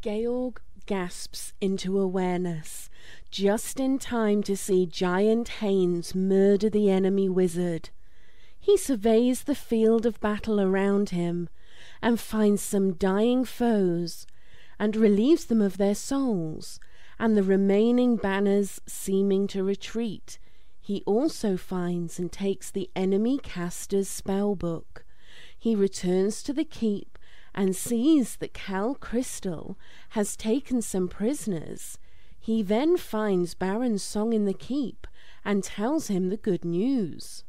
Georg gasps into awareness, just in time to see Giant Haines murder the enemy wizard. He surveys the field of battle around him and finds some dying foes and relieves them of their souls and the remaining banners seeming to retreat. He also finds and takes the enemy caster's spell book. He returns to the keep and sees that Cal Crystal has taken some prisoners. He then finds Baron Song in the keep and tells him the good news.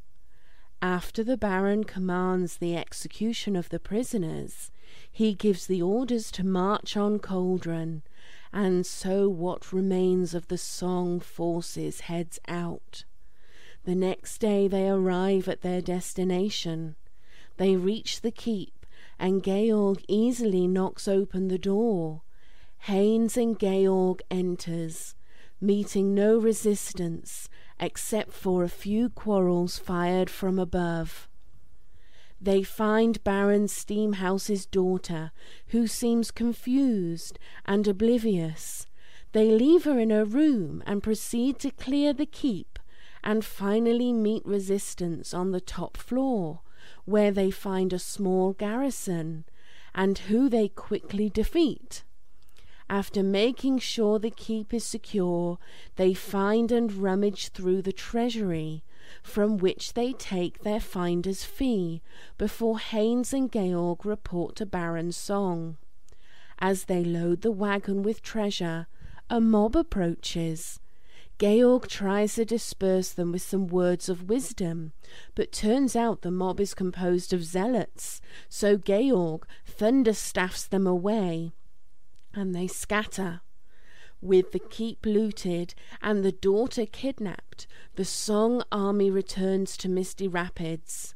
After the Baron commands the execution of the prisoners, he gives the orders to march on Cauldron, and so what remains of the Song forces heads out. The next day they arrive at their destination. They reach the keep, and Georg easily knocks open the door. Haines and Georg enters, meeting no resistance except for a few quarrels fired from above. They find Baron Steamhouse's daughter, who seems confused and oblivious. They leave her in her room and proceed to clear the keep and finally meet resistance on the top floor, where they find a small garrison, and who they quickly defeat. After making sure the keep is secure, they find and rummage through the treasury, from which they take their finder's fee before Haines and Georg report to Baron Song. As they load the wagon with treasure, a mob approaches. Georg tries to disperse them with some words of wisdom, but turns out the mob is composed of zealots, so Georg thunderstaffs them away, and they scatter. With the keep looted and the daughter kidnapped, the Song army returns to Misty Rapids.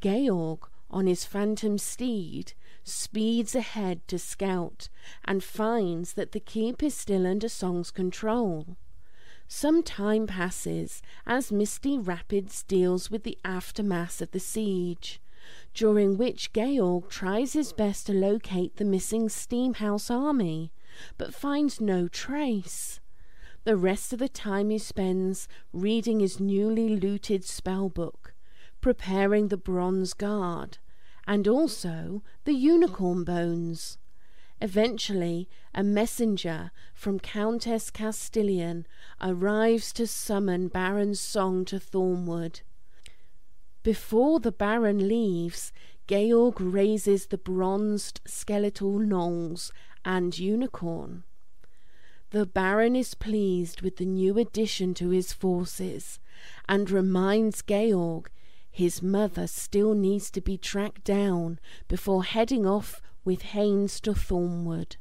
Georg, on his phantom steed, speeds ahead to scout and finds that the keep is still under Song's control. Some time passes as Misty Rapids deals with the aftermath of the siege, during which Georg tries his best to locate the missing Steamhouse army, but finds no trace. The rest of the time he spends reading his newly looted spell book, preparing the bronze guard, and also the unicorn bones. Eventually, a messenger from Countess Castilian arrives to summon Baron Song to Thornwood. Before the Baron leaves, Georg raises the bronzed skeletal gnolls and unicorn. The Baron is pleased with the new addition to his forces and reminds Georg his mother still needs to be tracked down before heading off with Haines to Thornwood.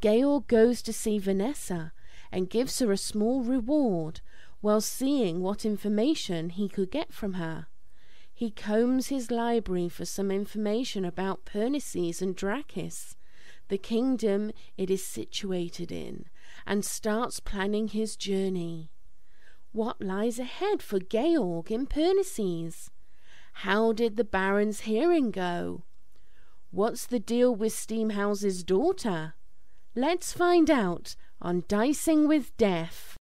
Georg goes to see Vanessa and gives her a small reward while seeing what information he could get from her. He combs his library for some information about Pernisis and Drakis, the kingdom it is situated in, and starts planning his journey. What lies ahead for Georg in Pernisis? How did the Baron's hearing go? What's the deal with Steamhouse's daughter? Let's find out on Dicing with Death.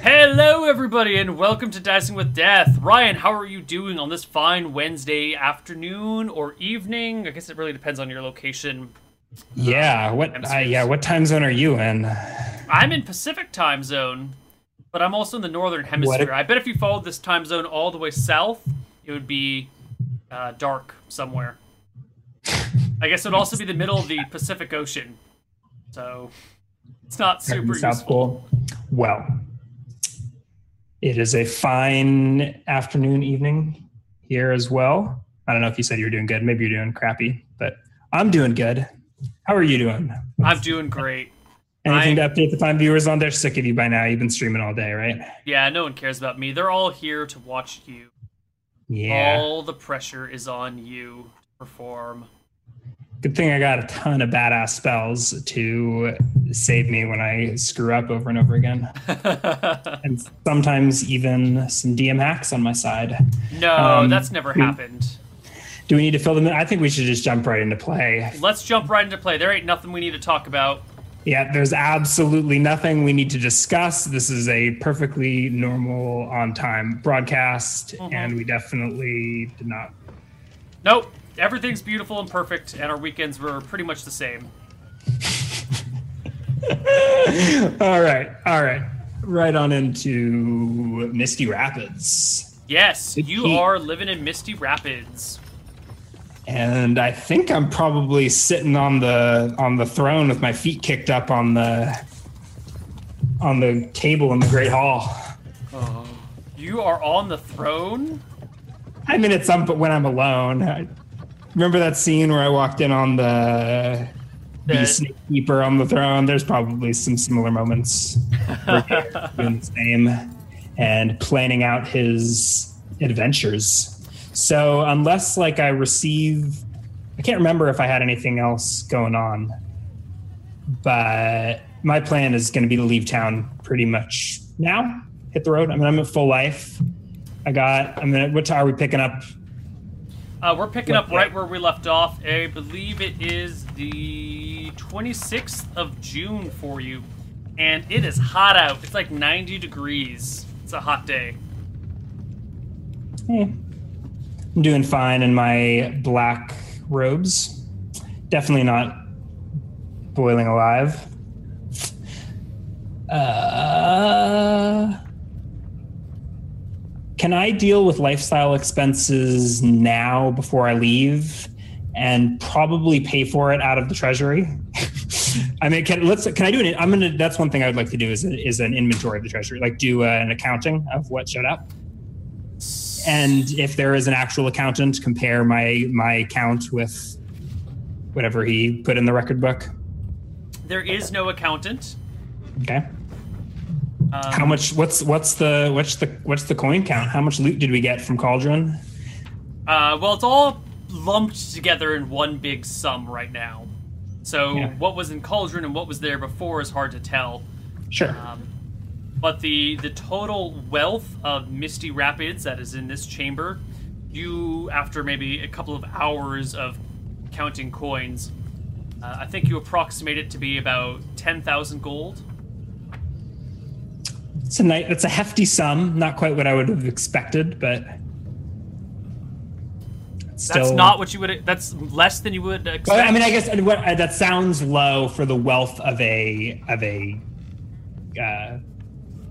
Hello, everybody, and welcome to Dicing with Death. Ryan, how are you doing on this fine Wednesday afternoon or evening? I guess it really depends on your location. Yeah, what? Uh, yeah, what time zone are you in? I'm in Pacific time zone, but I'm also in the northern hemisphere. I bet if you followed this time zone all the way south, it would be uh, dark somewhere. I guess it would also be the middle of the Pacific Ocean, so it's not super South useful. Pole. Well, it is a fine afternoon, evening here as well. I don't know if you said you were doing good. Maybe you're doing crappy, but I'm doing good. How are you doing? I'm doing great. Anything I- to update the fine viewers on? They're sick of you by now. You've been streaming all day, right? Yeah, no one cares about me. They're all here to watch you. Yeah. All the pressure is on you to perform. Good thing I got a ton of badass spells to save me when I screw up over and over again. and sometimes even some DM hacks on my side. no, Um, that's never we- happened. Do we need to fill them in? I think we should just jump right into play. Let's jump right into play. There ain't nothing we need to talk about. Yeah, there's absolutely nothing we need to discuss. This is a perfectly normal on time broadcast, mm-hmm. and we definitely did not. Nope. Everything's beautiful and perfect, and our weekends were pretty much the same. all right. All right. Right on into Misty Rapids. Yes, you are living in Misty Rapids and I think I'm probably sitting on the on the throne with my feet kicked up on the on the table in the Great Hall. Oh, you are on the throne. I mean, it's some, but when I'm alone. I, remember that scene where I walked in on the the snake keeper on the throne? There's probably some similar moments. doing the same and planning out his adventures. So unless like I receive, I can't remember if I had anything else going on, but my plan is going to be to leave town pretty much now. Hit the road. I mean, I'm at full life. I got. I mean. What time are we picking up? Uh, we're picking up right where we left off. I believe it is the 26th of June for you, and it is hot out. It's like 90 degrees. It's a hot day. Hey, I'm doing fine in my black robes. Definitely not boiling alive. Uh, can I deal with lifestyle expenses now before I leave and probably pay for it out of the treasury? I mean, can let's can I do an? I'm gonna. That's one thing I would like to do is is an inventory of the treasury, like do uh, an accounting of what showed up and if there is an actual accountant, compare my my account with whatever he put in the record book. There is no accountant. Okay. Um, How much? What's what's the what's the what's the coin count? How much loot did we get from Cauldron? Uh, well, it's all lumped together in one big sum right now. So yeah. what was in Cauldron and what was there before is hard to tell. Sure. Um, but the the total wealth of Misty Rapids that is in this chamber, you after maybe a couple of hours of counting coins, uh, I think you approximate it to be about ten thousand gold. It's a night. It's a hefty sum. Not quite what I would have expected, but Still, that's not what you would. That's less than you would expect. Well, I mean, I guess what, that sounds low for the wealth of a of a uh,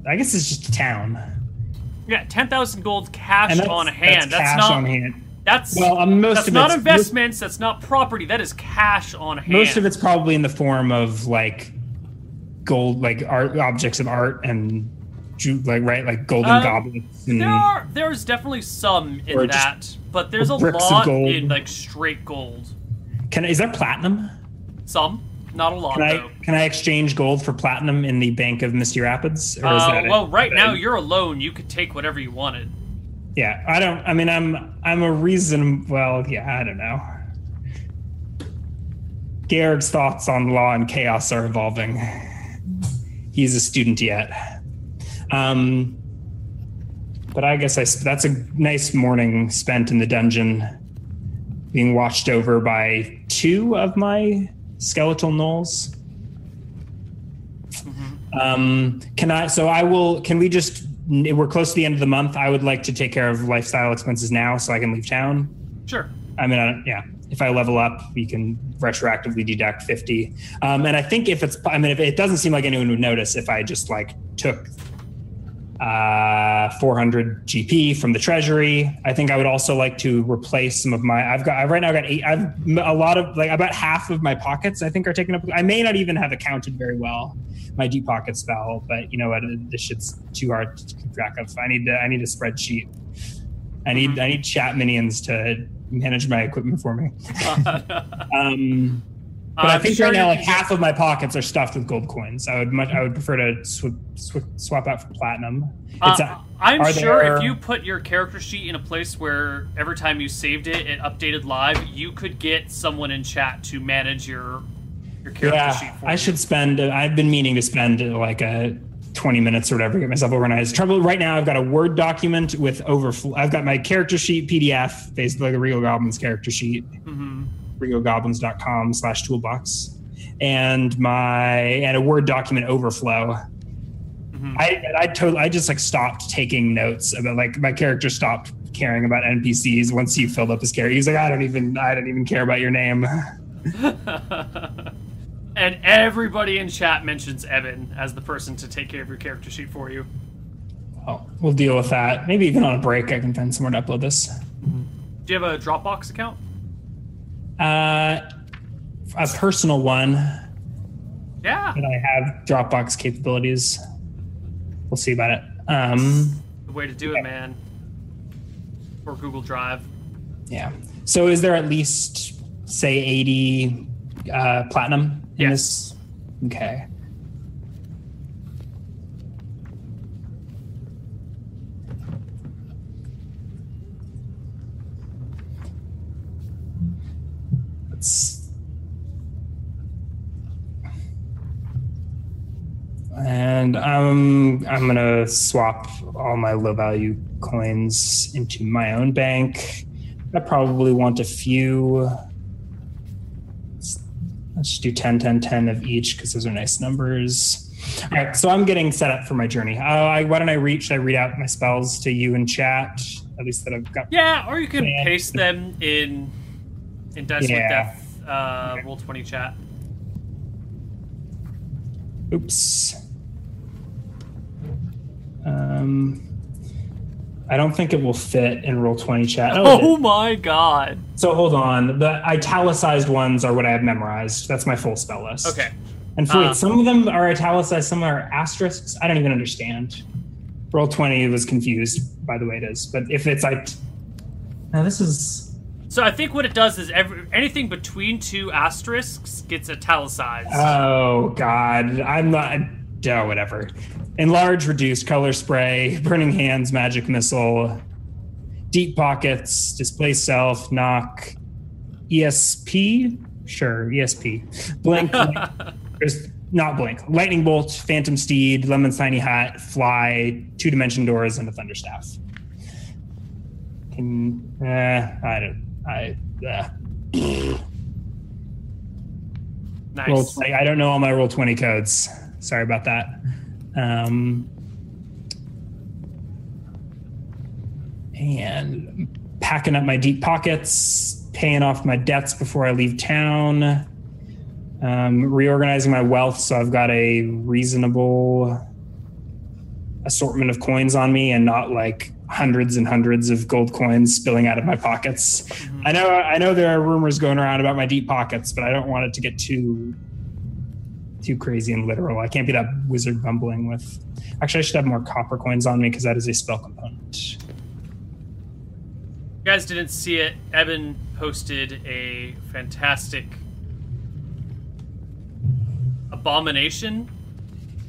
I guess it's just a town. Yeah, ten thousand gold cash on hand. That's, that's not on hand. That's well, um, most that's of not investments. That's not property. That is cash on hand. Most of it's probably in the form of like gold, like art objects of art and like right, like golden um, goblets. And, there are there's definitely some in that, but there's a lot in like straight gold. Can is there platinum? Some. Not a lot. Can I though. can I exchange gold for platinum in the Bank of Misty Rapids? Uh, well, right now you're alone. You could take whatever you wanted. Yeah, I don't. I mean, I'm I'm a reason. Well, yeah, I don't know. Garrett's thoughts on law and chaos are evolving. He's a student yet. Um, but I guess I, that's a nice morning spent in the dungeon, being watched over by two of my skeletal gnolls. Mm-hmm. Um, can I? So I will. Can we just? We're close to the end of the month. I would like to take care of lifestyle expenses now, so I can leave town. Sure. I mean, I, yeah. If I level up, we can retroactively deduct fifty. Um, and I think if it's, I mean, if it doesn't seem like anyone would notice if I just like took uh, 400 GP from the treasury. I think I would also like to replace some of my. I've got I've right now got eight. I've a lot of like about half of my pockets. I think are taken up. I may not even have accounted very well my deep pocket spell, but you know what? This shit's too hard to keep track of. I need to. I need a spreadsheet. I need I need chat minions to manage my equipment for me. um, but I think sure right now, like half of my pockets are stuffed with gold coins. I would much, I would prefer to sw- sw- swap out for platinum. Uh, I'm sure there... if you put your character sheet in a place where every time you saved it, it updated live, you could get someone in chat to manage your your character yeah, sheet. I you. should spend. I've been meaning to spend like a 20 minutes or whatever, get myself organized. Trouble right now, I've got a Word document with overflow. I've got my character sheet PDF, basically like a Regal Goblins character sheet, mm-hmm. regalgoblins.com slash toolbox, and my and a Word document overflow. Mm-hmm. I I totally I just like stopped taking notes about like my character stopped caring about NPCs once he filled up his character. He's like, I don't even I don't even care about your name. And everybody in chat mentions Evan as the person to take care of your character sheet for you. Oh, we'll deal with that. Maybe even on a break, I can find somewhere to upload this. Mm-hmm. Do you have a Dropbox account? Uh, a personal one. Yeah. But I have Dropbox capabilities. We'll see about it. Um, the way to do it, man. Or Google Drive. Yeah. So, is there at least say eighty uh, platinum Yes. Okay. Let's. And um, I'm gonna swap all my low value coins into my own bank. I probably want a few Let's just do 10, 10, 10 of each because those are nice numbers. All right, so I'm getting set up for my journey. Uh, I, why don't I read? Should I read out my spells to you in chat? At least that I've got. Yeah, or you can planned. paste them in in Dice yeah. with Death uh, okay. Roll Twenty chat. Oops. Um. I don't think it will fit in roll 20 chat. Oh, oh my god. So hold on. The italicized ones are what I have memorized. That's my full spell list. Okay. And wait, uh, some of them are italicized, some are asterisks. I don't even understand. Roll 20 was confused by the way it is. But if it's like now this is so I think what it does is every, anything between two asterisks gets italicized. Oh God, I'm not. Oh, whatever. Enlarge, reduce, color spray, burning hands, magic missile, deep pockets, displace self, knock, ESP, sure, ESP, blink, there's not blink, lightning bolt, phantom steed, Leomund's tiny hut, fly, two dimension doors, and a thunderstaff. Can uh, I don't I. Uh. Nice. 20. I don't know all my roll 20 codes. Sorry about that. Um, and packing up my deep pockets, paying off my debts before I leave town, um, reorganizing my wealth so I've got a reasonable assortment of coins on me and not like hundreds and hundreds of gold coins spilling out of my pockets. Mm-hmm. I know I know there are rumors going around about my deep pockets, but I don't want it to get too too crazy and literal. I can't be that wizard bumbling with. Actually, I should have more copper coins on me because that is a spell component. You guys didn't see it. Eben posted a fantastic abomination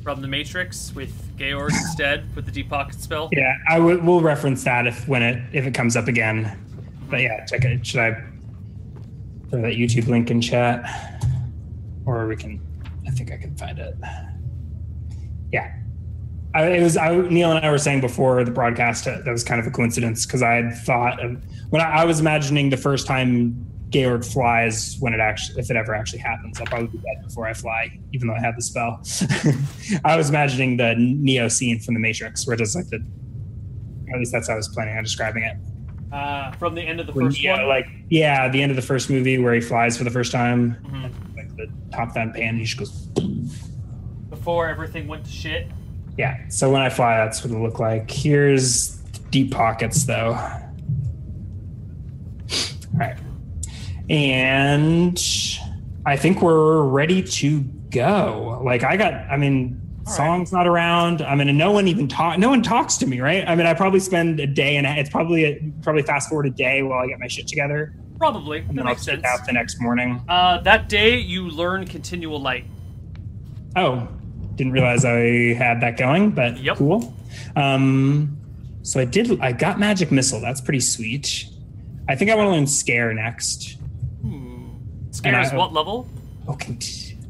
from the Matrix with Georg instead with the deep pocket spell. Yeah, I w- we'll reference that if when it if it comes up again. But yeah, check it. Should I throw that YouTube link in chat, or we can think I can find it. Yeah. I, it was I, Neil and I were saying before the broadcast uh, that was kind of a coincidence because I had thought of when I, I, was imagining the first time Georg flies when it actually if it ever actually happens I'll probably be dead before I fly even though I have the spell. I was imagining the Neo scene from The Matrix where it does like the at least that's how I was planning on describing it. Uh, from the end of the first yeah, one, like yeah, the end of the first movie where he flies for the first time. Mm-hmm the top down pan. He just goes before everything went to shit. Yeah. So when I fly, that's what it look like. Here's deep pockets, though. All right. And I think we're ready to go. Like I got, I mean, All songs right. not around. I mean, no one even talk. No one talks to me, right? I mean, I probably spend a day and it's probably a, probably fast forward a day while I get my shit together. Probably. And that makes sense. out the next morning. Uh, that day, you learn continual light. Oh, didn't realize I had that going, but yep. cool. Um, so I did. I got magic missile. That's pretty sweet. I think I want to learn scare next. Hmm. Scare is what level? Okay.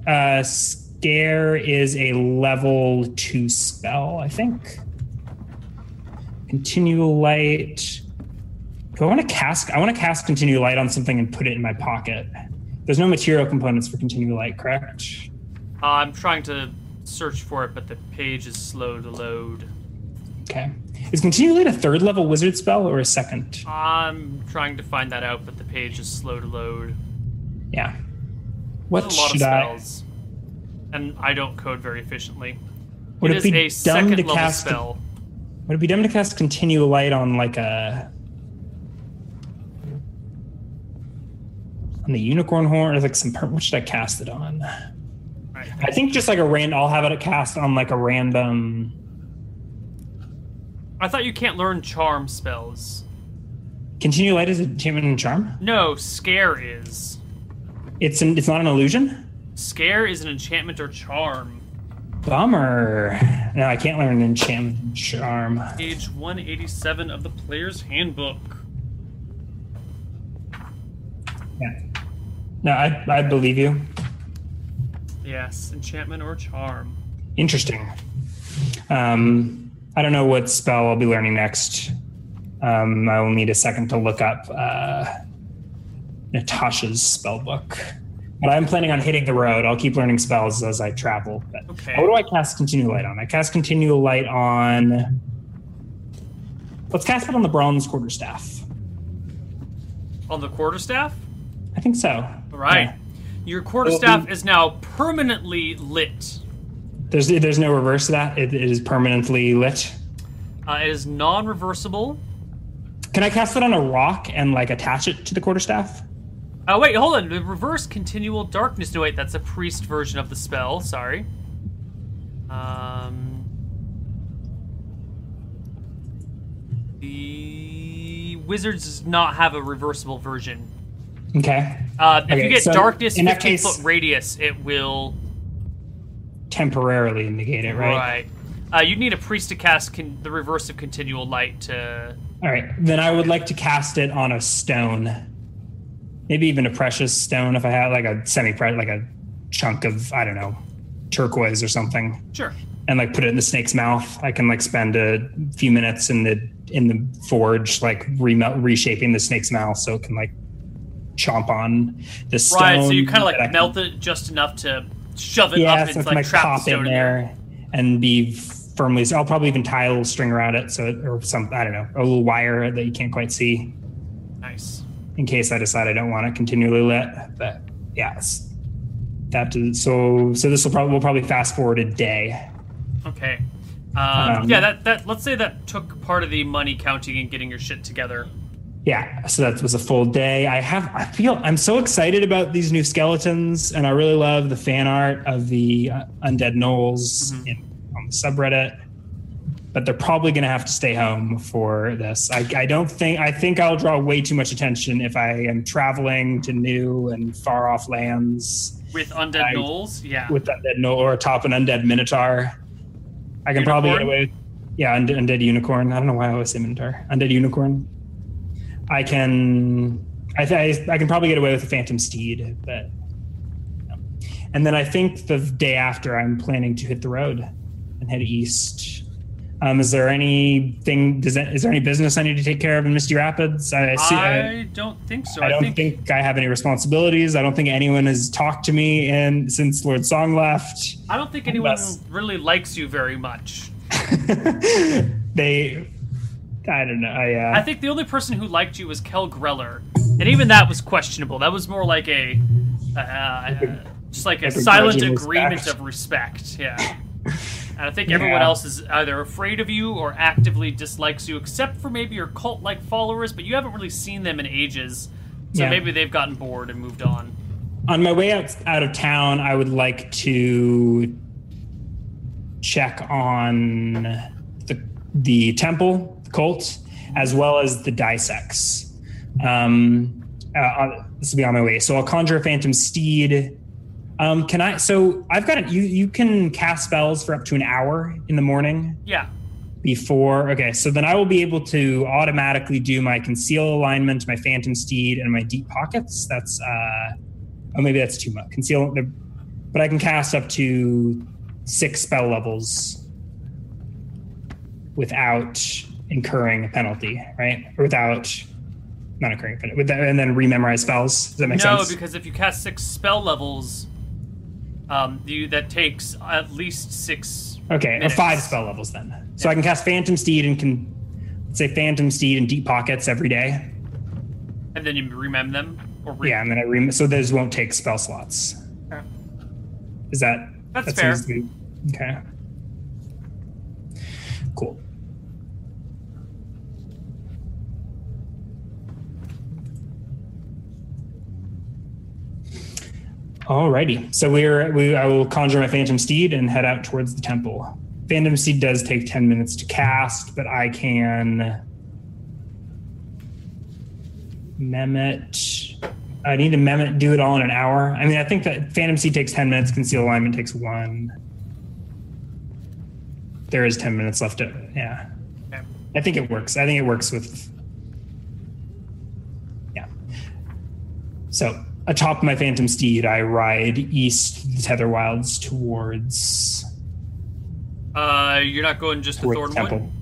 Uh, Scare is a level two spell, I think. Continual light. Do I want to cast? I want to cast continual light on something and put it in my pocket. There's no material components for continual light, correct? Uh, I'm trying to search for it, but the page is slow to load. Okay. Is continual light a third level wizard spell or a second? I'm trying to find that out, but the page is slow to load. Yeah. What a lot should of I? spells, and I don't code very efficiently. Would it it is be a dumb second to level cast? spell. Would it be dumb to cast continual light on like a on the unicorn horn or like some? per- What should I cast it on? I think just like a random. I'll have it cast on like a random. I thought you can't learn charm spells. Continue light is enchantment and charm. No, scare is. It's an, it's not an illusion. Scare is an enchantment or charm. Bummer. No, I can't learn enchantment and charm. Page 187 of the player's handbook. Yeah. No, I I believe you. Yes, enchantment or charm. Interesting. Um, I don't know what spell I'll be learning next. Um, I will need a second to look up uh, Natasha's spell book. But I'm planning on hitting the road. I'll keep learning spells as I travel. But Okay. what do I cast continual light on? I cast continual light on. Let's cast it on the bronze quarterstaff. On the quarterstaff? I think so. Right. Yeah. Your quarterstaff Well, is now permanently lit. There's there's no reverse to that. It, it is permanently lit. Uh, it is non-reversible. Can I cast it on a rock and like attach it to the quarterstaff? Oh wait, hold on. The reverse continual darkness. No, wait, that's a priest version of the spell. Sorry. Um. The wizards does not have a reversible version. Okay. Uh, if Okay, you get so darkness in 15 case- foot radius, it will. Temporarily negate it, right? Right. Uh, you need a priest to cast con- the reverse of continual light to. All right. Then I would like to cast it on a stone. Maybe even a precious stone if I had like a semi like a chunk of, I don't know, turquoise or something. Sure. And like put it in the snake's mouth. I can like spend a few minutes in the in the forge, like remelt reshaping the snake's mouth so it can like chomp on the stone. Right. So you kind of like can- melt it just enough to shove it yeah, up so it's like trap in there and be firmly. So I'll probably even tie a little string around it, so it, or some I don't know, a little wire that you can't quite see, Nice. in case I decide I don't want it continually lit. But yes, that is, so so this will probably we'll probably fast forward a day. Okay. Um, Um, yeah, that, that let's say that took part of the money counting and getting your shit together. Yeah, so that was a full day. I have I feel I'm so excited about these new skeletons, and I really love the fan art of the uh, undead gnolls Mhm. in, on the subreddit. But they're probably going to have to stay home for this. I, I don't think I think I'll draw way too much attention if I am traveling to new and far off lands With undead I- gnolls, yeah. with undead gnoll or atop an undead minotaur. I can probably get Unicorn? away. Yeah, undead, undead unicorn. I don't know why I always say minotaur. Undead unicorn. I can. I th- I can probably get away with a phantom steed, but. And then I think the day after, I'm planning to hit the road and head east. Um, is there anything? Does that, is there any business I need to take care of in Misty Rapids? I, see, I don't think so. I I, don't think, think, I have any responsibilities. I don't think anyone has talked to me and since Lord Song left. I don't think anyone really likes you very much. they, I don't know. I, uh, I think the only person who liked you was Kel Greller, and even that was questionable. That was more like a, uh, just like a silent agreement respect. of respect. Yeah. And I think everyone Yeah. else is either afraid of you or actively dislikes you, except for maybe your cult-like followers. But you haven't really seen them in ages, so Yeah. maybe they've gotten bored and moved on. on my way out out of town, I would like to check on the the temple, cult, as well as the Dissects. Um, uh, uh, this will be on my way. So I'll conjure a phantom steed. Um, can I? So I've got it. You you can cast spells for up to an hour in the morning Yeah. before. Okay, so then I will be able to automatically do my conceal alignment, my phantom steed, and my deep pockets. That's uh, oh maybe that's too much. Conceal. But I can cast up to six spell levels without incurring a penalty, right? Or without not incurring a with that, and then rememorize spells. Does that make no, sense? No, because if you cast six spell levels, um, you that takes at least six. Okay, minutes. or five spell levels then. So yeah. I can cast Phantom Steed and can say Phantom Steed and Deep Pockets every day. And then you remember them, or re- yeah, and then I rem- so those won't take spell slots. Okay. Is that that's, that's fair? Easy. Okay. Cool. Alrighty. So we're we I will conjure my phantom steed and head out towards the temple. Phantom steed does take 10 minutes to cast, but I can Mehmet. I need to Mehmet do it all in an hour. I mean, I think that Phantom Steed takes 10 minutes, Conceal Alignment takes one. There is 10 minutes left. To, yeah. Okay. I think it works. I think it works with. Yeah. So atop my phantom steed, I ride east the Tether Wilds towards. Uh, you're not going just to Thornwood. Temple.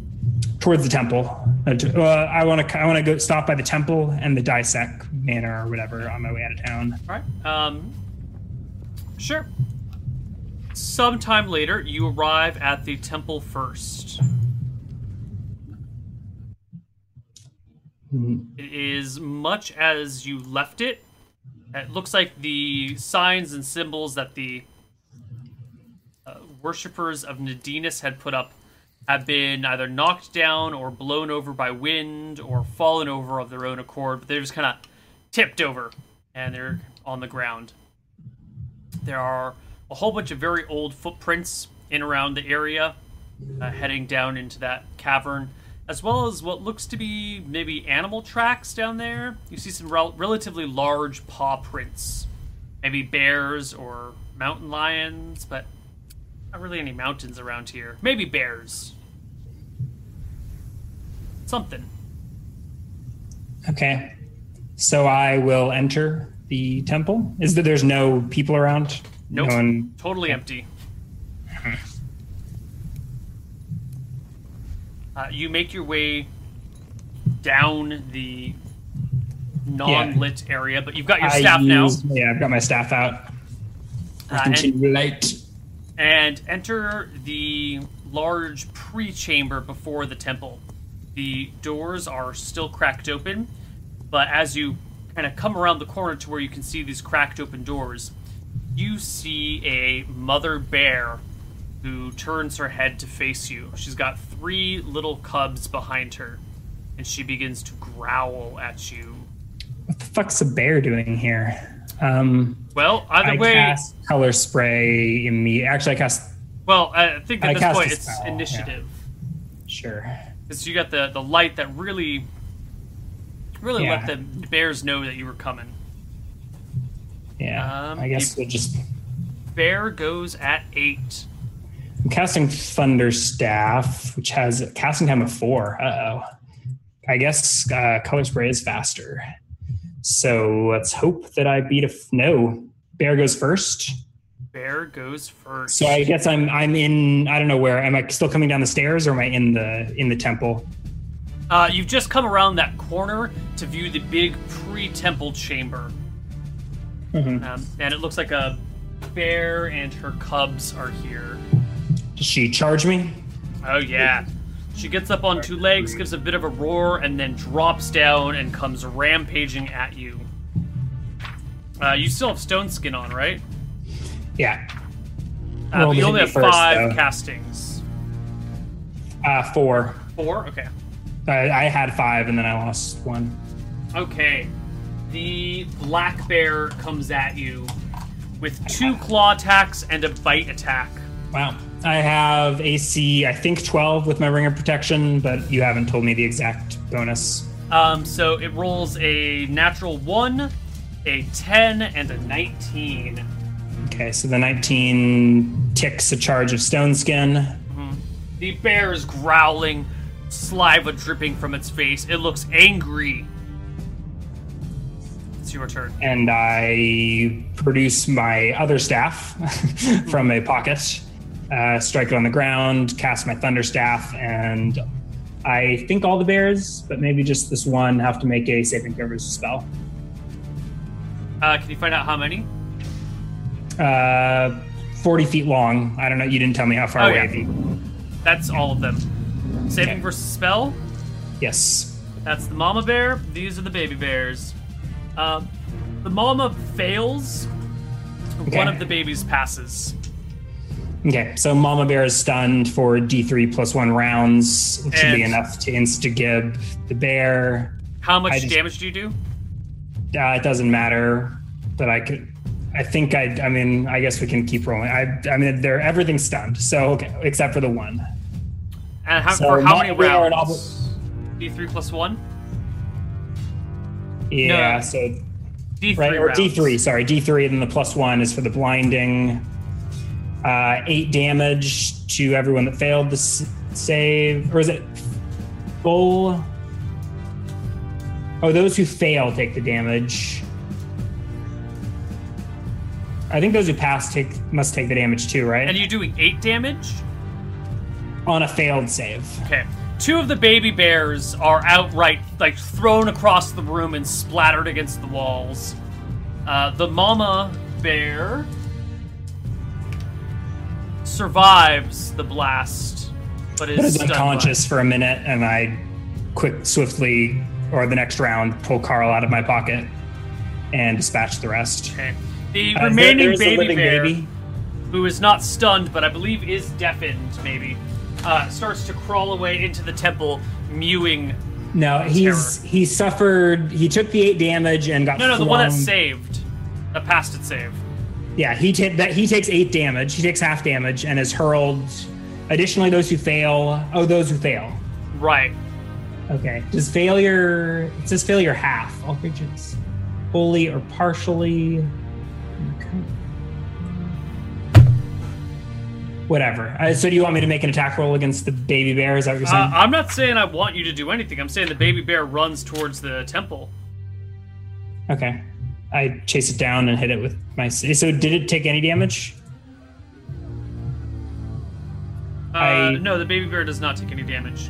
Towards the temple. Uh, uh I want to. I want to go stop by the temple and the Dissect Manor or whatever on my way out of town. All right. Um. Sure. Sometime later, you arrive at the temple first. Mm-hmm. It is much as you left it, it looks like the signs and symbols that the uh, worshippers of Nadinus had put up have been either knocked down or blown over by wind or fallen over of their own accord, but they're just kind of tipped over and they're on the ground. There are a whole bunch of very old footprints in around the area, uh, heading down into that cavern as well as what looks to be maybe animal tracks down there. You see some rel- relatively large paw prints, maybe bears or mountain lions, but not really any mountains around here. Maybe bears. Something. Okay. So I will enter the temple. Is that there's no people around? Nope. No one... Totally empty. Mm-hmm. Uh, you make your way down the non-lit yeah. area, but you've got your staff use, now. Yeah, I've got my staff out. Uh, and, light. and enter the large pre-chamber before the temple. The doors are still cracked open, but as you kind of come around the corner to where you can see these cracked open doors, you see a mother bear who turns her head to face you. She's got three little cubs behind her, and she begins to growl at you. What the fuck's a bear doing here? Um, well, either I way, cast color spray in me. Actually, I cast. Well, I think at I this point it's initiative. Yeah. Sure. Because you got the the light that really, really yeah. let the bears know that you were coming. Yeah. Um, I guess we'll just. Bear goes at eight. I'm casting Thunder Staff, which has a casting time of four. Uh oh. I guess uh, Color Spray is faster. So let's hope that I beat a. F- no, Bear goes first. Bear goes first. So I guess I'm I'm in. I don't know where. Am I still coming down the stairs, or am I in the in the temple? Uh, you've just come around that corner to view the big pre-temple chamber, mm-hmm. um, and it looks like a bear and her cubs are here. Does she charge me? Oh, yeah. She gets up on two legs, gives a bit of a roar, and then drops down and comes rampaging at you. Uh, you still have stone skin on, right? Yeah. Uh, but you only have first, five though. castings. Uh, four. Four? Okay. I, I had five and then I lost one. Okay. The black bear comes at you with two claw attacks and a bite attack. Wow. I have AC, I think 12 with my ring of protection, but you haven't told me the exact bonus. Um, so it rolls a natural 1, a 10, and a 19. Okay, so the 19 ticks a charge of stone skin. Mm-hmm. The bear is growling, saliva dripping from its face. It looks angry. It's your turn. And I produce my other staff from a pocket, uh, strike it on the ground, cast my thunder staff, and I think all the bears, but maybe just this one, have to make a saving throw versus spell. Uh, can you find out how many? Uh, 40 feet long. I don't know. You didn't tell me how far Oh, away. yeah. That's all of them. Saving Okay. versus spell. Yes. That's the mama bear. These are the baby bears. Um, the mama fails. Okay. One of the babies passes. Okay. So Mama Bear is stunned for D3 plus one rounds, which should be enough to insta gib the bear. How much just- damage do you do? Uh, it doesn't matter, but I could. I think I. I mean, I guess we can keep rolling. I. I mean, they're everything's stunned. So okay, except for the one. And how, So for how many rounds? D3 plus one. Yeah. No. So D3 right or rounds. D3. Sorry, D3, and then the plus one is for the blinding. Uh, eight damage to everyone that failed the s- save, or is it full? Oh, those who fail take the damage. I think those who pass take must take the damage too, right? And you're doing eight damage. on a failed save. Okay. Two of the baby bears are outright like thrown across the room and splattered against the walls. Uh, the mama bear survives the blast, but is, But is stunned by- unconscious for a minute, and I quick, swiftly, or the next round, pull Carl out of my pocket and dispatch the rest. Okay. The Uh, remaining there baby bear, baby. who is not stunned but I believe is deafened, maybe, uh, starts to crawl away into the temple, mewing. No, he's he suffered. He took the eight damage and got No, no, the one that saved, that passed its save. Yeah, he ta- that he takes eight damage. He takes half damage and is hurled. Additionally, those who fail. Oh, those who fail. Right. Okay. Does failure? It says failure half. All creatures, fully or partially. Whatever. Uh, so, do you want me to make an attack roll against the baby bear? Is that what you're saying? Uh, I'm not saying I want you to do anything. I'm saying the baby bear runs towards the temple. okay. I chase it down and hit it with my. So, did it take any damage? Uh, I- no, the baby bear does not take any damage.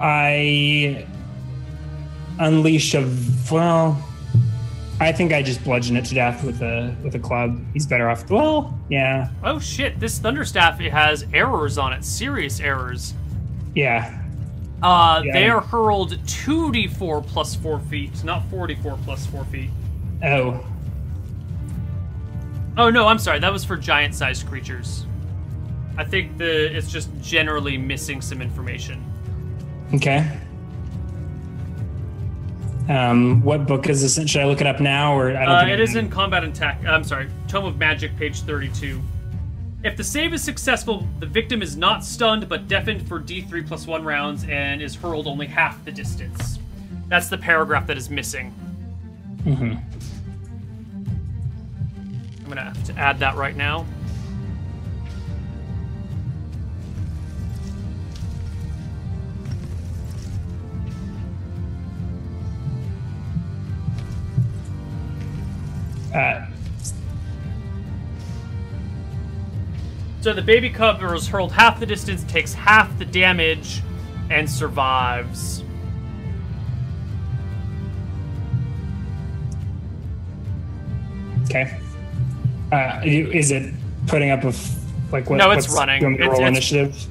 I unleash a well. I think I just bludgeon it to death with a with a club. He's better off. Well, yeah, Oh shit! This thunderstaff it has errors on it, serious errors. yeah. Uh, Yeah. they are hurled two d4 plus four feet, not 44 plus four feet. Oh, Oh no, I'm sorry. That was for giant-sized creatures. I think the it's just generally missing some information. okay. Um, what book is this? in? Should I look it up now, or I don't Uh, it is in Combat and Tech. I'm sorry, Tome of Magic, page 32. If the save is successful, the victim is not stunned but deafened for D3 plus one rounds and is hurled only half the distance. That's the paragraph that is missing. Mhm. I'm gonna have to add that right now. Uh, So the baby cub is hurled half the distance, takes half the damage, and survives. okay. Uh, is it putting up a f- like what? No, it's what's- running. To It's- roll it's- initiative?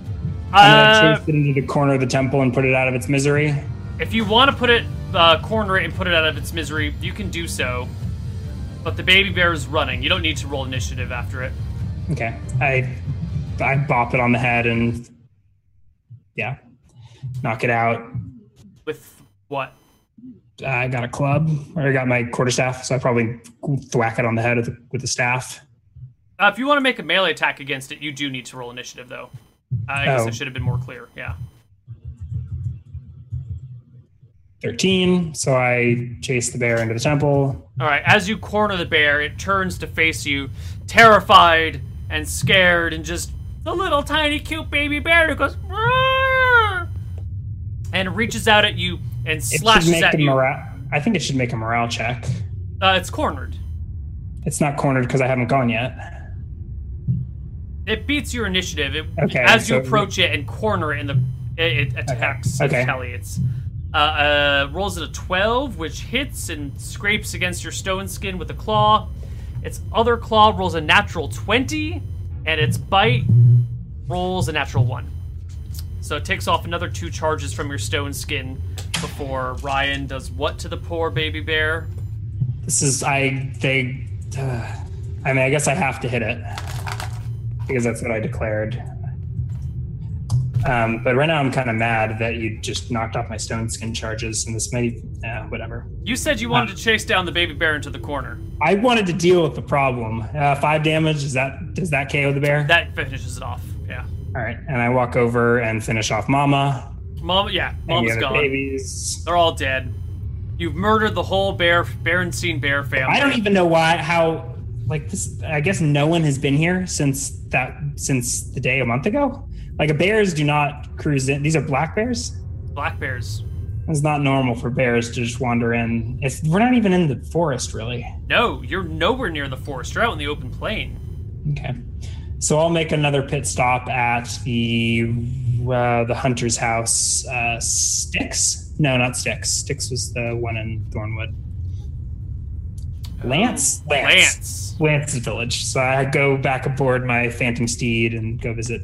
I'm Uh, gonna chase it into the corner of the temple and put it out of its misery. if you want to put it, uh, corner it and put it out of its misery, you can do so. But the baby bear is running. You don't need to roll initiative after it. Okay. I I bop it on the head and yeah, knock it out. With what? I got a club or I got my quarterstaff, so I probably thwack it on the head with the, with the staff. Uh, if you want to make a melee attack against it, you do need to roll initiative, though. I guess Oh. I should have been more clear. Yeah. 13. So I chase the bear into the temple. All right. As you corner the bear, it turns to face you, terrified and scared, and just the little tiny cute baby bear who goes, "Roar!" and and reaches out at you and slashes at you. Mora- I think it should make a morale check. Uh, it's cornered. It's not cornered because I haven't gone yet. It beats your initiative. It, okay, as you approach it and corner it, in the it, it attacks okay. It's uh, uh, rolls at a twelve, which hits and scrapes against your stone skin with a claw. Its other claw rolls a natural twenty, and its bite rolls a natural one. So it takes off another two charges from your stone skin before Ryan does what to the poor baby bear? This is I they. Uh, I mean, I guess I have to hit it because that's what I declared. Um, but right now I'm kind of mad that you just knocked off my stone skin charges and this may, uh, whatever. You said you wanted uh, to chase down the baby bear into the corner. I wanted to deal with the problem. Uh, five damage, is that, does that KO the bear? That finishes it off, yeah. All right, and I walk over and finish off Mama. Mama, yeah, Mama's gone. Babies. They're all dead. You've murdered the whole bear, Berenstein bear family. I don't even know why, how, like this, I guess no one has been here since that, since the day a month ago? Like a bears do not cruise in. These are black bears. Black bears. It's not normal for bears to just wander in. If we're not even in the forest, really. No, you're nowhere near the forest. You're out in the open plain. Okay, so I'll make another pit stop at the uh, the hunter's house. Uh, Sticks? No, not Sticks. Sticks was the one in Thornwood. Lance? Um, Lance. Lance. Lance's village. So I go back aboard my phantom steed and go visit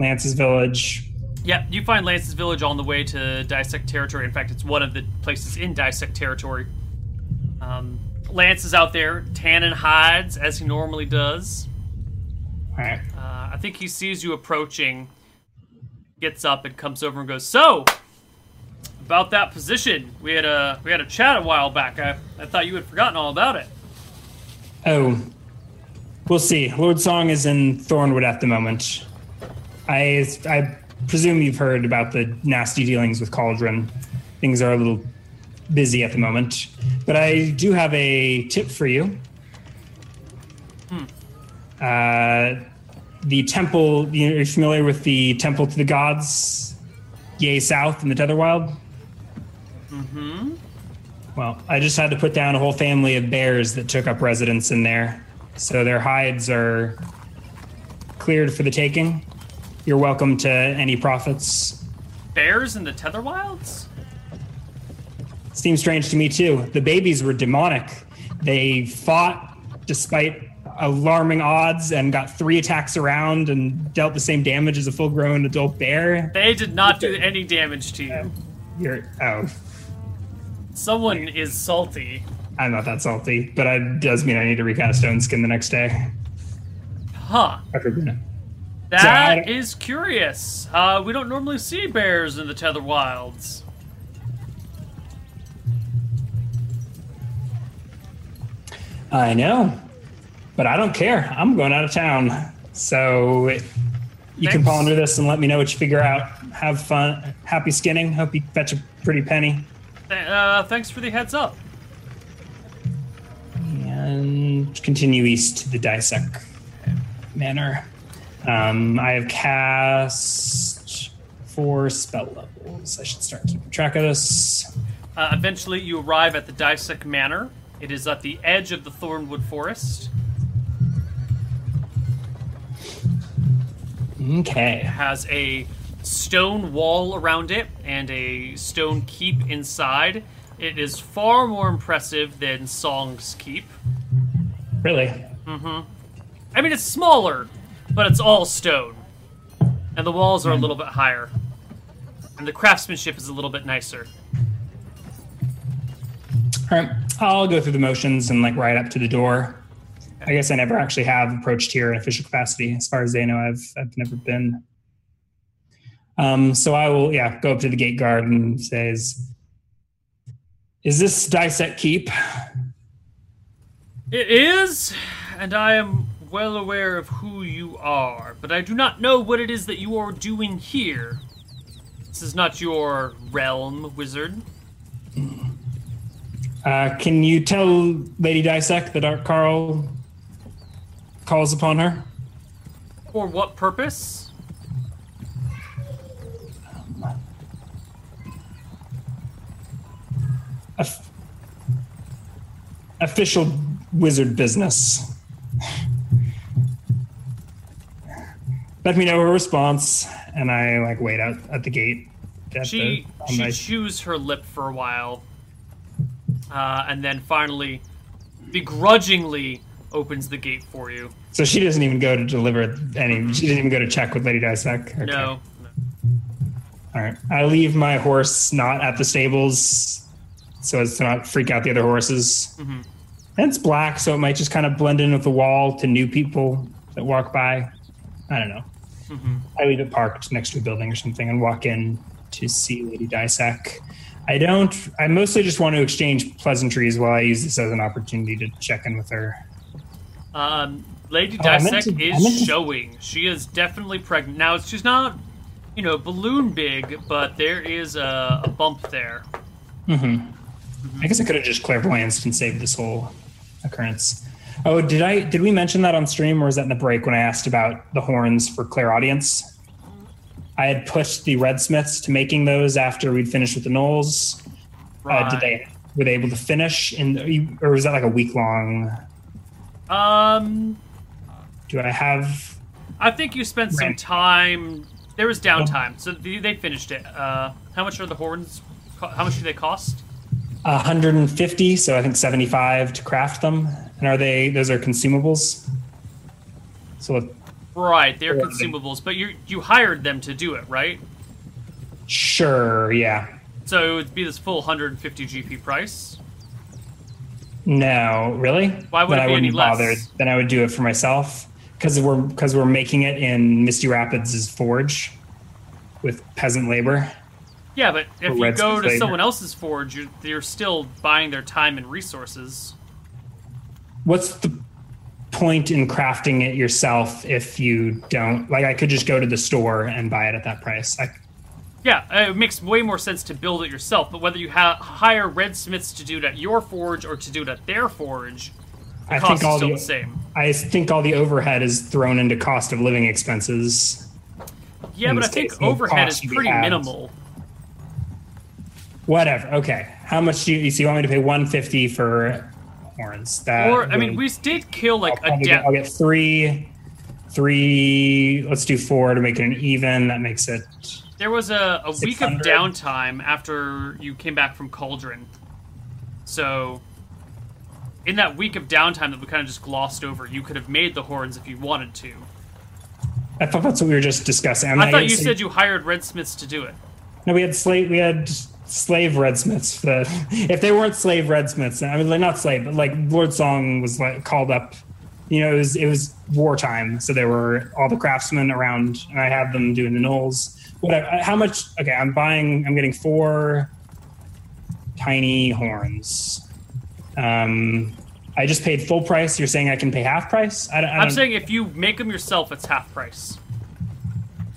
Lance's village. Yeah, you find Lance's village on the way to Dissect territory. In fact, it's one of the places in Dissect territory. Um, Lance is out there tanning hides as he normally does. All right. Uh, I think he sees you approaching, gets up and comes over and goes, "So, about that position, we had a we had a chat a while back. I, I thought you had forgotten all about it." Oh, we'll see. Lord Song is in Thornwood at the moment. I I presume you've heard about the nasty dealings with Cauldron. Things are a little busy at the moment, but I do have a tip for you. Hmm. Uh, the temple. You're familiar with the temple to the gods, Yay South in the Tetherwild. Hmm. Well, I just had to put down a whole family of bears that took up residence in there, so their hides are cleared for the taking. You're welcome to any profits. Bears in the Tether Wilds? Seems strange to me too. The babies were demonic. They fought despite alarming odds and got three attacks around and dealt the same damage as a full grown adult bear. They did not do any damage to you. Oh, you're oh. Someone is salty. I'm not that salty, but it does mean I need to recast stone skin the next day. Huh. After dinner. That so is curious. Uh, we don't normally see bears in the Tether Wilds. I know, but I don't care. I'm going out of town. So you Thanks. can ponder this and let me know what you figure out. Have fun. Happy skinning. Hope you fetch a pretty penny. Uh, thanks for the heads up. And continue east to the Dissect Manor. Um, I have cast four spell levels. I should start keeping track of this. Uh, eventually, you arrive at the Dysec Manor. It is at the edge of the Thornwood Forest. Okay. It has a stone wall around it and a stone keep inside. It is far more impressive than Song's Keep. Really? Mm-hmm. I mean, it's smaller, but it's all stone. And the walls are a little bit higher. And the craftsmanship is a little bit nicer. All right, I'll go through the motions and like right up to the door. I guess I never actually have approached here in official capacity. As far as they know, I've I've never been. Um, so I will, yeah, go up to the gate guard and says, "Is this Dissect Keep?" It is, and I am well aware of who you are, but I do not know what it is that you are doing here. This is not your realm, wizard. Uh, can you tell Lady Dissect that Art Carl calls upon her? For what purpose? official wizard business. Let me know her response, and I like wait out at the gate. She the, she my... chews her lip for a while, uh, and then finally, begrudgingly, opens the gate for you. So she doesn't even go to deliver any. She didn't even go to check with Lady Dysek. Okay. No. All right. I leave my horse not at the stables, so as to not freak out the other horses. Mm-hmm. And it's black, so it might just kind of blend in with the wall to new people that walk by. I don't know. Mm-hmm. I leave it parked next to a building or something and walk in to see Lady Dysek. I don't. I mostly just want to exchange pleasantries while I use this as an opportunity to check in with her. Um, Lady oh, Dysek to, is showing. She is definitely pregnant. Now, it's she's not, you know, balloon big, but there is a, a bump there. Mm-hmm. mm-hmm. I guess I could have just clairvoyanced and saved this whole occurrence. Oh, did I? Did we mention that on stream, or was that in the break when I asked about the horns for clairaudience? I had pushed the Redsmiths to making those after we'd finished with the Gnolls. Right. Uh, did they were they able to finish in, or was that like a week long? Um, do I have? I think you spent some time. There was downtime, so they finished it. Uh, how much are the horns? How much do they cost? 150, so I think 75 to craft them. And are they? Those are consumables. So Right, they're consumables, but you you hired them to do it, right? Sure, yeah. So it would be this full 150 GP price. No, really? Why would then it be any less? Then I would do it for myself because we're because we're making it in Misty Rapids' forge with peasant labor. Yeah, but if you go to someone else's forge, you're, you're still buying their time and resources. What's the point in crafting it yourself if you don't? Like i could just go to the store and buy it at that price. I, yeah uh, it makes way more sense to build it yourself but whether you ha- hire red smiths to do it at your forge or to do it at their forge the I think all the, the, same. I think all the overhead is thrown into cost of living expenses. Yeah but i think overhead is pretty minimal whatever okay how much do you so you want me to pay 150 for horns. That or I mean, we did kill like I'll a death. I'll get three, three. Let's do four to make it an even. That makes it. There was a, a week of downtime after you came back from Cauldron, so in that week of downtime that we kind of just glossed over, you could have made the horns if you wanted to. I thought that's what we were just discussing. I'm i thought you said you hired redsmiths to do it. No, we had slate. We had slave redsmiths that if they weren't slave redsmiths i mean like not slave but like lord song was like called up you know it was it was wartime so there were all the craftsmen around and i had them doing the gnolls. whatever how much okay i'm buying i'm getting four tiny horns. Um i just paid full price. You're saying i can pay half price? I, I am saying if you make them yourself it's half price.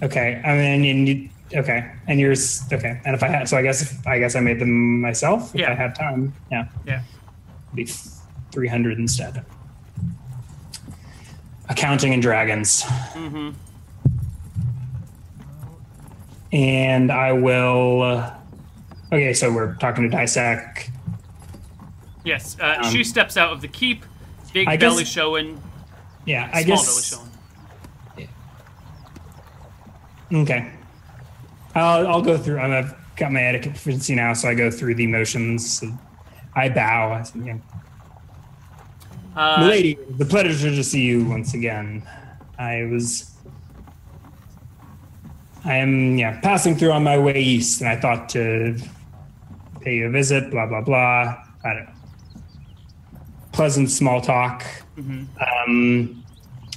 Okay i mean you, Okay, and yours. Okay, and if I had, so I guess if, I guess I made them myself if yeah. I had time. Yeah. Yeah. It'd be three hundred instead. Accounting and dragons. Mm-hmm. And I will. Uh, okay, so we're talking to Dysek. Yes, uh, um, she steps out of the keep. Big I belly guess, showing. Yeah, I guess. Belly showing. Yeah. Okay. I'll, I'll go through. I've got my etiquette proficiency now, so I go through the motions. I bow. I say, yeah. uh, Lady, the pleasure to see you once again. I was. I am yeah passing through on my way east, and I thought to pay you a visit. Blah blah blah. I don't know. Pleasant small talk. Mm-hmm. Um,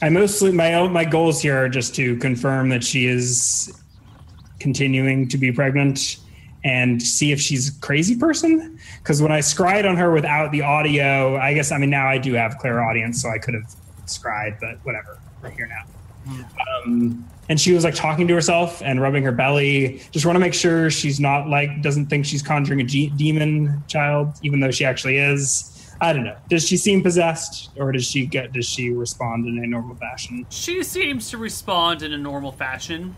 I mostly my my goals here are just to confirm that she is continuing to be pregnant and see if she's a crazy person. Because when I scried on her without the audio, I guess I mean now I do have clairaudience, so I could have scried, but whatever. We're here now. Um, and she was like talking to herself and rubbing her belly. Just want to make sure she's not like doesn't think she's conjuring a G- demon child, even though she actually is. I don't know. Does she seem possessed, or does she get? Does she respond in a normal fashion? She seems to respond in a normal fashion.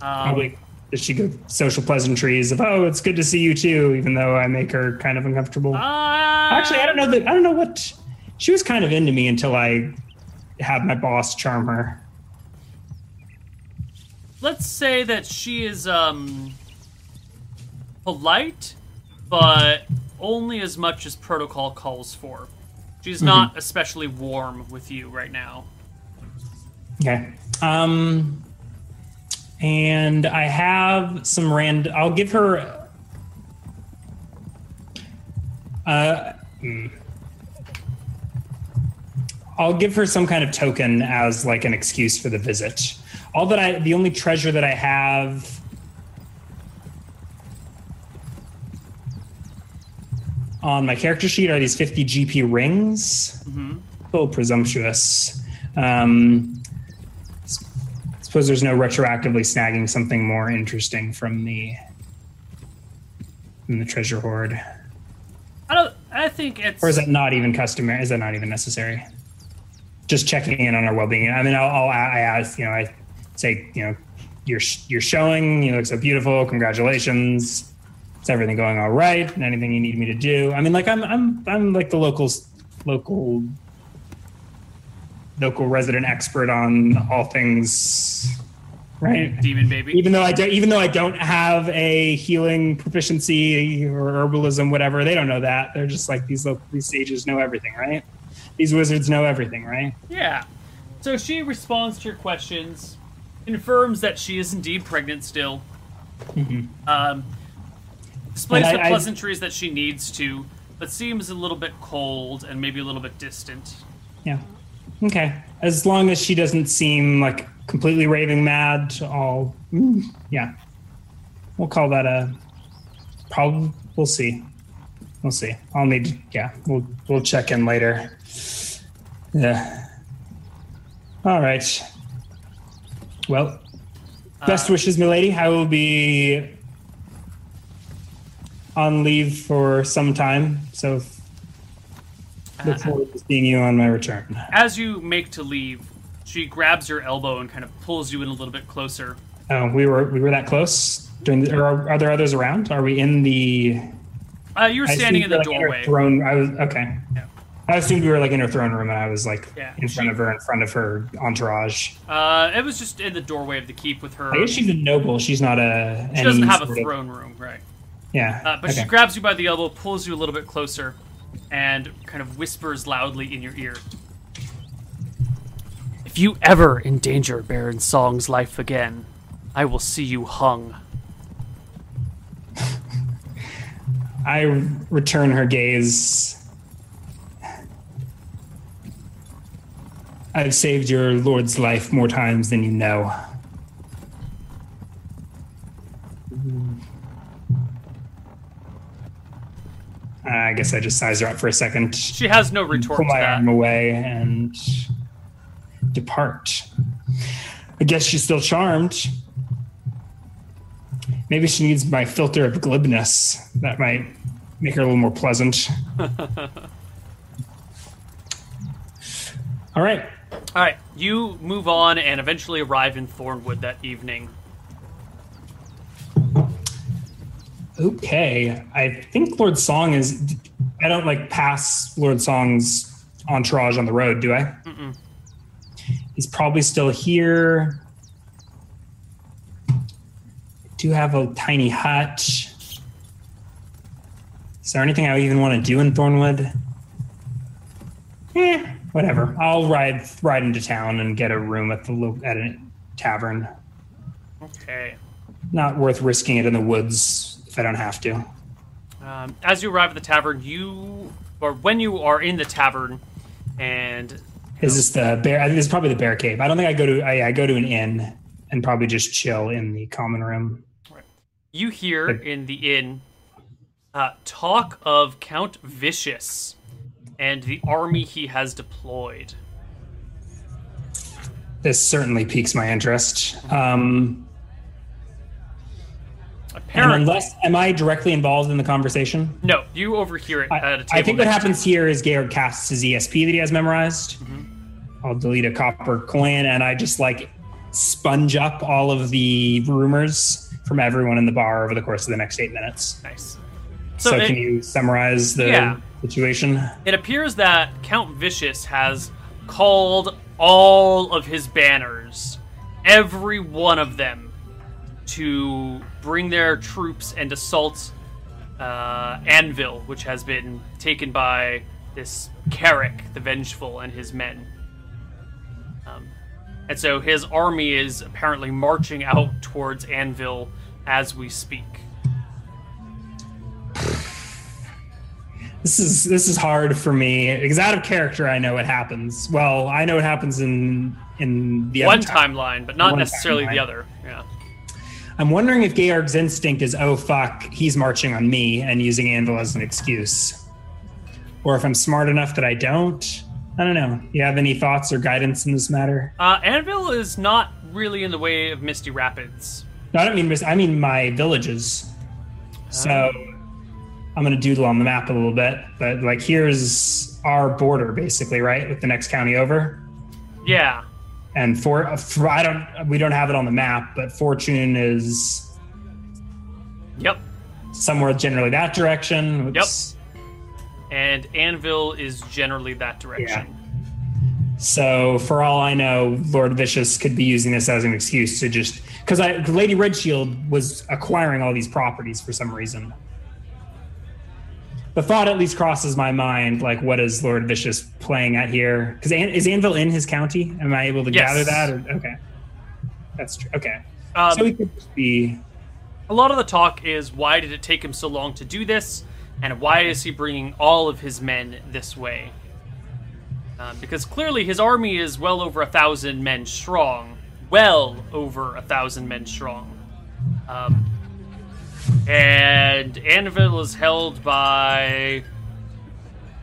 Um, Probably Does she go social pleasantries of "Oh, it's good to see you too," even though I make her kind of uncomfortable? Uh, Actually, I don't know that. I don't know what. She was kind of into me until I had my boss charm her. Let's say that she is um polite, but only as much as protocol calls for. She's Mm-hmm. not especially warm with you right now. Okay. Um, and I have some rand. I'll give her. Uh, hmm. I'll give her some kind of token as like an excuse for the visit. All that I, the only treasure that I have. On my character sheet are these 50 GP rings. A little presumptuous. Um, suppose there's no retroactively snagging something more interesting from the from the treasure hoard, I don't. I think it's. or is that not even customary? Is that not even necessary? Just checking in on our well-being. I mean, I'll, I'll I ask, you know, I say, you know, you're you're showing, you look so beautiful. Congratulations. Is everything going all right? Anything you need me to do? I mean, like I'm I'm I'm like the local local local resident expert on all things, right? demon baby. even though I don't, even though I don't have a healing proficiency or herbalism, whatever, they don't know that. They're just like these local, these sages know everything, right? These wizards know everything, right? Yeah. So she responds to your questions, confirms that she is indeed pregnant still. Um, displays And the I- I- pleasantries that she needs to, but seems a little bit cold and maybe a little bit distant. Yeah. Okay. As long as she doesn't seem like completely raving mad, I'll. Yeah. We'll call that a. Probably. We'll see. We'll see. I'll need. Yeah. We'll we'll check in later. Yeah. All right. Well, best uh, wishes, milady. I will be on leave for some time, so look forward to seeing you on my return. As you make to leave, she grabs your elbow and kind of pulls you in a little bit closer. Oh, we were we were that close during. The, or are, are there others around? Are we in the? Uh, you were standing in the like, doorway. Throne. I was okay. Yeah. I assumed we were like in her throne room, and I was like Yeah, in front she- of her, in front of her entourage. Uh, it was just in the doorway of the keep with her. I guess she's a noble. She's not a. She doesn't have a throne room, right? Yeah. Uh, but okay. she grabs you by the elbow, pulls you a little bit closer, and kind of whispers loudly in your ear. If you ever endanger Baron Song's life again, I will see you hung. I return her gaze. I've saved your lord's life more times than you know. I guess I just size her up for a second, She has no retort pull to my arm away, and depart. I guess she's still charmed. Maybe she needs my filter of glibness. That might make her a little more pleasant. All right. All right, you move on and eventually arrive in Thornwood that evening. Okay. I think Lord Song is. I don't like pass Lord Song's entourage on the road, do I? He's probably still here. Do have a tiny hut. Is there anything I even want to do in Thornwood? Eh, whatever. I'll ride ride into town and get a room at the at a tavern. Okay. Not worth risking it in the woods if I don't have to. Um, as you arrive at the tavern, you, or when you are in the tavern, and Is this the bear? I think this is probably the bear cave. I don't think I go to. I, I go to an inn and probably just chill in the common room. you hear Hey. in the inn uh, talk of Count Vicious and the army he has deployed. This certainly piques my interest. Um, and unless, am I directly involved in the conversation? no, you overhear it I, at a table. I think what happens here is Gared casts his ESP that he has memorized. Mm-hmm. I'll delete a copper coin and I just like sponge up all of the rumors from everyone in the bar over the course of the next eight minutes. Nice. So, so it, can you summarize the yeah. situation? It appears that Count Vicious has called all of his banners, every one of them, to bring their troops and assault uh, Anvil, which has been taken by this Carrick the Vengeful and his men. Um, and so his army is apparently marching out towards Anvil as we speak. This is this is hard for me because out of character I know what happens. Well, I know what happens in in the one timeline, but not necessarily timeline. the other. Yeah. I'm wondering if Georg's instinct is, oh fuck, he's marching on me and using Anvil as an excuse. Or if I'm smart enough that I don't. I don't know. You have any thoughts or guidance in this matter? Uh, Anvil is not really in the way of Misty Rapids. No, I don't mean I mean my villages. So oh. I'm gonna doodle on the map a little bit, but like here's our border basically, right, with the next county over. Yeah and for, for I don't we don't have it on the map, but Fortune is Yep. Somewhere generally that direction. Oops. Yep. And Anvil is generally that direction. Yeah. So for all I know, Lord Vicious could be using this as an excuse to just because I Lady Redshield was acquiring all these properties for some reason the thought at least crosses my mind like what is lord vicious playing at here? Because An- is anvil in his county? Am i able to yes. gather that or, okay. That's true okay. Um, so he could be a lot of the talk is why did it take him so long to do this? And why is he bringing all of his men this way? Uh, because clearly his army is well over a thousand men strong. Well over a thousand men strong. Um, and Anvil is held by,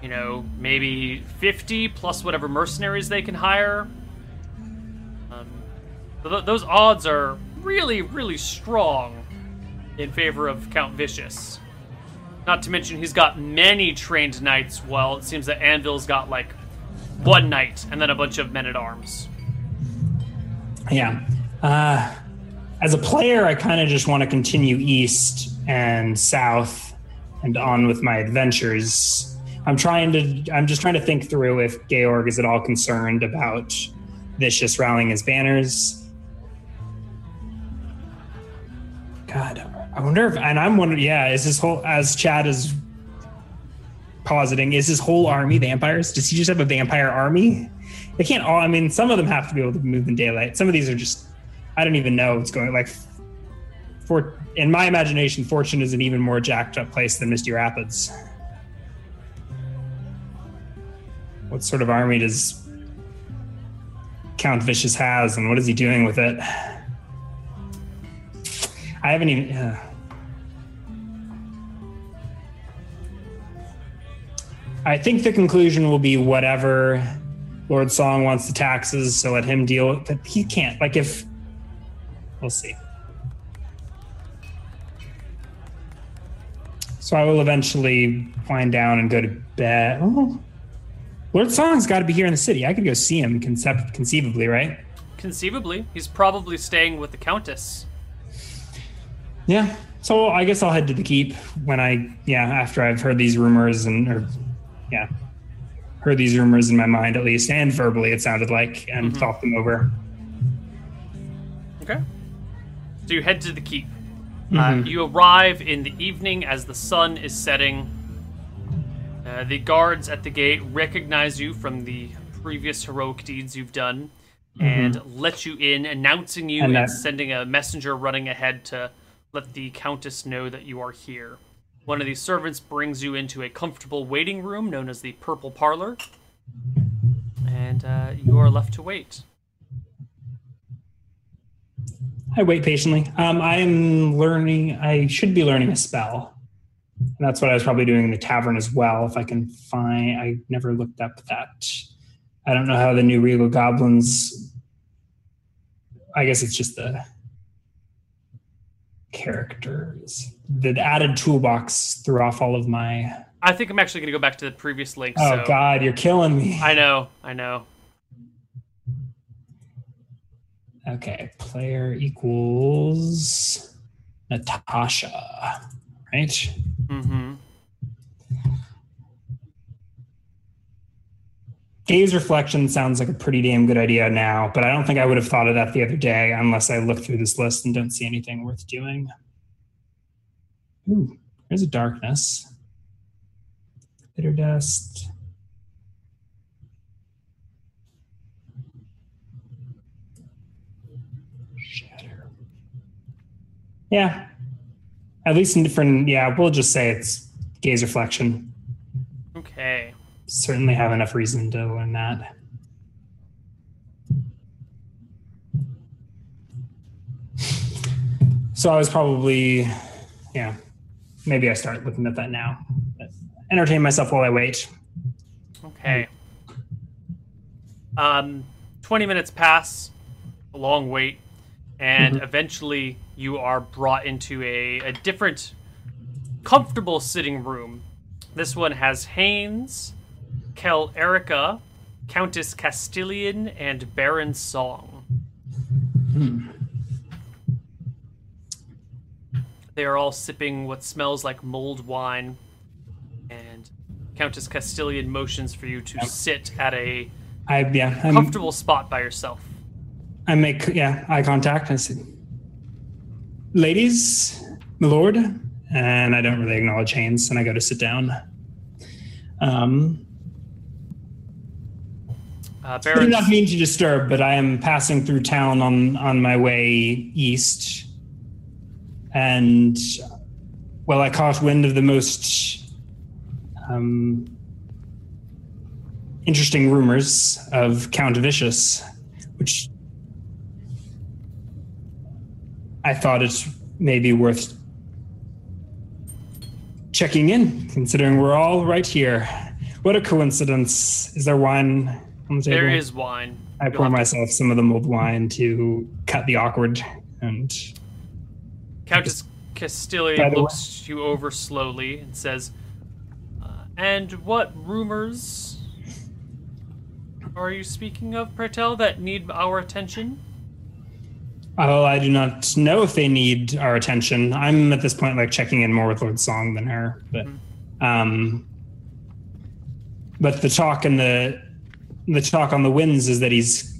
you know, maybe 50 plus whatever mercenaries they can hire. Um, th- those odds are really, really strong in favor of Count Vicious. Not to mention, he's got many trained knights, while it seems that Anvil's got like one knight and then a bunch of men at arms. Yeah. Uh, as a player, I kind of just want to continue east and south and on with my adventures. I'm trying to, I'm just trying to think through if Georg is at all concerned about Vicious rallying his banners. God, I wonder if, and I'm wondering, yeah, is this whole, as Chad is positing, is his whole army vampires? Does he just have a vampire army? They can't all, I mean, some of them have to be able to move in daylight. Some of these are just I don't even know what's going like for in my imagination, Fortune is an even more jacked up place than Misty Rapids. What sort of army does Count Vicious has, and what is he doing with it? I haven't even. Uh, I think the conclusion will be whatever Lord Song wants the taxes, so let him deal with it. He can't. Like if We'll see. So I will eventually wind down and go to bed. Oh, Lord Song's got to be here in the city. I could go see him concept- conceivably, right? Conceivably. He's probably staying with the Countess. Yeah. So I guess I'll head to the keep when I, yeah, after I've heard these rumors and, or, yeah, heard these rumors in my mind at least, and verbally it sounded like, and mm-hmm. thought them over. Okay. So you head to the keep. Uh, mm-hmm. Uh, you arrive in the evening as the sun is setting. Uh, the guards at the gate recognize you from the previous heroic deeds you've done mm-hmm. and let you in, announcing you and, and sending a messenger running ahead to let the countess know that you are here. One of these servants brings you into a comfortable waiting room known as the Purple Parlor, and uh, you are left to wait. I wait patiently. Um, I am learning. I should be learning a spell. And that's what I was probably doing in the tavern as well. If I can find, I never looked up that. I don't know how the new regal goblins. I guess it's just the characters. The added toolbox threw off all of my. I think I'm actually going to go back to the previous link. Oh so. God, you're killing me. I know. I know. Okay, player equals Natasha, right? Mm-hmm. Gaze reflection sounds like a pretty damn good idea now, but I don't think I would have thought of that the other day unless I look through this list and don't see anything worth doing. Ooh, there's a darkness. Bitter dust. Yeah. At least in different, yeah, we'll just say it's gaze reflection. Okay certainly have enough reason to learn that. So I was probably, yeah, maybe I start looking at that now. But entertain myself while I wait. Okay. Um, 20 minutes pass, a long wait, and mm-hmm. eventually you are brought into a, a different, comfortable sitting room. This one has Haynes, Kel Erica, Countess Castilian, and Baron Song. Hmm. They are all sipping what smells like mulled wine, and Countess Castilian motions for you to yep. sit at a I, yeah, I'm, comfortable spot by yourself. I make yeah eye contact. I say, "Ladies, my lord," and I don't really acknowledge Haynes, and I go to sit down. Um, uh, I do not mean to disturb, but I am passing through town on on my way east, and well, I caught wind of the most um, interesting rumors of Count Vicious, which I thought it may be worth checking in, considering we're all right here. What a coincidence! Is there wine on the table? There is wine. I pour myself to... some of the mulled wine to cut the awkward and. Countess Castilian looks you over slowly and says, uh, "And what rumors are you speaking of, Praetel, that need our attention?" Oh, I do not know if they need our attention. I'm at this point like checking in more with Lord Song than her, but um, but the talk and the the talk on the winds is that he's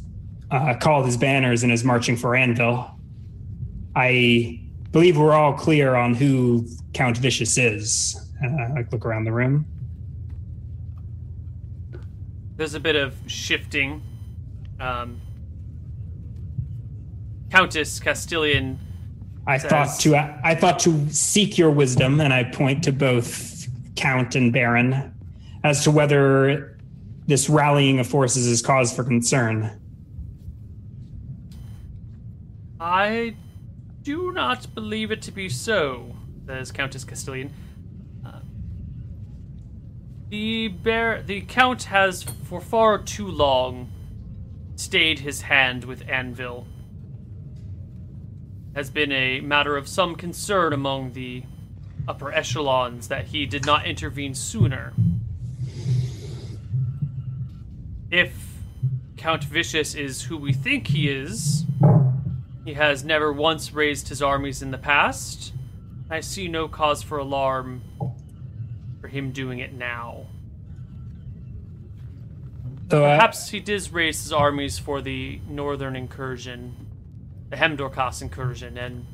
uh, called his banners and is marching for Anvil. I believe we're all clear on who Count Vicious is. Uh, I look around the room. There's a bit of shifting. Um, Countess Castilian. I says, thought to I thought to seek your wisdom, and I point to both Count and Baron as to whether this rallying of forces is cause for concern. I do not believe it to be so, says Countess Castilian. Uh, the bear, the Count has for far too long stayed his hand with Anvil. Has been a matter of some concern among the upper echelons that he did not intervene sooner. if Count Vicious is who we think he is, he has never once raised his armies in the past. I see no cause for alarm for him doing it now. So, uh, Perhaps he did raise his armies for the northern incursion, the Hemdorkas incursion, and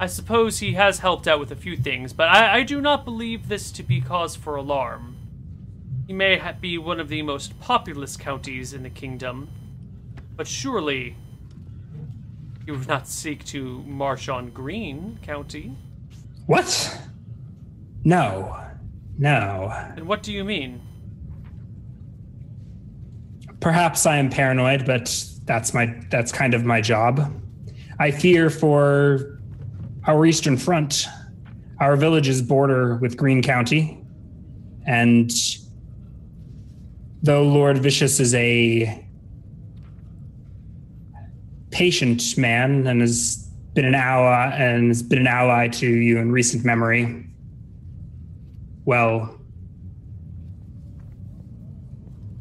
I suppose he has helped out with a few things, but I, I do not believe this to be cause for alarm. He may be one of the most populous counties in the kingdom, but surely you would not seek to march on Green County. What? No. No. And what do you mean? Perhaps I am paranoid, but that's my that's kind of my job. I fear for our eastern front. Our villages border with Green County, and though Lord Vicious is a patient man and has been an ally and has been an ally to you in recent memory, well,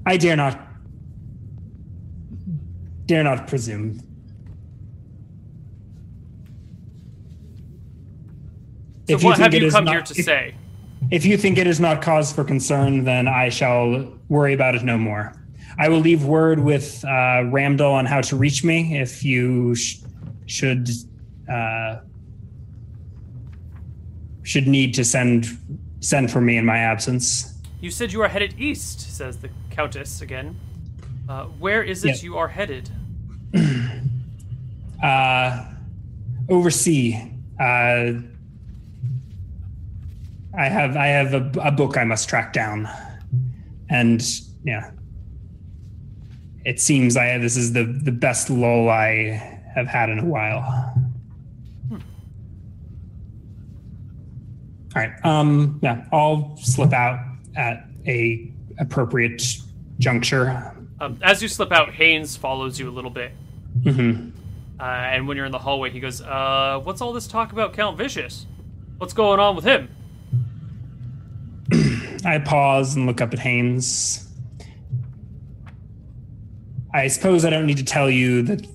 I dare not dare not presume. So if what have you come not, here to if, say? If you think it is not cause for concern, then I shall worry about it no more. I will leave word with uh, Ramdal on how to reach me if you sh- should uh, should need to send send for me in my absence. You said you are headed east, says the Countess again. Uh, where is it you are headed? uh, oversea. Uh, I have I have a, a book I must track down, and yeah, it seems I this is the the best lull I have had in a while. Hmm. All right. Um. Yeah. I'll slip out at a appropriate juncture. Um, as you slip out, Haynes follows you a little bit. Mm-hmm. Uh, and when you're in the hallway, he goes, uh, "What's all this talk about Count Vicious? What's going on with him?" I pause and look up at Haynes. I suppose I don't need to tell you that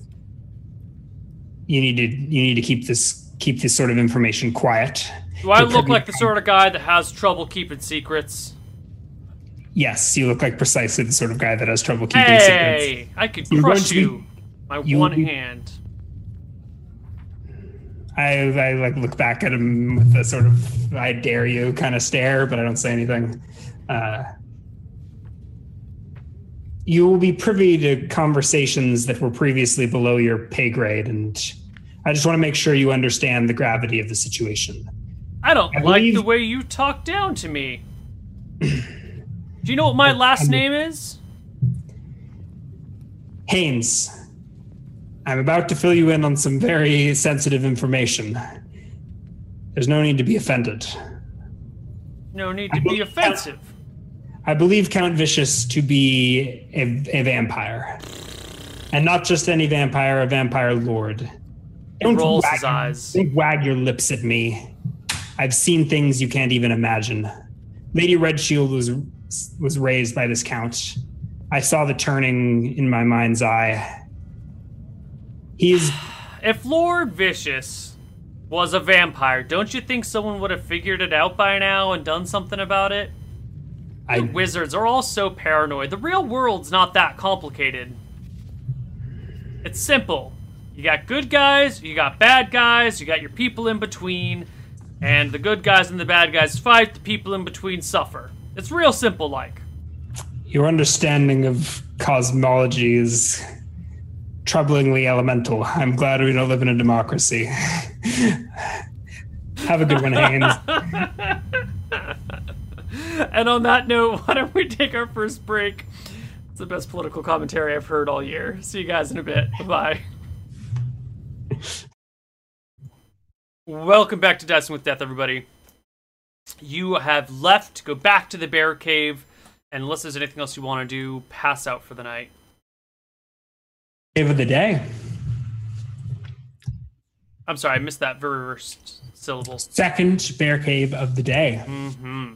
you need to you need to keep this keep this sort of information quiet. Do I look like the sort of guy that has trouble keeping secrets? Yes, you look like precisely the sort of guy that has trouble keeping hey, secrets. Hey, I could crush you. Be, my you one be, hand. I, I like look back at him with a sort of "I dare you" kind of stare, but I don't say anything. Uh, you will be privy to conversations that were previously below your pay grade, and I just want to make sure you understand the gravity of the situation. I don't I like believe... the way you talk down to me. Do you know what my last name is? Haynes. I'm about to fill you in on some very sensitive information. There's no need to be offended. No need to be offensive. I believe Count Vicious to be a, a vampire. And not just any vampire, a vampire lord. Don't rolls wag, his eyes. Don't wag your lips at me. I've seen things you can't even imagine. Lady Redshield was was raised by this count. I saw the turning in my mind's eye. He's if Lord Vicious was a vampire, don't you think someone would have figured it out by now and done something about it? I, wizards are all so paranoid. The real world's not that complicated. It's simple. You got good guys, you got bad guys, you got your people in between, and the good guys and the bad guys fight, the people in between suffer. It's real simple like. Your understanding of cosmology is troublingly elemental. I'm glad we don't live in a democracy. Have a good one, Haynes. and on that note, why don't we take our first break? It's the best political commentary I've heard all year. See you guys in a bit. Bye. Welcome back to Dicing with Death, everybody. You have left to go back to the bear cave, and unless there's anything else you want to do, pass out for the night. Cave of the day. I'm sorry, I missed that very first syllable. Second bear cave of the day. Mm-hmm.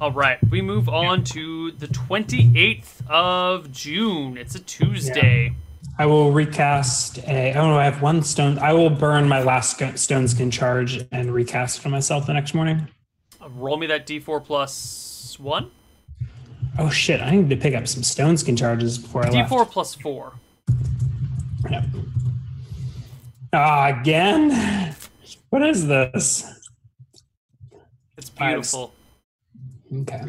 All right, we move on to the 28th of June. It's a Tuesday. Yeah. I will recast a. Oh no, I have one stone. I will burn my last stone skin charge and recast for myself the next morning. Roll me that d4 plus one. Oh shit! I need to pick up some stone skin charges before I d4 left. plus four. Yep. Uh, again? What is this? It's beautiful. Okay.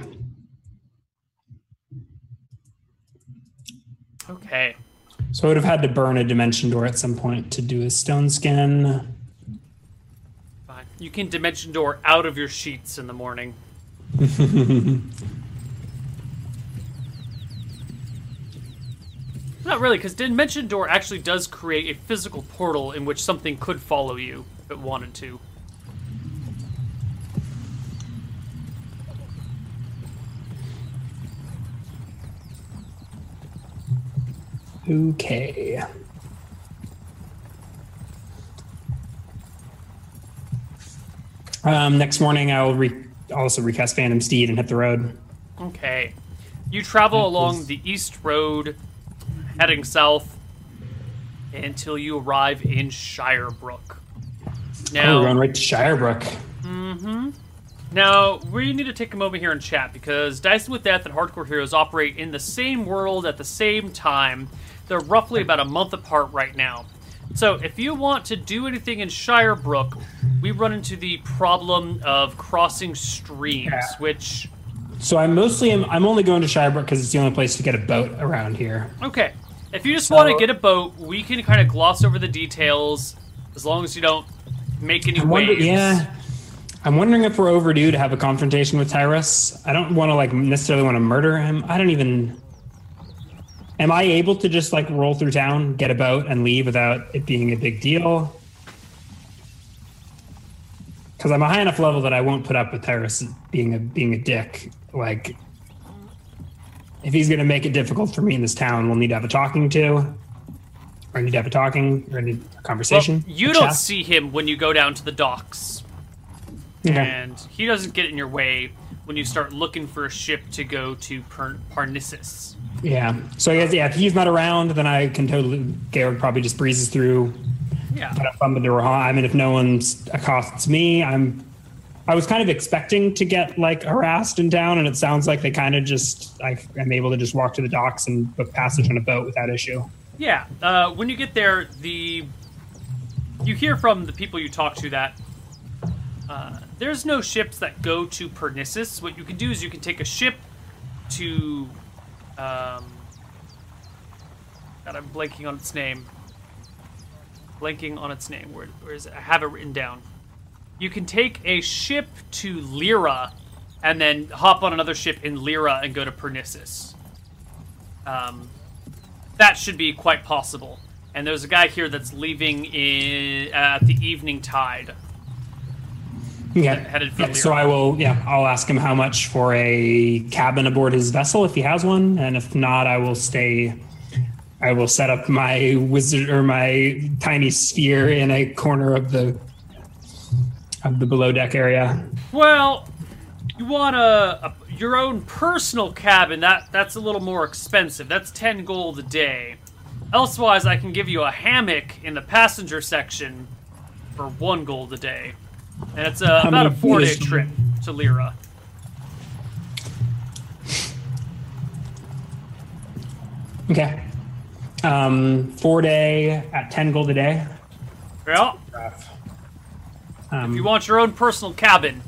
Okay. So I would have had to burn a dimension door at some point to do a stone skin. Fine. You can dimension door out of your sheets in the morning. Not really, because Dimension Door actually does create a physical portal in which something could follow you if it wanted to. Okay. Um, next morning, I will re- also recast Phantom Steed and hit the road. Okay. You travel along the east road, heading south, until you arrive in Shirebrook. Now, oh, we're going right to Shirebrook. Mm, Mm-hmm. Now, we need to take a moment here and chat because Dicing with Death and Hardcore Heroes operate in the same world at the same time. They're roughly about a month apart right now. So, if you want to do anything in Shirebrook, we run into the problem of crossing streams, yeah. which. So I'm mostly I'm, I'm only going to Shirebrook because it's the only place to get a boat around here. Okay, if you just so, want to get a boat, we can kind of gloss over the details as long as you don't make any waves. Yeah, I'm wondering if we're overdue to have a confrontation with Tyrus. I don't want to like necessarily want to murder him. I don't even. Am I able to just like roll through town, get a boat, and leave without it being a big deal? Because I'm a high enough level that I won't put up with Tyrus being a being a dick. Like, if he's going to make it difficult for me in this town, we'll need to have a talking to. Or need to have a talking or need a conversation. Well, you don't chat. see him when you go down to the docks Okay. And he doesn't get in your way when you start looking for a ship to go to per- Pernisis. Yeah. So I guess yeah, if he's not around, then I can totally. Garrett probably just breezes through. Yeah. Kind of I mean, if no one accosts me, I'm. I was kind of expecting to get like harassed in town, and it sounds like they kind of just. I, am able to just walk to the docks and book passage on a boat without issue. Yeah. Uh, when you get there, the you hear from the people you talk to that uh, there's no ships that go to Pernisis. What you can do is you can take a ship to. Um, God, I'm blanking on its name. Blanking on its name. Where, where is it? I have it written down. You can take a ship to Lyra and then hop on another ship in Lyra and go to Pernisis. Um, that should be quite possible. And there's a guy here that's leaving in, uh, at the evening tide yeah. headed for yeah, So I will, yeah, I'll ask him how much for a cabin aboard his vessel if he has one, and if not, I will stay. I will set up my wizard or my tiny sphere in a corner of the of the below deck area. Well, you want a, a your own personal cabin. That that's a little more expensive. That's ten gold a day. Elsewise, I can give you a hammock in the passenger section for one gold a day. And it's uh, about a four day trip to Lyra. Okay. Um, four day at 10 gold a day. Yeah. Um, if you want your own personal cabin,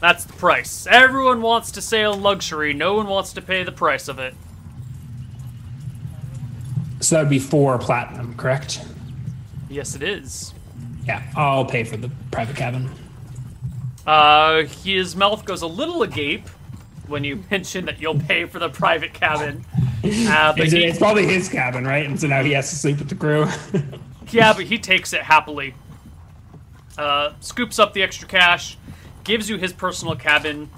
that's the price. Everyone wants to sail luxury, no one wants to pay the price of it. So that would be four platinum, correct? Yes, it is. Yeah, I'll pay for the private cabin. Uh, his mouth goes a little agape when you mention that you'll pay for the private cabin. Uh, but it's, he, it's probably his cabin, right? And so now he has to sleep with the crew. yeah, but he takes it happily. Uh, scoops up the extra cash, gives you his personal cabin,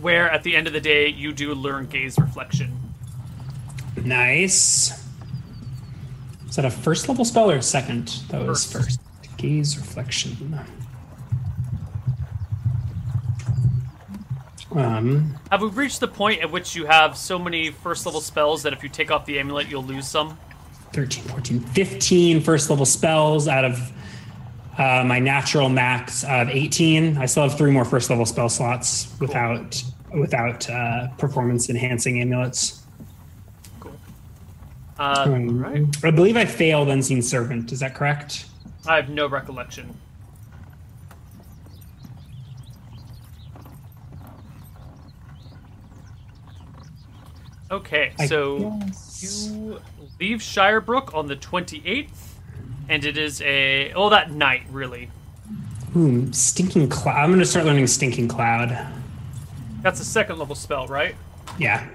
where at the end of the day you do learn gaze reflection. Nice. Is that a first level spell or a second? That was first. first. Gaze reflection. Um, have we reached the point at which you have so many first level spells that if you take off the amulet, you'll lose some? 13, 14, 15 first level spells out of uh, my natural max of 18. I still have three more first level spell slots without cool. without uh, performance enhancing amulets. Cool. Uh, um, right. I believe I failed Unseen Servant. Is that correct? I have no recollection. Okay, so you leave Shirebrook on the 28th, and it is a. Oh, that night, really. Ooh, Stinking Cloud. I'm going to start learning Stinking Cloud. That's a second level spell, right? Yeah.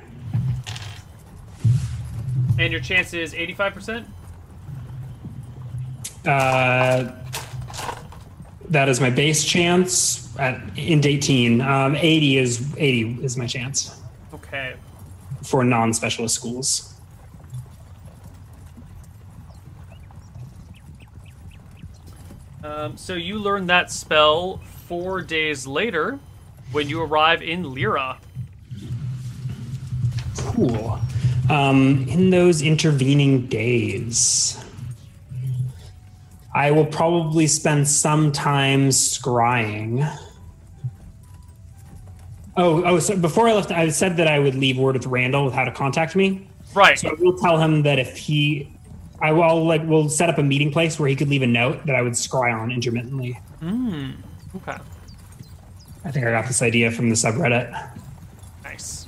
And your chance is 85%? Uh, that is my base chance at in 18. Um, 80 is 80 is my chance. Okay for non-specialist schools. Um, so you learn that spell four days later when you arrive in Lyra. Cool. Um, in those intervening days, I will probably spend some time scrying. Oh, oh! So before I left, I said that I would leave word with Randall with how to contact me. Right. So I will tell him that if he, I will like we'll set up a meeting place where he could leave a note that I would scry on intermittently. Hmm. Okay. I think I got this idea from the subreddit. Nice.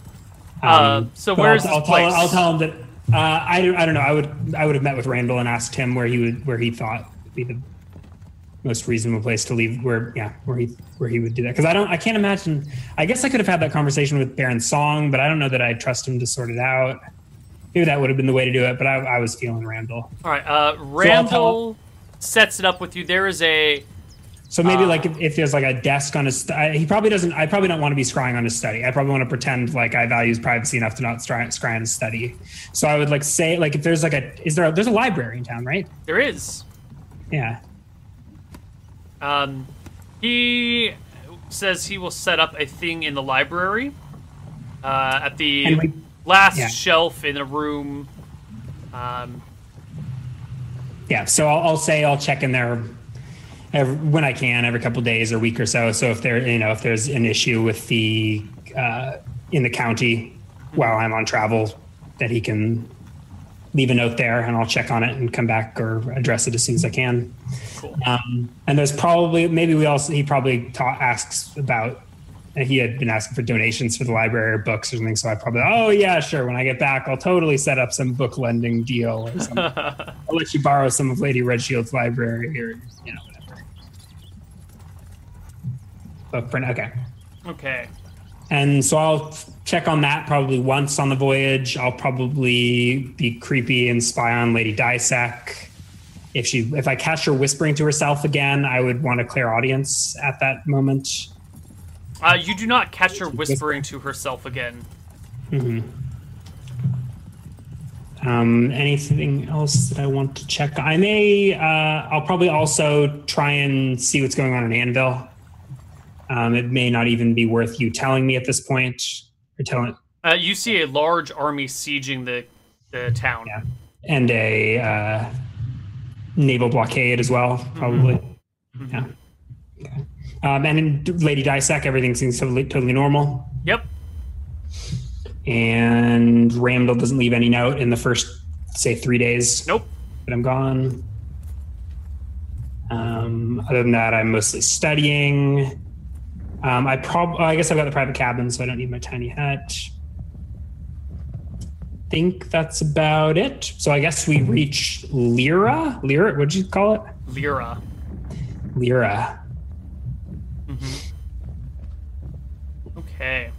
Um, uh, so where's I'll, I'll place? Tell, I'll tell him that uh, I, don't- I don't know. I would I would have met with Randall and asked him where he would where he thought would be the most reasonable place to leave where yeah where he where he would do that because I don't I can't imagine I guess I could have had that conversation with Baron Song but I don't know that I'd trust him to sort it out. Maybe that would have been the way to do it, but I, I was feeling Randall. All right. Uh, Randall sets it up with you. There is a So maybe Uh, like if, if there's like a desk on his, I- he probably doesn't. I probably don't want to be scrying on his study. I probably want to pretend like I value his privacy enough to not scry, scry on his study. So I would like say like if there's like a is there a, there's a library in town, right? there is. Yeah. Um, he says he will set up a thing in the library. Uh, at the we- last yeah. shelf in a room. Um, Yeah. So I'll, I'll say I'll check in there every, when I can, every couple days or week or so. So if there you know if there's an issue with the uh, in the county while I'm on travel, that he can leave a note there and I'll check on it and come back or address it as soon as I can. cool. Um, and there's probably maybe we also he probably ta- asks about and he had been asking for donations for the library or books or something. So I probably oh yeah sure when I get back I'll totally set up some book lending deal or something. I'll let you borrow some of Lady Redshield's library or you know whatever. But for okay. okay. And so I'll check on that probably once on the voyage. I'll probably be creepy and spy on Lady Dysec. If she, if I catch her whispering to herself again, I would want a clairaudience at that moment. Uh, you do not catch her whispering to herself again. Um, anything else that I want to check? I may. Uh, I'll probably also try and see what's going on in Anvil. Um, it may not even be worth you telling me at this point or telling. Uh, you see a large army sieging the the town. Yeah. and a uh, naval blockade as well, probably. Yeah. Okay. Um, and in Lady Dysec, everything seems totally, totally normal. Yep. And Randall doesn't leave any note in the first, say, three days Nope. that I'm gone. Um, other than that, I'm mostly studying. Um, I prob I guess I've got the private cabin, so I don't need my tiny hut. Think that's about it. So I guess we reach Lyra. Lyra, what'd you call it? Lyra. Lyra. Okay.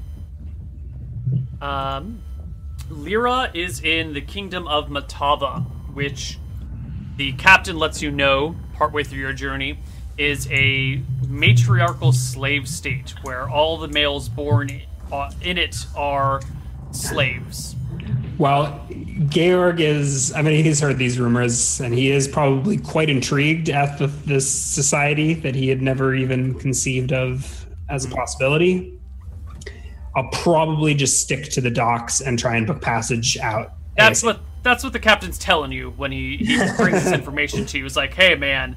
Um, Lyra is in the kingdom of Matava, which the captain lets you know partway through your journey is a matriarchal slave state where all the males born in it are slaves. Well, Georg is, I mean, he's heard these rumors and he is probably quite intrigued at the, this society that he had never even conceived of as a hmm. possibility. I'll probably just stick to the docks and try and book passage out. That's what that's what the captain's telling you when he, he brings this information to you. He's like, "Hey, man,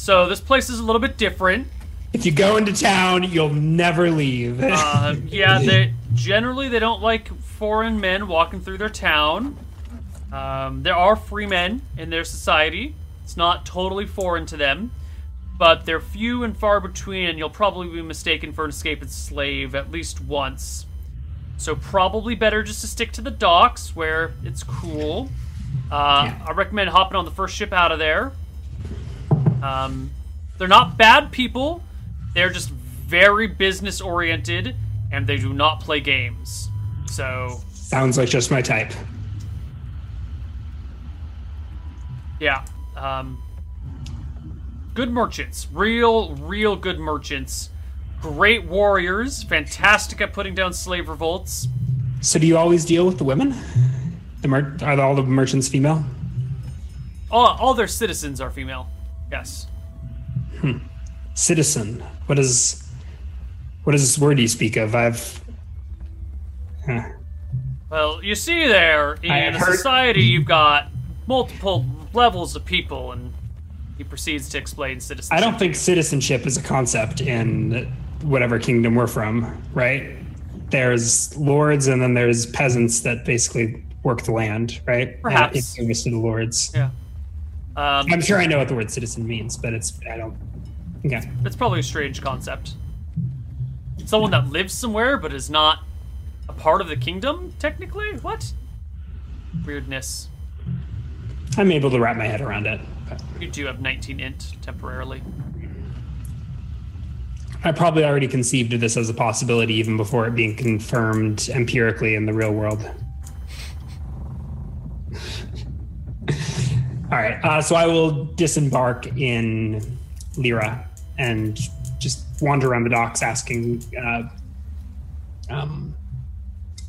so this place is a little bit different. If you go into town, you'll never leave. Uh, yeah, they generally they don't like foreign men walking through their town. Um, there are free men in their society. It's not totally foreign to them, but they're few and far between, and you'll probably be mistaken for an escaped slave at least once. So probably better just to stick to the docks where it's cool. Uh, Yeah. I recommend hopping on the first ship out of there. Um, they're not bad people. They're just very business oriented, and they do not play games. So Sounds like just my type. yeah, um, good merchants, real, real good merchants. Great warriors, fantastic at putting down slave revolts. So, do you always deal with the women? The mer- are all the merchants female? All, all their citizens are female. Yes. Citizen. What is what is this word you speak of? I've huh. Well, you see, there in I a heard- society, you've got multiple levels of people, and he proceeds to explain citizenship. I don't think citizenship is a concept in whatever kingdom we're from, right? there's lords and then there's peasants that basically work the land, right? Perhaps in service to the lords. Yeah. Um, I'm sure I know what the word citizen means, but it's I don't. Yeah. It's probably a strange concept. Someone that lives somewhere but is not a part of the kingdom, technically? What? Weirdness. I'm able to wrap my head around it. You do have 19 int temporarily. I probably already conceived of this as a possibility even before it being confirmed empirically in the real world. All right, uh, so I will disembark in Lyra and just wander around the docks, asking, uh, um,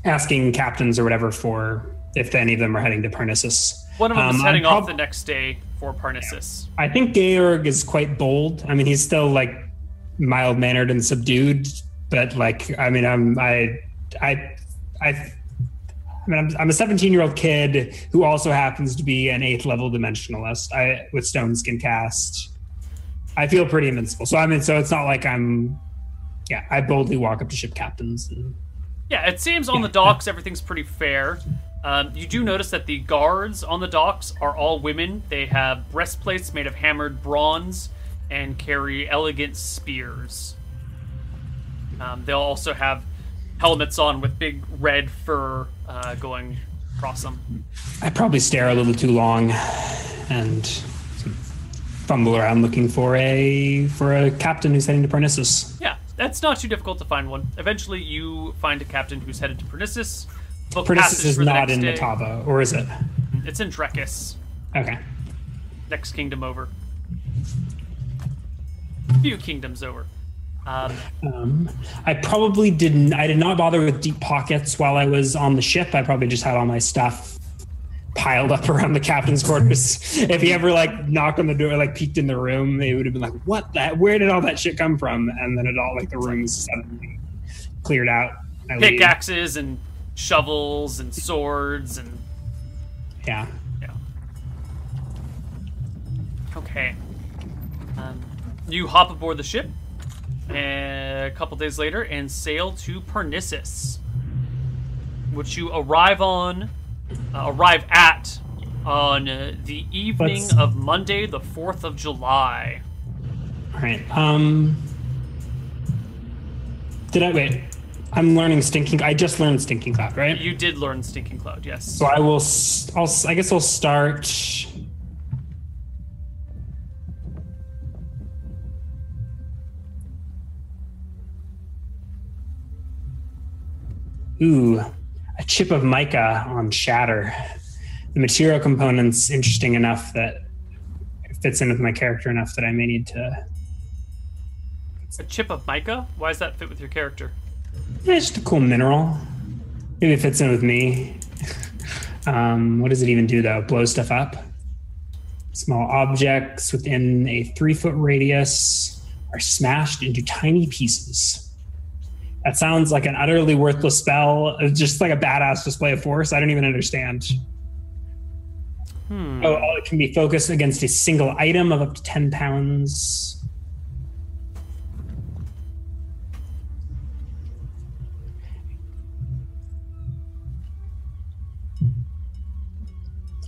asking captains or whatever for if any of them are heading to Pernisis. One of them um, is heading prob- off the next day for Pernisis. I think Georg is quite bold. I mean, he's still like mild mannered and subdued, but like, I mean, I'm, I, I, I, I mean, I'm, I'm a 17 year old kid who also happens to be an eighth level dimensionalist. I with stone skin cast. I feel pretty invincible. So I mean, so it's not like I'm. Yeah, I boldly walk up to ship captains. And, yeah, it seems on yeah. the docks everything's pretty fair. Um, you do notice that the guards on the docks are all women. They have breastplates made of hammered bronze and carry elegant spears. Um, they'll also have helmets on with big red fur uh, going across them. I probably stare a little too long and fumble around looking for a for a captain who's heading to Pernisis. Yeah, that's not too difficult to find one. Eventually, you find a captain who's headed to Pernisis. Book Pernisis is not in day. Natava, or is it? It's in Drekis. Okay. Next kingdom over. Few kingdoms over. Um, um, I probably didn't. I did not bother with deep pockets while I was on the ship. I probably just had all my stuff piled up around the captain's quarters. if he ever like knocked on the door, like peeked in the room, they would have been like, "What that? Where did all that shit come from?" And then it all like the rooms suddenly cleared out. Pickaxes and shovels and swords and yeah, yeah. Okay. Um, you hop aboard the ship a couple days later and sail to Pernisis, which you arrive on, uh, arrive at on uh, the evening Let's... of Monday, the fourth of July. All right. Um. Did I wait? I'm learning stinking. I just learned stinking cloud, right? You did learn stinking cloud, yes. So I will. I'll. I guess I'll start Ooh, a chip of mica on shatter. The material component's interesting enough that it fits in with my character enough that I may need to. A chip of mica? Why does that fit with your character? Yeah, it's just a cool mineral. Maybe it fits in with me. um, what does it even do though? Blow stuff up? Small objects within a three foot radius are smashed into tiny pieces. That sounds like an utterly worthless spell. It's just like a badass display of force. I don't even understand. Hmm. Oh, oh, it can be focused against a single item of up to 10 pounds.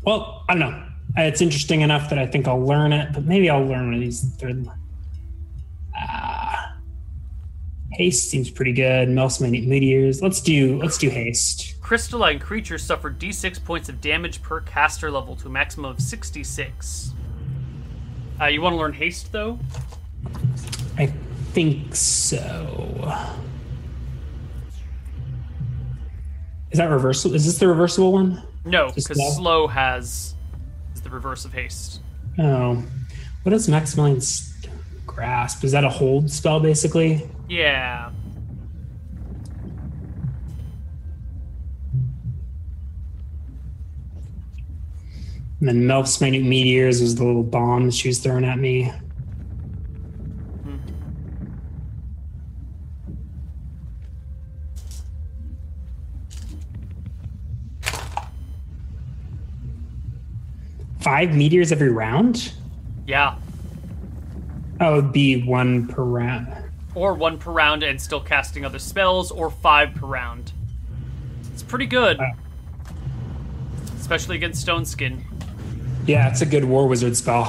Well, I don't know. Uh, it's interesting enough that I think I'll learn it, but maybe I'll learn one of these third. Haste seems pretty good. Melf's meteors. Let's do let's do haste. Crystalline creatures suffer d6 points of damage per caster level to a maximum of 66. Uh, you want to learn haste though? I think so. Is that reversible? Is this the reversible one? No, because slow has is the reverse of haste. Oh, what is Maximilian's grasp? Is that a hold spell basically? Yeah. And then Melf's minute meteors was the little bomb that she was throwing at me. Hmm. Five meteors every round? Yeah. Oh, it'd be one per round. Or one per round and still casting other spells, or five per round. It's pretty good, especially against Stone Skin. Yeah, it's a good War Wizard spell.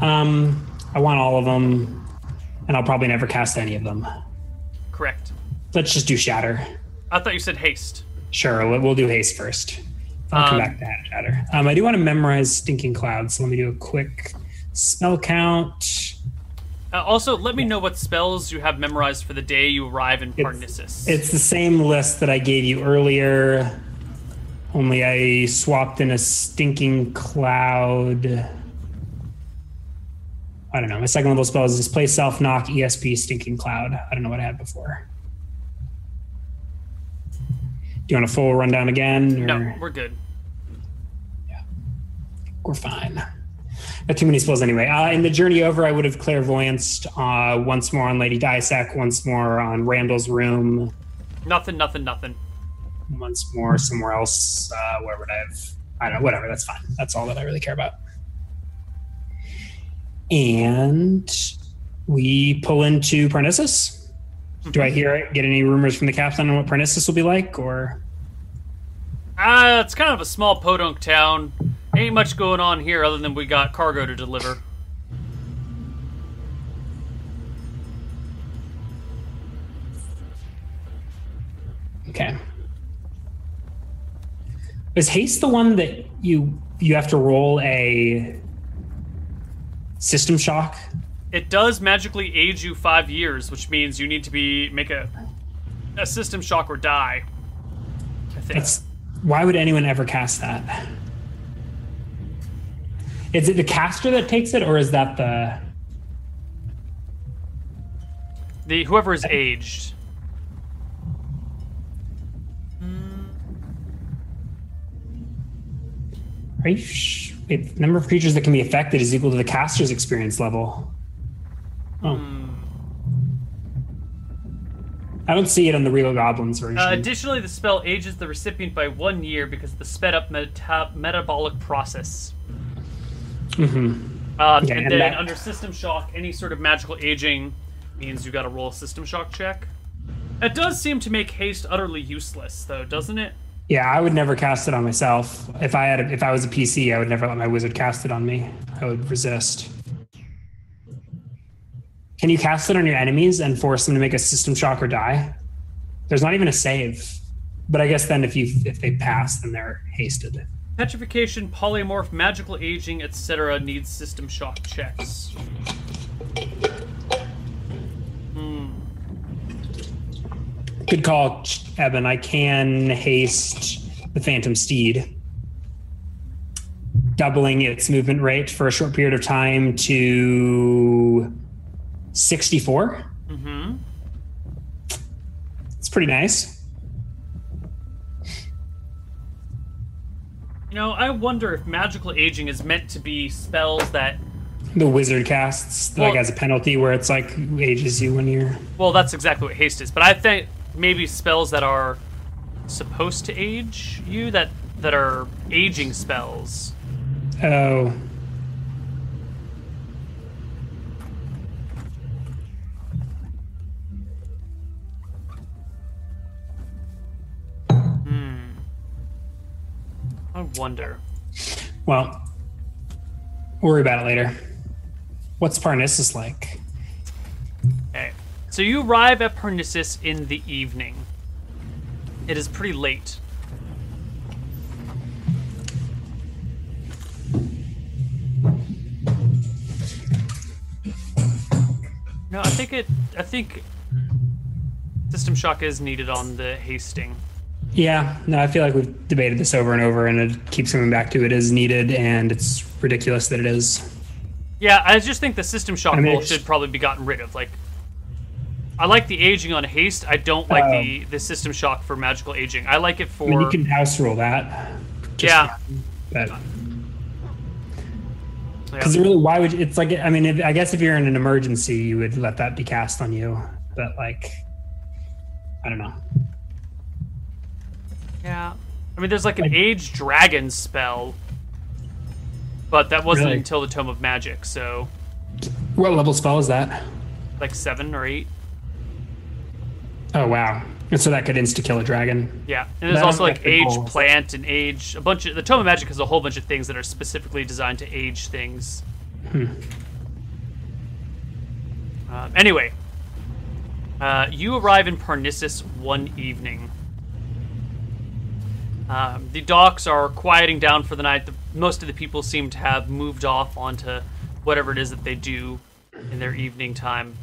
Um, I want all of them, and I'll probably never cast any of them. Correct. Let's just do Shatter. I thought you said Haste. Sure, we'll do Haste first. I'll come um, back to that Shatter. Um, I do want to memorize Stinking Cloud, so let me do a quick spell count. Uh, also, let me know what spells you have memorized for the day you arrive in Pernisis. It's, it's the same list that I gave you earlier, only I swapped in a Stinking Cloud. I don't know. My second level spell is Display Self Knock, ESP, Stinking Cloud. I don't know what I had before. Do you want a full rundown again? Or? No, we're good. Yeah, we're fine. Too many spells anyway. Uh, in the journey over, I would have clairvoyanced uh, once more on Lady Diasec, once more on Randall's room. Nothing, nothing, nothing. Once more somewhere else. Uh, where would I have? I don't know. Whatever. That's fine. That's all that I really care about. And we pull into Pernisis. Do I hear get any rumors from the captain on what Pernisis will be like, or? Uh, it's kind of a small podunk town. Ain't much going on here other than we got cargo to deliver. Okay. Is haste the one that you you have to roll a system shock? It does magically age you five years, which means you need to be make a a system shock or die. I think. That's, why would anyone ever cast that? Is it the caster that takes it, or is that the the whoever is aged? Are you sh- it, number of creatures that can be affected is equal to the caster's experience level. Oh. Hmm. I don't see it on the real goblins version. Uh, additionally, the spell ages the recipient by one year because of the sped up meta- metabolic process. Mm-hmm. Um, yeah, and, and then that... under System Shock, any sort of magical aging means you got to roll a System Shock check. It does seem to make haste utterly useless, though, doesn't it? Yeah, I would never cast it on myself. If I had, a, if I was a PC, I would never let my wizard cast it on me. I would resist. Can you cast it on your enemies and force them to make a system shock or die? There's not even a save. But I guess then if you if they pass, then they're hasted. Petrification, polymorph, magical aging, etc. needs system shock checks. Hmm. Good call, Evan. I can haste the Phantom Steed, doubling its movement rate for a short period of time to 64. Mm-hmm. It's pretty nice. You know, I wonder if magical aging is meant to be spells that the wizard casts well, like as a penalty where it's like ages you when you're well that's exactly what haste is but i think maybe spells that are supposed to age you that that are aging spells. Oh wonder. Well, worry about it later. What's Pernisis like? Okay. So you arrive at Pernisis in the evening. It is pretty late. No, I think it. I think system shock is needed on the hasting. Yeah, no, I feel like we've debated this over and over, and it keeps coming back to it is needed, and it's ridiculous that it is. Yeah, I just think the system shock I mean, should probably be gotten rid of. Like, I like the aging on haste. I don't like uh, the the system shock for magical aging. I like it for. I mean, you can house rule that. yeah. But. Because really, why would it's like? I mean, if, I guess if you're in an emergency, you would let that be cast on you. But like, I don't know. Yeah. I mean, there's like an Age Dragon spell, but that wasn't really? until the Tome of Magic, so. What level spell is that? like seven or eight. Oh wow! And so that could insta kill a dragon. Yeah, and there's also like age plant and age a bunch of the tome of magic has a whole bunch of things that are specifically designed to age things. Hmm. Uh, anyway, uh, you arrive in Pernisis one evening. Um, the docks are quieting down for the night. The, most of the people seem to have moved off onto whatever it is that they do in their evening time.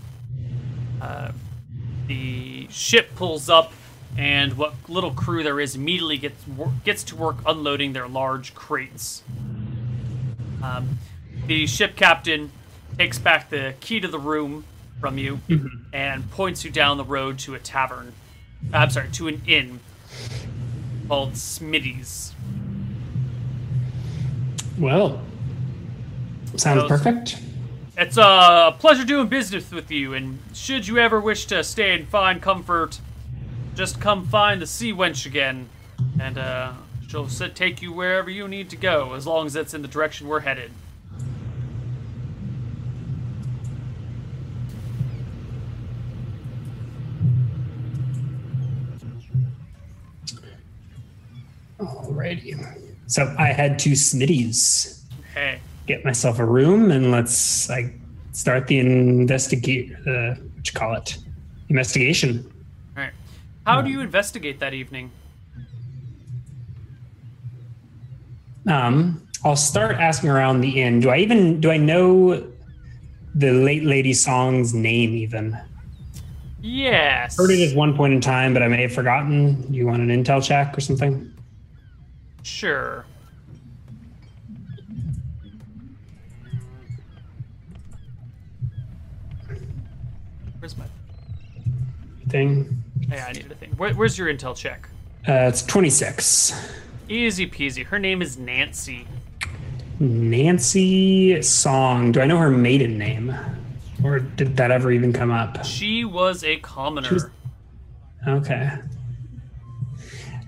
Uh, the ship pulls up, and what little crew there is immediately gets gets to work unloading their large crates. Um, the ship captain takes back the key to the room from you mm-hmm. and points you down the road to a tavern. Uh, I'm sorry, to an inn called Smitty's. Well, sounds so, perfect. It's a pleasure doing business with you, and should you ever wish to stay and find comfort, just come find the sea wench again, and uh, she'll take you wherever you need to go, as long as it's in the direction we're headed. Alrighty. So I head to Smitty's. Hey get myself a room and let's like start the investigate. Uh, what you call it? Investigation. All right. How do you investigate that evening? Um, I'll start asking around the inn. Do I even do I know the late lady song's name even? Yes. I Heard it at one point in time, but I may have forgotten. Do you want an intel check or something? Sure. Where's my thing? Yeah, I needed a thing. Where, where's your intel check? Uh, it's 26. Easy peasy. Her name is Nancy. Nancy Song. Do I know her maiden name? Or did that ever even come up? She was a commoner. Was... Okay.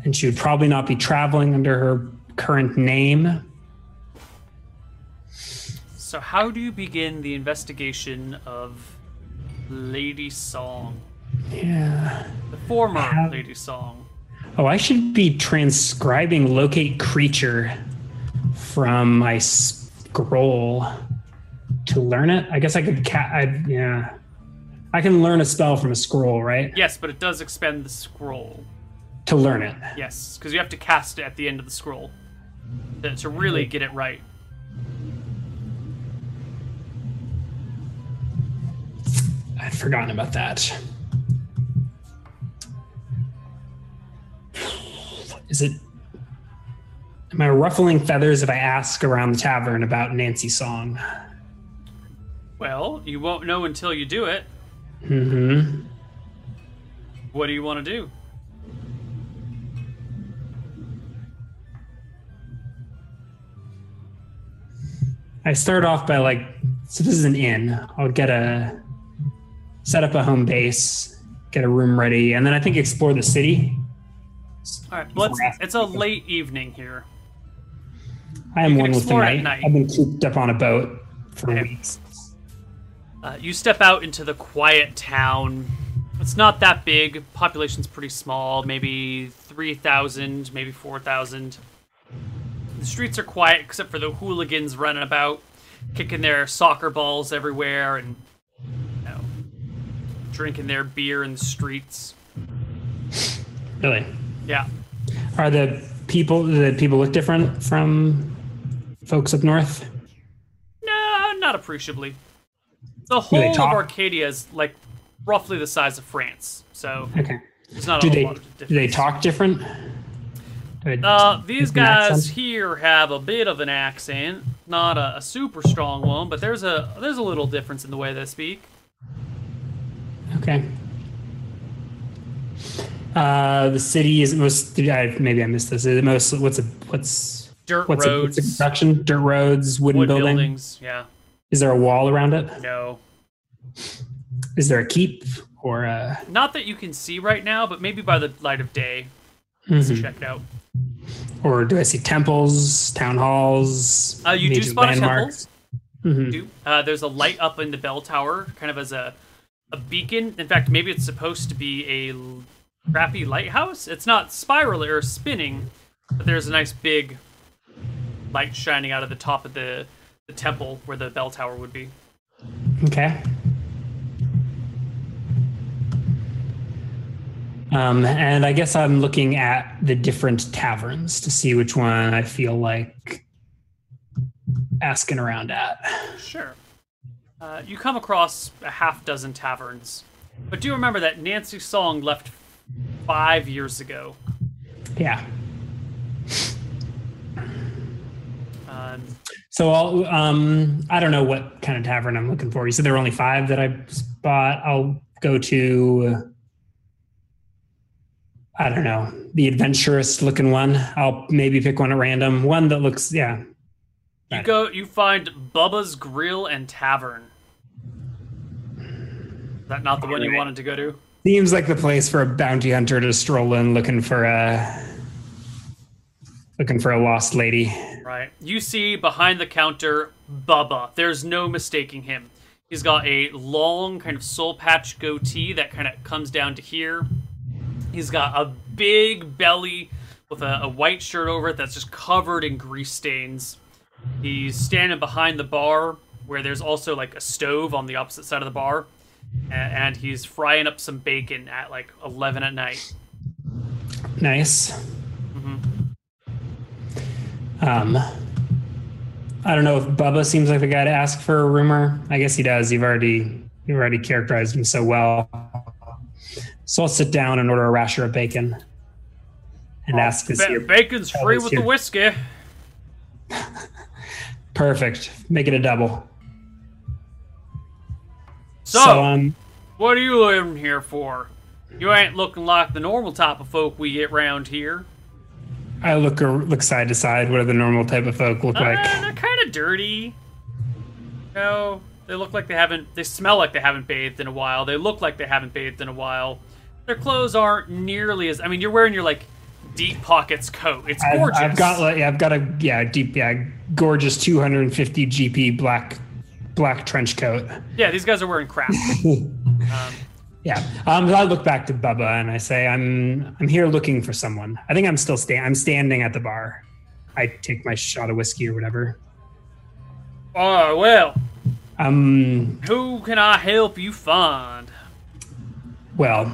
And she would probably not be traveling under her current name. So, how do you begin the investigation of Lady Song. Yeah. The former. Lady Song. Oh, I should be transcribing locate creature from my scroll to learn it. I guess I could cat. I, yeah. I can learn a spell from a scroll, right? Yes, but it does expend the scroll. To learn it. Yes, because you have to cast it at the end of the scroll to, to really get it right. I'd forgotten about that. Is it? Am I ruffling feathers if I ask around the tavern about Nancy Song? Well, you won't know until you do it. Mm-hmm. What do you want to do? I start off by like, so this is an inn. I'll get a set up a home base, get a room ready, and then I think explore the city. All right, well, it's, it's a late evening here. I am one with the night. night. I've been cooped up on a boat for okay. weeks. Uh, you step out into the quiet town. It's not that big. Population's pretty small, maybe 3,000, maybe 4,000. The streets are quiet except for the hooligans running about, kicking their soccer balls everywhere and you know, drinking their beer in the streets. Really? Yeah. Are the people the people look different from folks up north? No, not appreciably. The whole of Arcadia is like roughly the size of France, so okay. It's not do they do they talk different? Uh, these guys here have a bit of an accent, not a, a, super strong one, but there's a there's a little difference in the way they speak. Okay. Uh, the city is most. I, maybe I missed this. Is it most? What's a what's dirt what's roads? A, what's construction? Dirt roads, wooden Wood building? buildings. Yeah. Is there a wall around it? No. Is there a keep or a? Not that you can see right now, but maybe by the light of day, mm-hmm. check it out. Or do I see temples, town halls? Uh, you do spot landmarks? a temple. Mm-hmm. Uh, there's a light up in the bell tower, kind of as a a beacon. In fact, maybe it's supposed to be a crappy lighthouse. It's not spiraling or spinning, but there's a nice big light shining out of the top of the, the temple where the bell tower would be. Okay. Um, and I guess I'm looking at the different taverns to see which one I feel like asking around at. Sure. Uh, you come across a half dozen taverns, but do remember that Nancy Song left five years ago. Yeah. Um, so I'll, um, I don't know what kind of tavern I'm looking for. You said there were only five that I spot. I'll go to I don't know, the adventurous looking one. I'll maybe pick one at random. One that looks, yeah. You go, you find Bubba's Grill and Tavern. Is that not the one you wanted to go to? Seems like the place for a bounty hunter to stroll in looking for a looking for a lost lady. Right. You see behind the counter Bubba. There's no mistaking him. He's got a long kind of soul patch goatee that kind of comes down to here. He's got a big belly with a, a, white shirt over it that's just covered in grease stains. He's standing behind the bar where there's also like a stove on the opposite side of the bar, and, he's frying up some bacon at like 11 at night. Nice. Mm-hmm. Um, I don't know if Bubba seems like the guy to ask for a rumor. I guess he does. You've already you've already characterized him so well. So I'll sit down and order a rasher of bacon and oh, ask ba- see bacon's free with here. the whiskey. Perfect. Make it a double. So, so um, what are you living here for? You ain't looking like the normal type of folk we get round here. I look look side to side. What do the normal type of folk look uh, like? They're kind of dirty. You know, they look like they haven't. They smell like they haven't bathed in a while. They look like they haven't bathed in a while their clothes aren't nearly as. I mean, you're wearing your like deep pockets coat. It's gorgeous. I've, I've got like I've got a yeah deep yeah gorgeous 250 GP black black trench coat. Yeah, these guys are wearing crap. um, yeah, um, I look back to Bubba and I say, "I'm I'm here looking for someone. I think I'm still stand. I'm standing at the bar. I take my shot of whiskey or whatever. Oh well. Um, who can I help you find? Well,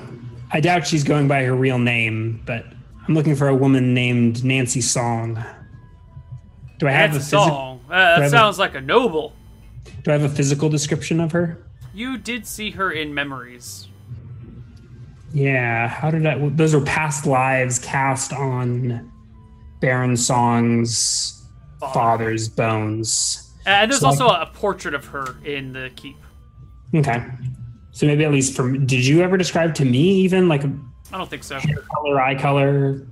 I doubt she's going by her real name, but I'm looking for a woman named Nancy Song. Do I have a Song? Uh, that sounds a, like a noble. Do I have a physical description of her? You did see her in memories. Yeah, how did I? Those are past lives cast on Baron Song's Father. father's bones. And there's so also I, a portrait of her in the keep. Okay. So maybe at least from did you ever describe to me even like I don't think so. Hair color, eye color.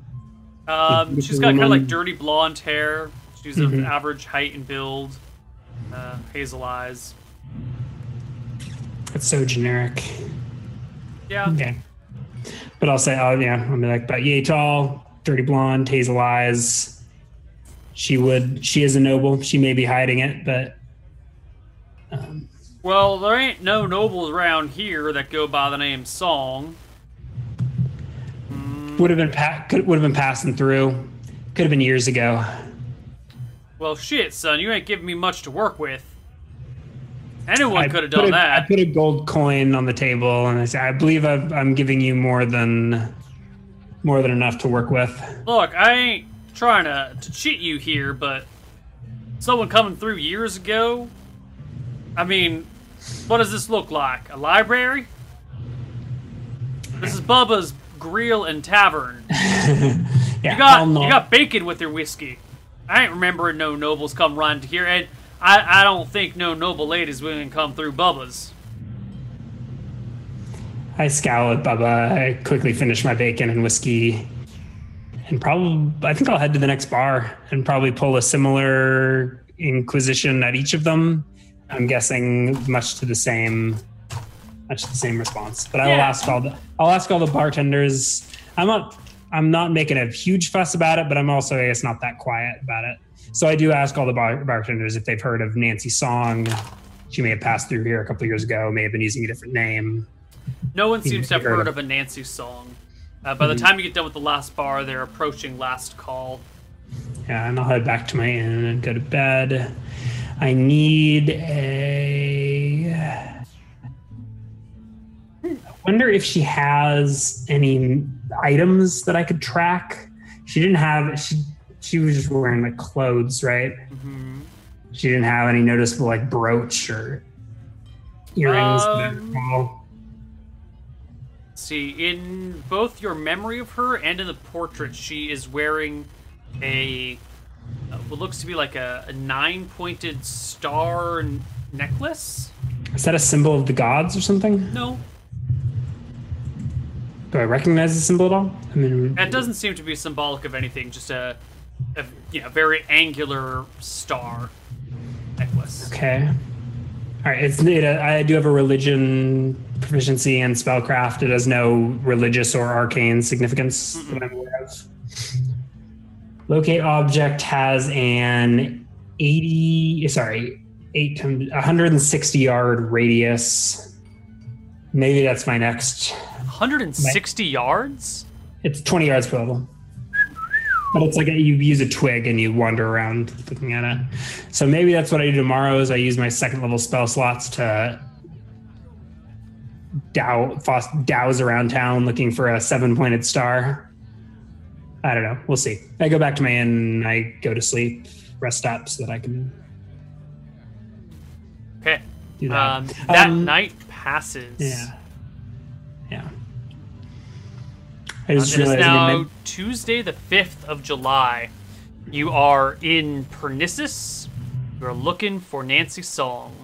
Um, she's got kind of like dirty blonde hair. She's mm-hmm. of average height and build. Uh, hazel eyes. It's so generic. Yeah. Okay. But I'll say, oh yeah, I'm like but yay tall, dirty blonde, hazel eyes. She would. She is a noble. She may be hiding it, but. Well, there ain't no nobles around here that go by the name Song. Mm. Would have been pa- could would have been passing through. Could have been years ago. Well, shit, son, you ain't giving me much to work with. Anyone could have done a, that. I put a gold coin on the table, and I said, "I believe i am giving you more than more than enough to work with." Look, I ain't trying to, to cheat you here, but someone coming through years ago. I mean, what does this look like? A library? This is Bubba's Grill and Tavern. yeah, you got you got bacon with your whiskey. I ain't remembering no nobles come running to here, and I, I don't think no noble ladies will come through Bubba's. I scowl at Bubba. I quickly finish my bacon and whiskey, and probably I think I'll head to the next bar and probably pull a similar inquisition at each of them I'm guessing much to the same much the same response. But I will ask all the I'll ask all the bartenders. I'm not I'm not making a huge fuss about it, but I'm also I guess not that quiet about it. So I do ask all the bar- bartenders if they've heard of Nancy Song she may have passed through here a couple years ago, may have been using a different name. No one seems to have heard of a Nancy song. Uh, by the mm-hmm. time you get done with the last bar, they're approaching last call. Yeah, and I'll head back to my inn and go to bed. I need a. I wonder if she has any items that I could track. She didn't have. She she was just wearing like clothes, right? Mm-hmm. She didn't have any noticeable like brooch or earrings. Um, see, in both your memory of her and in the portrait, she is wearing a what looks to be like a, a nine-pointed star necklace. Is that a symbol of the gods or something? No. Do I recognize the symbol at all? I mean, it doesn't seem to be symbolic of anything. Just a, a you know, very angular star necklace. Okay. All right. It's it, uh, I do have a religion proficiency and spellcraft. It has no religious or arcane significance Mm-mm. that I'm aware of. Locate object has an 80, sorry, 8, 160 yard radius. Maybe that's my next. 160 my, yards? It's 20 yards per level. But it's like you use a twig and you wander around looking at it. So maybe that's what I do tomorrow is I use my second level spell slots to dow, dowse around town looking for a seven pointed star. I don't know. We'll see. I go back to my inn. I go to sleep, rest up, so that I can. Okay. Do that. Um, that um, night passes. Yeah. Yeah. I just uh, it is now Tuesday, the fifth of July. You are in Pernisis. You're looking for Nancy Song.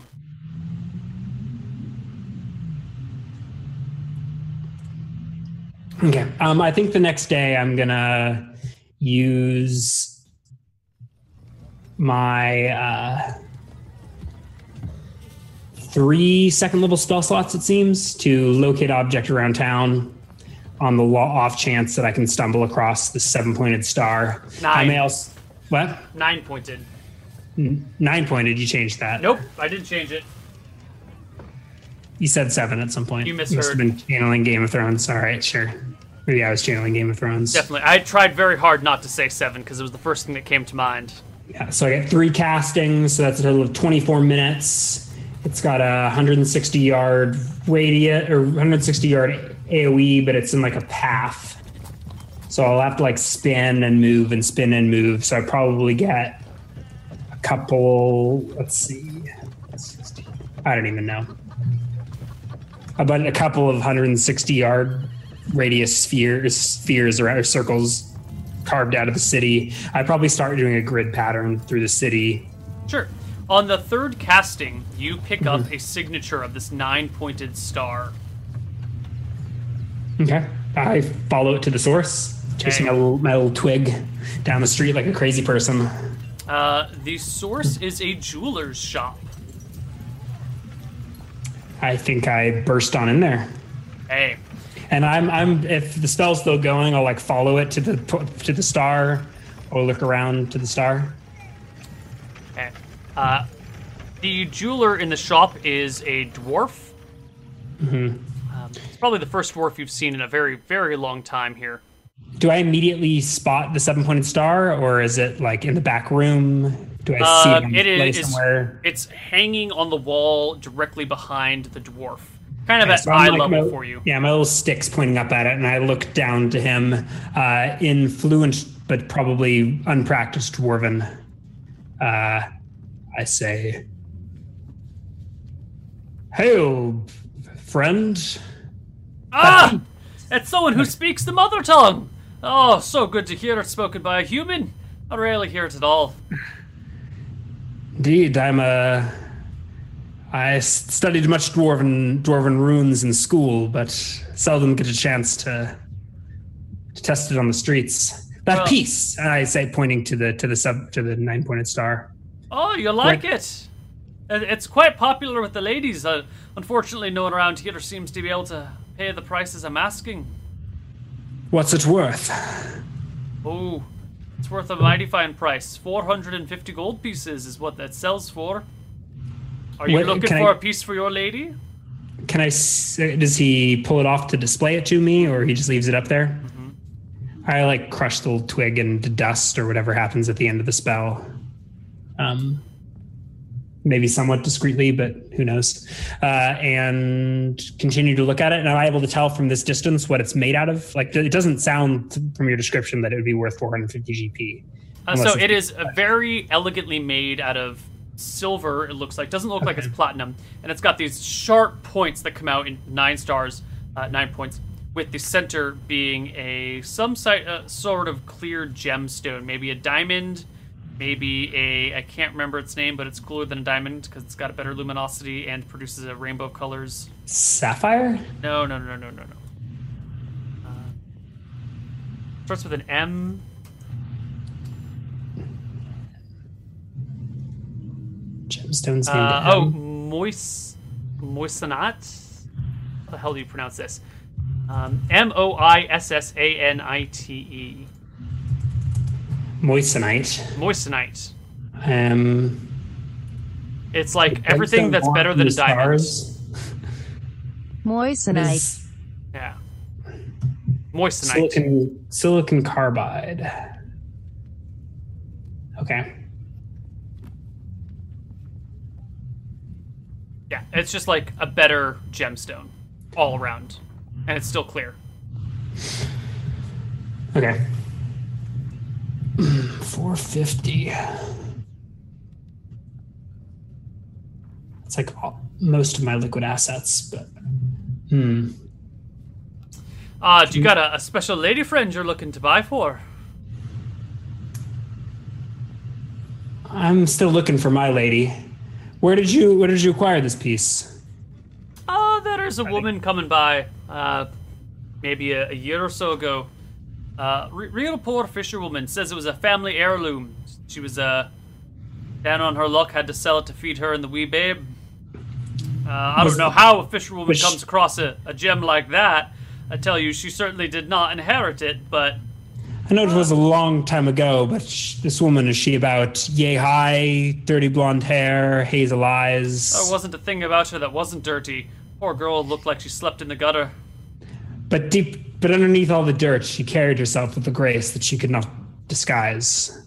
Okay. Um, I think the next day I'm gonna use my uh, three second level spell slots. It seems to locate object around town on the off chance that I can stumble across the seven pointed star. Nine. I may also what? Nine pointed. nine pointed. You changed that? Nope, I didn't change it. You said seven at some point. You misheard. Must have been channeling Game of Thrones. All right, sure. Maybe I was channeling Game of Thrones. Definitely. I tried very hard not to say seven because it was the first thing that came to mind. Yeah, so I get three castings, so that's a total of 24 minutes. It's got a 160 yard radius or 160 yard AoE, but it's in like a path. So I'll have to like spin and move and spin and move. So I probably get a couple. Let's see. I don't even know. About a couple of 160 yard radius spheres, spheres or circles carved out of the city. I'd probably start doing a grid pattern through the city. Sure. On the third casting, you pick mm-hmm. up a signature of this nine pointed star. Okay. I follow it to the source, chasing okay. my, little, my little twig down the street like a crazy person. Uh, the source is a jeweler's shop. I think I burst on in there. Hey, and I'm I'm if the spell's still going, I'll like follow it to the to the star, or look around to the star. Okay. Uh, the jeweler in the shop is a dwarf. Mm-hmm. Um, it's probably the first dwarf you've seen in a very very long time here. Do I immediately spot the seven pointed star, or is it like in the back room? Do I see it, it is, somewhere? It's hanging on the wall directly behind the dwarf kind of okay, at so eye like level my, for you. Yeah, my little stick's pointing up at it, and I look down to him uh, in fluent but probably unpracticed dwarven. Uh, I say, "Hail, friend." Ah, it's someone who speaks the mother tongue. Oh, so good to hear it spoken by a human. I rarely hear it at all. Indeed, I'm a I studied much dwarven dwarven runes in school, but seldom get a chance to to test it on the streets. That well, piece, I say, pointing to the to the sub to the nine pointed star. Oh, you like right. it? It's quite popular with the ladies. Uh, unfortunately, no one around here seems to be able to pay the prices I'm asking. What's it worth? Oh, it's worth a mighty fine price. 450 gold pieces is what that sells for. Are you what, looking for I, a piece for your lady? Can I? Does he pull it off to display it to me, or he just leaves it up there? Mm-hmm. I like crush the little twig into dust or whatever happens at the end of the spell. Um, maybe somewhat discreetly, but who knows? Uh, and continue to look at it. And I'm able to tell from this distance what it's made out of. Like it doesn't sound from your description that it would be worth 450 GP. Uh, so it is very elegantly made out of silver. It looks like doesn't look okay. like it's platinum, and it's got these sharp points that come out in nine stars, uh, nine points. With the center being a some uh, sort of clear gemstone, maybe a diamond, maybe a I can't remember its name, but it's cooler than a diamond because it's got a better luminosity and produces a rainbow of colors. Sapphire? No, no, no, no, no, no. Uh, starts with an M. Gemstones. Uh, oh, moist, moissanite. How the hell do you pronounce this? Um, M O I S S A N I T E. Moissanite. Moissanite. Um, it's like everything that's better than a diamond. Moissanite. Yeah. Moissanite. Silicon, silicon carbide. Okay. Yeah, it's just like a better gemstone all around. And it's still clear. Okay. 450. It's like all, most of my liquid assets, but hmm. Ah, uh, do you got a, a special lady friend you're looking to buy for? I'm still looking for my lady. Where did you where did you acquire this piece? Oh, there's a woman coming by, uh, maybe a, a year or so ago. Uh, real poor fisherwoman says it was a family heirloom. She was uh, down on her luck, had to sell it to feed her and the wee babe. Uh, I don't know how a fisherwoman comes across a, a gem like that. I tell you, she certainly did not inherit it, but. I know it was a long time ago, but this woman, is she about yay high, dirty blonde hair, hazel eyes? There wasn't a thing about her that wasn't dirty. Poor girl looked like she slept in the gutter. But deep, but underneath all the dirt, she carried herself with a grace that she could not disguise.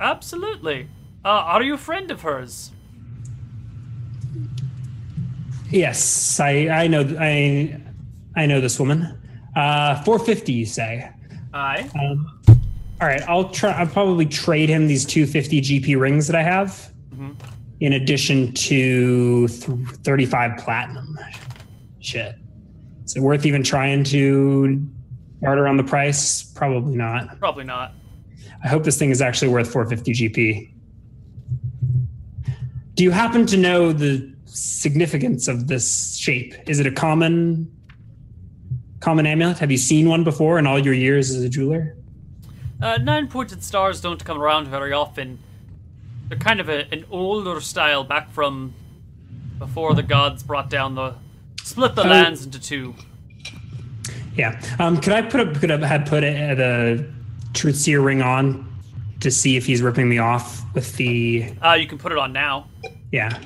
Absolutely. Uh, are you a friend of hers? Yes, I I know I I know this woman. Uh, four fifty, you say? Aye. Um, all right, I'll try. I'll probably trade him these two fifty GP rings that I have, mm-hmm. in addition to th- thirty five platinum. Shit. Is it worth even trying to barter on the price? Probably not. Probably not. I hope this thing is actually worth 450 GP. Do you happen to know the significance of this shape? Is it a common common amulet? Have you seen one before in all your years as a jeweler? Uh, nine pointed stars don't come around very often. They're kind of a, an older style back from before the gods brought down the Split the lands into two. Yeah. Um, could I put a, could have had put a, the truth seer ring on to see if he's ripping me off with the? Uh, you can put it on now. Yeah.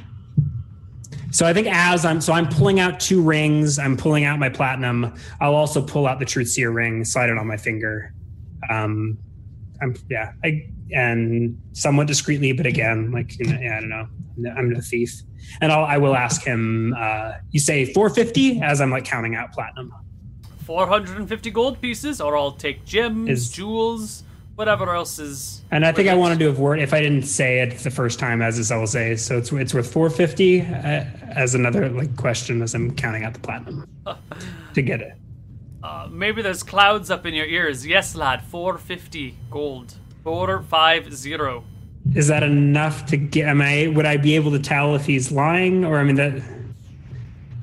So I think as I'm so I'm pulling out two rings, I'm pulling out my platinum. I'll also pull out the truth seer ring, slide it on my finger. Um, I'm yeah, I and somewhat discreetly, but again, like you know, yeah, I don't know. I'm the thief and I'll, I will ask him. Uh, you say 450 as I'm like counting out platinum. 450 gold pieces, or I'll take gems, is, jewels, whatever else is. And I think I wanted to have word if I didn't say it the first time, as is I will say. So it's it's worth 450 uh, as another like question as I'm counting out the platinum to get it. Uh, maybe there's clouds up in your ears. Yes, lad. 450 gold. 450. Is that enough to get? Am I? Would I be able to tell if he's lying, or I mean that,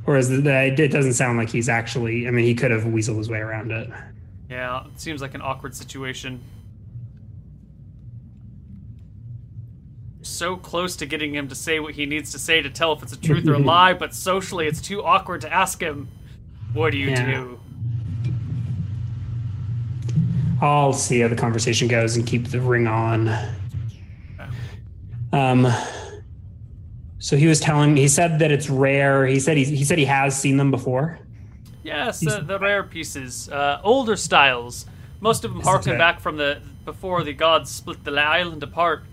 or is it that? It doesn't sound like he's actually. I mean, he could have weaseled his way around it. Yeah, it seems like an awkward situation. So close to getting him to say what he needs to say to tell if it's a truth or a lie, but socially it's too awkward to ask him. What do you yeah. do? I'll see how the conversation goes and keep the ring on. Um, So he was telling. He said that it's rare. He said he, he said he has seen them before. Yes, uh, the rare pieces, uh, older styles. Most of them harken back from the before the gods split the island apart.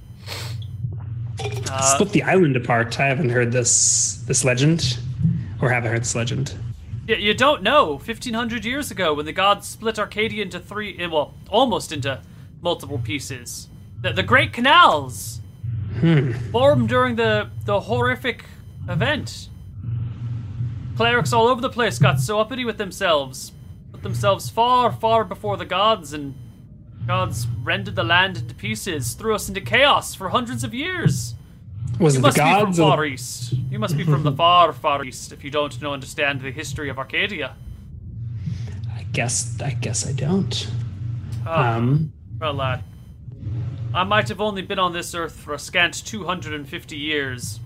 Uh, split the island apart. I haven't heard this this legend, or have I heard this legend? Yeah, you don't know. Fifteen hundred years ago, when the gods split Arcadia into three, eh, well, almost into multiple pieces. The, the Great Canals hmm. formed during the the horrific event. Clerics all over the place got so uppity with themselves, put themselves far, far before the gods, and gods rendered the land into pieces, threw us into chaos for hundreds of years. Was you it must the gods? be from far east. You must be from the far, far east if you don't know understand the history of Arcadia. I guess I guess I don't. Oh, um well lad. I might have only been on this earth for a scant two hundred and fifty years.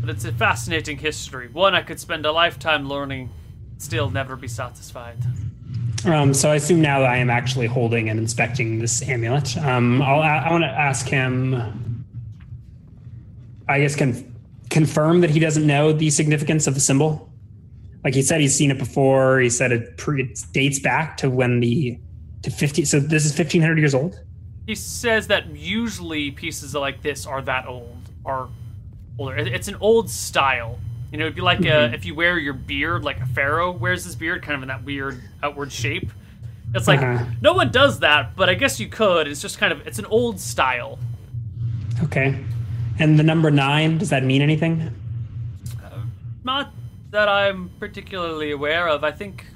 But it's a fascinating history. One I could spend a lifetime learning, still never be satisfied. Um, so I assume now that I am actually holding and inspecting this amulet. Um, I'll, I want to ask him. I guess can confirm that he doesn't know the significance of the symbol. Like he said, he's seen it before. He said it, pre, it dates back to when the to fifty. So this is fifteen hundred years old. He says that usually pieces like this are that old, are older. It's an old style. You know, it'd be like uh, mm-hmm. if you wear your beard like a pharaoh wears his beard, kind of in that weird outward shape. It's like uh-huh. no one does that, but I guess you could. It's just kind of it's an old style. Okay, and the number nine does that mean anything? Uh, not that I'm particularly aware of. I think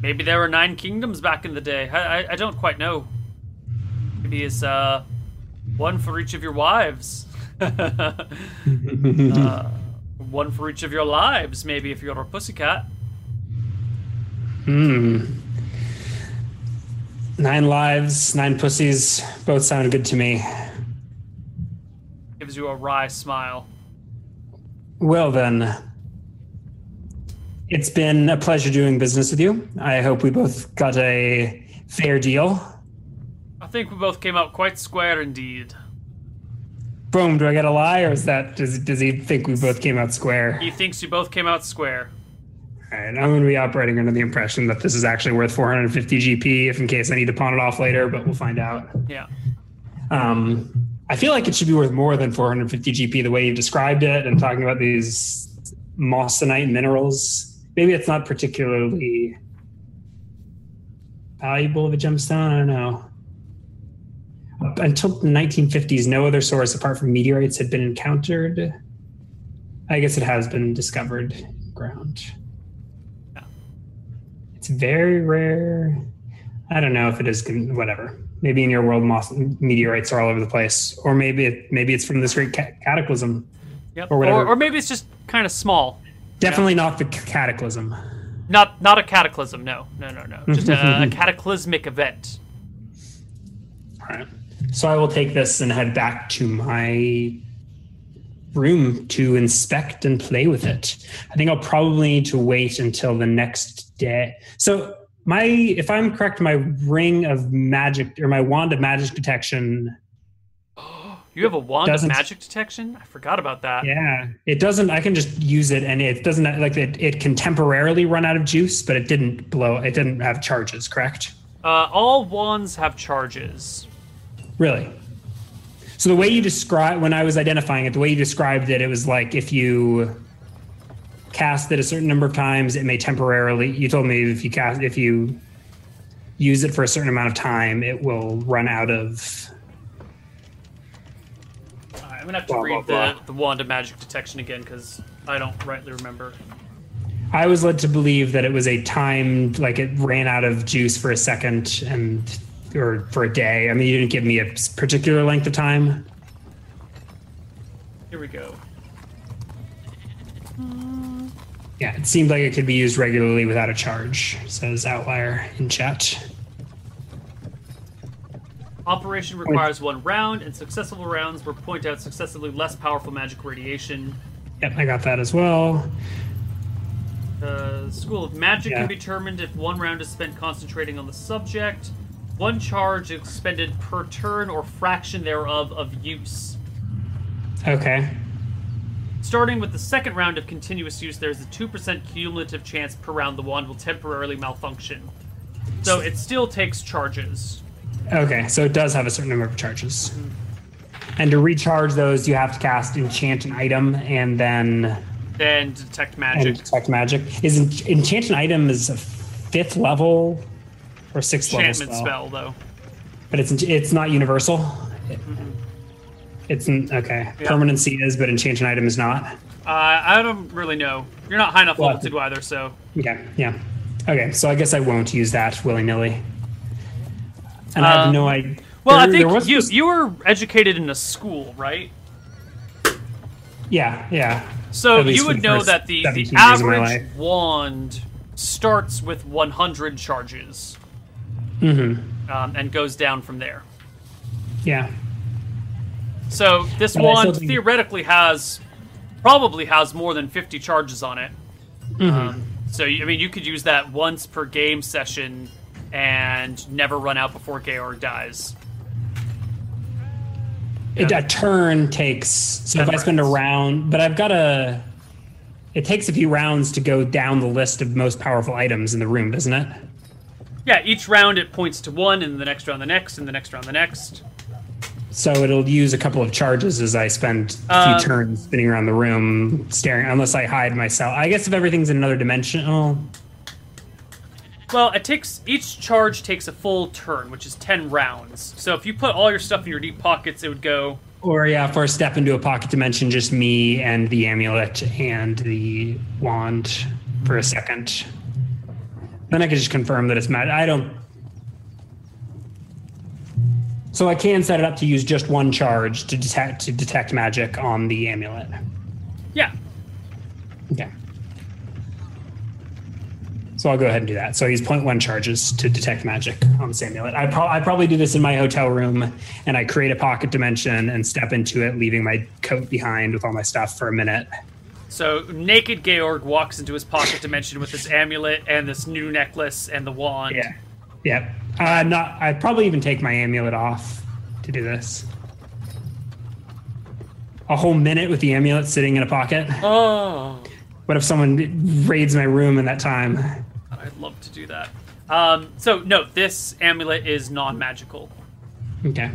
maybe there were nine kingdoms back in the day. I I, I don't quite know. Maybe it's uh one for each of your wives. uh, one for each of your lives, maybe if you're a pussycat. Hmm. Nine lives, nine pussies, both sound good to me. Gives you a wry smile. Well, then. It's been a pleasure doing business with you. I hope we both got a fair deal. I think we both came out quite square indeed boom, do I get a lie, or is that does does he think we both came out square? He thinks you both came out square. All right, I'm going to be operating under the impression that this is actually worth 450 GP, if in case I need to pawn it off later, but we'll find out. Yeah. Um, I feel like it should be worth more than 450 GP the way you described it and talking about these moissanite minerals. Maybe it's not particularly valuable of a gemstone. I don't know until the 1950s, no other source apart from meteorites had been encountered. I guess it has been discovered ground. Yeah. It's very rare. I don't know if it is whatever. Maybe in your world, meteorites are all over the place, or maybe it, maybe it's from this great ca- cataclysm. Yep. Or whatever. Or, or maybe it's just kind of small. Definitely you know? not the cataclysm. Not not a cataclysm. No, no, no, no. Just a, a cataclysmic event. All right. So I will take this and head back to my room to inspect and play with it. I think I'll probably need to wait until the next day. So my if I'm correct, my ring of magic or my wand of magic detection. You have a wand of magic detection? I forgot about that. Yeah, it doesn't. I can just use it, and it doesn't like it. It can temporarily run out of juice, but it didn't blow. It didn't have charges. Correct. Uh, all wands have charges. Really? So the way you describe when I was identifying it, the way you described it, it was like if you cast it a certain number of times, it may temporarily. You told me if you cast if you use it for a certain amount of time, it will run out of. I'm gonna have to blah, read blah, the, blah. the wand of magic detection again because I don't rightly remember. I was led to believe that it was a timed, like it ran out of juice for a second, and or for a day? I mean, you didn't give me a particular length of time. Here we go. Yeah, it seemed like it could be used regularly without a charge, says Outlier in chat. Operation requires one round, and successful rounds will point out successively less powerful magic radiation. Yep, I got that as well. The School of Magic yeah. can be determined if one round is spent concentrating on the subject. One charge expended per turn or fraction thereof of use. Okay. Starting with the second round of continuous use, there's a 2% cumulative chance per round the wand will temporarily malfunction. So it still takes charges. Okay, so it does have a certain number of charges. Mm-hmm. And to recharge those, you have to cast enchant an item and then. Then detect magic. And detect magic. Is enchant an item is a fifth level or sixth level spell. spell though. But it's it's not universal. Mm-hmm. It's okay. Yeah. Permanency is, but enchant an item is not. Uh, I don't really know. You're not high enough well, level to do either, so. Okay. Yeah. Okay. So I guess I won't use that willy nilly. And um, I have no um, idea. Well, there, I think you you were educated in a school, right? Yeah. Yeah. So you would know that the the average wand starts with 100 charges. Mm-hmm. Um, and goes down from there. Yeah. So this but wand think... theoretically has probably has more than 50 charges on it. Mm-hmm. Um, so I mean, you could use that once per game session and never run out before Georg dies. It, a turn takes so if I spend a round, but I've got a. It takes a few rounds to go down the list of most powerful items in the room, doesn't it? Yeah, each round it points to one, and the next round the next, and the next round the next. So it'll use a couple of charges as I spend a few um, turns spinning around the room, staring. Unless I hide myself. I guess if everything's in another dimensional. Well, it takes each charge takes a full turn, which is ten rounds. So if you put all your stuff in your deep pockets, it would go. Or yeah, for a step into a pocket dimension, just me and the amulet and the wand for a second. Then I could just confirm that it's mad. I don't so I can set it up to use just one charge to detect to detect magic on the amulet. Yeah. Okay. So I'll go ahead and do that. So he's 0.1 charges to detect magic on this amulet. I, pro- I probably do this in my hotel room and I create a pocket dimension and step into it, leaving my coat behind with all my stuff for a minute. So naked Georg walks into his pocket dimension with this amulet and this new necklace and the wand. Yeah. Yep. Uh, not. I'd probably even take my amulet off to do this. A whole minute with the amulet sitting in a pocket. Oh. What if someone raids my room in that time? I'd love to do that. Um, so no, this amulet is non-magical. Okay.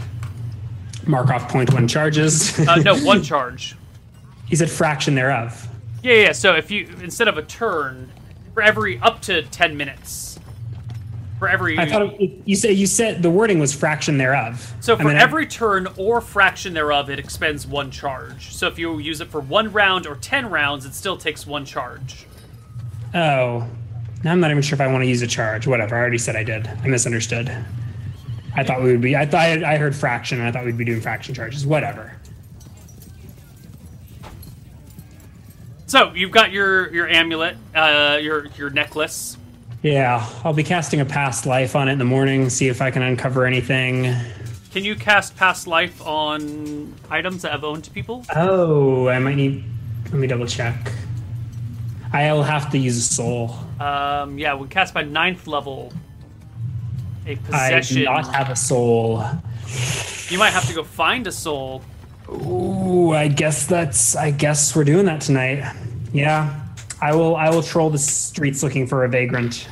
Mark off point one charges. uh, no, one charge. He said fraction thereof. Yeah, yeah. So if you instead of a turn, for every up to ten minutes, for every. I thought it, you said you said the wording was fraction thereof. So for every I, turn or fraction thereof, it expends one charge. So if you use it for one round or ten rounds, it still takes one charge. Oh, now I'm not even sure if I want to use a charge. Whatever. I already said I did. I misunderstood. I thought we would be. I thought I heard fraction, and I thought we'd be doing fraction charges. Whatever. So you've got your your amulet, uh, your your necklace. Yeah, I'll be casting a past life on it in the morning, see if I can uncover anything. Can you cast past life on items that have owned to people? Oh, I might need. Let me double check. I'll have to use a soul. Um, yeah, we cast by ninth level. A possession. I do not have a soul. You might have to go find a soul. Ooh, I guess that's. I guess we're doing that tonight. Yeah. I will I will troll the streets looking for a vagrant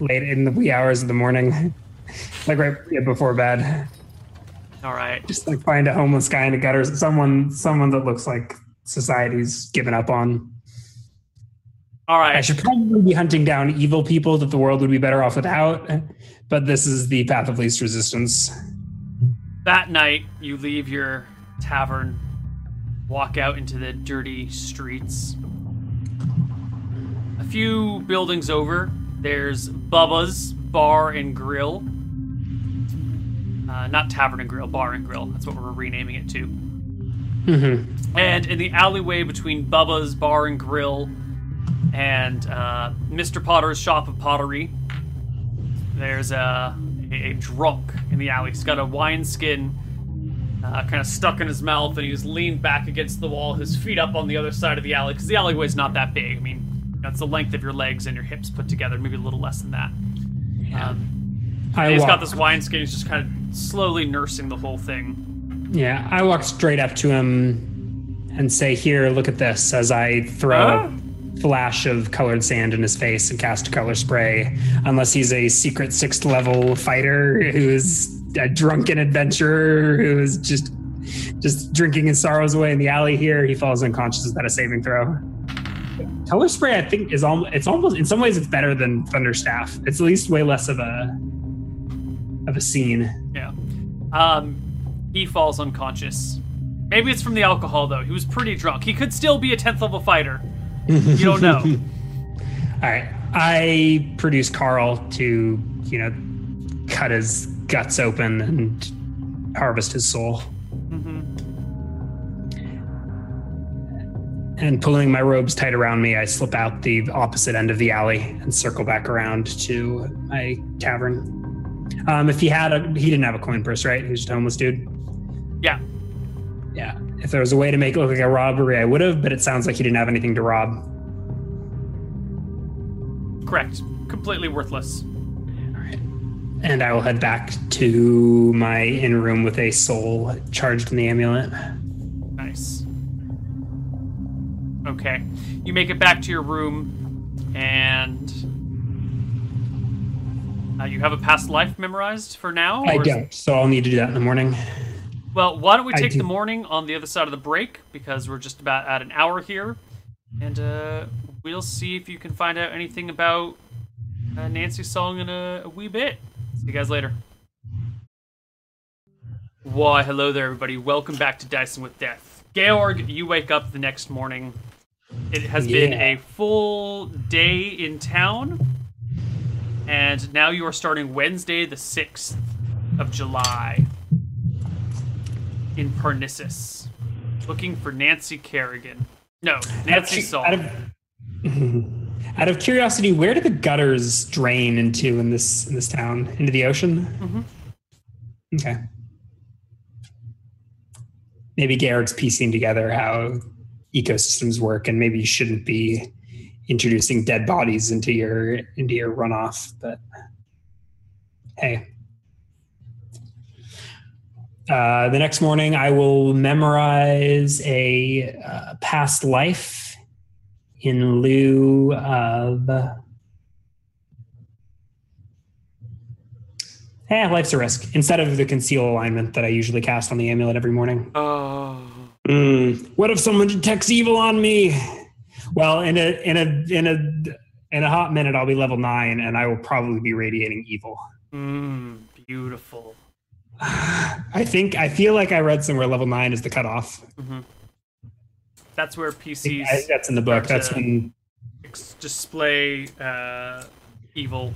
late in the wee hours of the morning, like right before bed. All right. Just like find a homeless guy in the gutters, someone someone that looks like society's given up on. All right. I should probably be hunting down evil people that the world would be better off without, but this is the path of least resistance. That night, you leave your tavern, walk out into the dirty streets few buildings over, there's Bubba's Bar and Grill. Uh, not Tavern and Grill, Bar and Grill. That's what we're renaming it to. Mm-hmm. And in the alleyway between Bubba's Bar and Grill and uh, Mr. Potter's Shop of Pottery, there's a, a, drunk in the alley. He's got a wineskin uh, kind of stuck in his mouth, and he's leaned back against the wall, his feet up on the other side of the alley, because the alleyway's not that big. I mean, that's the length of your legs and your hips put together, maybe a little less than that. Um, he's got this wineskin. He's just kind of slowly nursing the whole thing. Yeah, I walk straight up to him and say, "Here, look at this." As I throw a flash of colored sand in his face and cast a color spray. Unless he's a secret sixth level fighter who's a drunken adventurer who is just just drinking his sorrows away in the alley here. He falls unconscious. Is that a saving throw? Color spray, I think, is almost. It's almost in some ways it's better than Thunderstaff. It's at least way less of a of a scene. Yeah. Um, he falls unconscious. Maybe it's from the alcohol though. He was pretty drunk. He could still be a tenth level fighter. You don't know. All right. I produce Carl to, you know, cut his guts open and harvest his soul. And pulling my robes tight around me, I slip out the opposite end of the alley and circle back around to my tavern. Um, if he had a, he didn't have a coin purse, right? He was just a homeless dude. Yeah. Yeah. If there was a way to make it look like a robbery, I would have, but it sounds like he didn't have anything to rob. Correct. Completely worthless. All right. And I will head back to my in room with a soul charged in the amulet. Okay. You make it back to your room, and uh, you have a past life memorized for now? I don't, so I'll need to do that in the morning. Well, why don't we take the morning on the other side of the break because we're just about at an hour here, and uh, we'll see if you can find out anything about uh, Nancy Song in a, a wee bit. See you guys later. Why, hello there, everybody. Welcome back to Dicing with Death. Georg, you wake up the next morning. It has yeah. been a full day in town, and now you are starting Wednesday, the 6th of July in Pernisis, looking for Nancy Kerrigan. No, Nancy Saul. Out of, out of curiosity, where do the gutters drain into in this in this town? Into the ocean? Mm-hmm. Okay. Maybe Garrett's piecing together how ecosystems work, and maybe you shouldn't be introducing dead bodies into your into your runoff. But hey, uh, the next morning, I will memorize a uh, past life in lieu of. Eh, life's a risk. Instead of the conceal alignment that I usually cast on the amulet every morning. Oh. Mm, what if someone detects evil on me? Well, in a in a in a in a hot minute, I'll be level nine, and I will probably be radiating evil. Mm, beautiful. I think I feel like I read somewhere level nine is the cutoff. Mm-hmm. That's where PCs. I, that's in the book. That's when display uh, evil.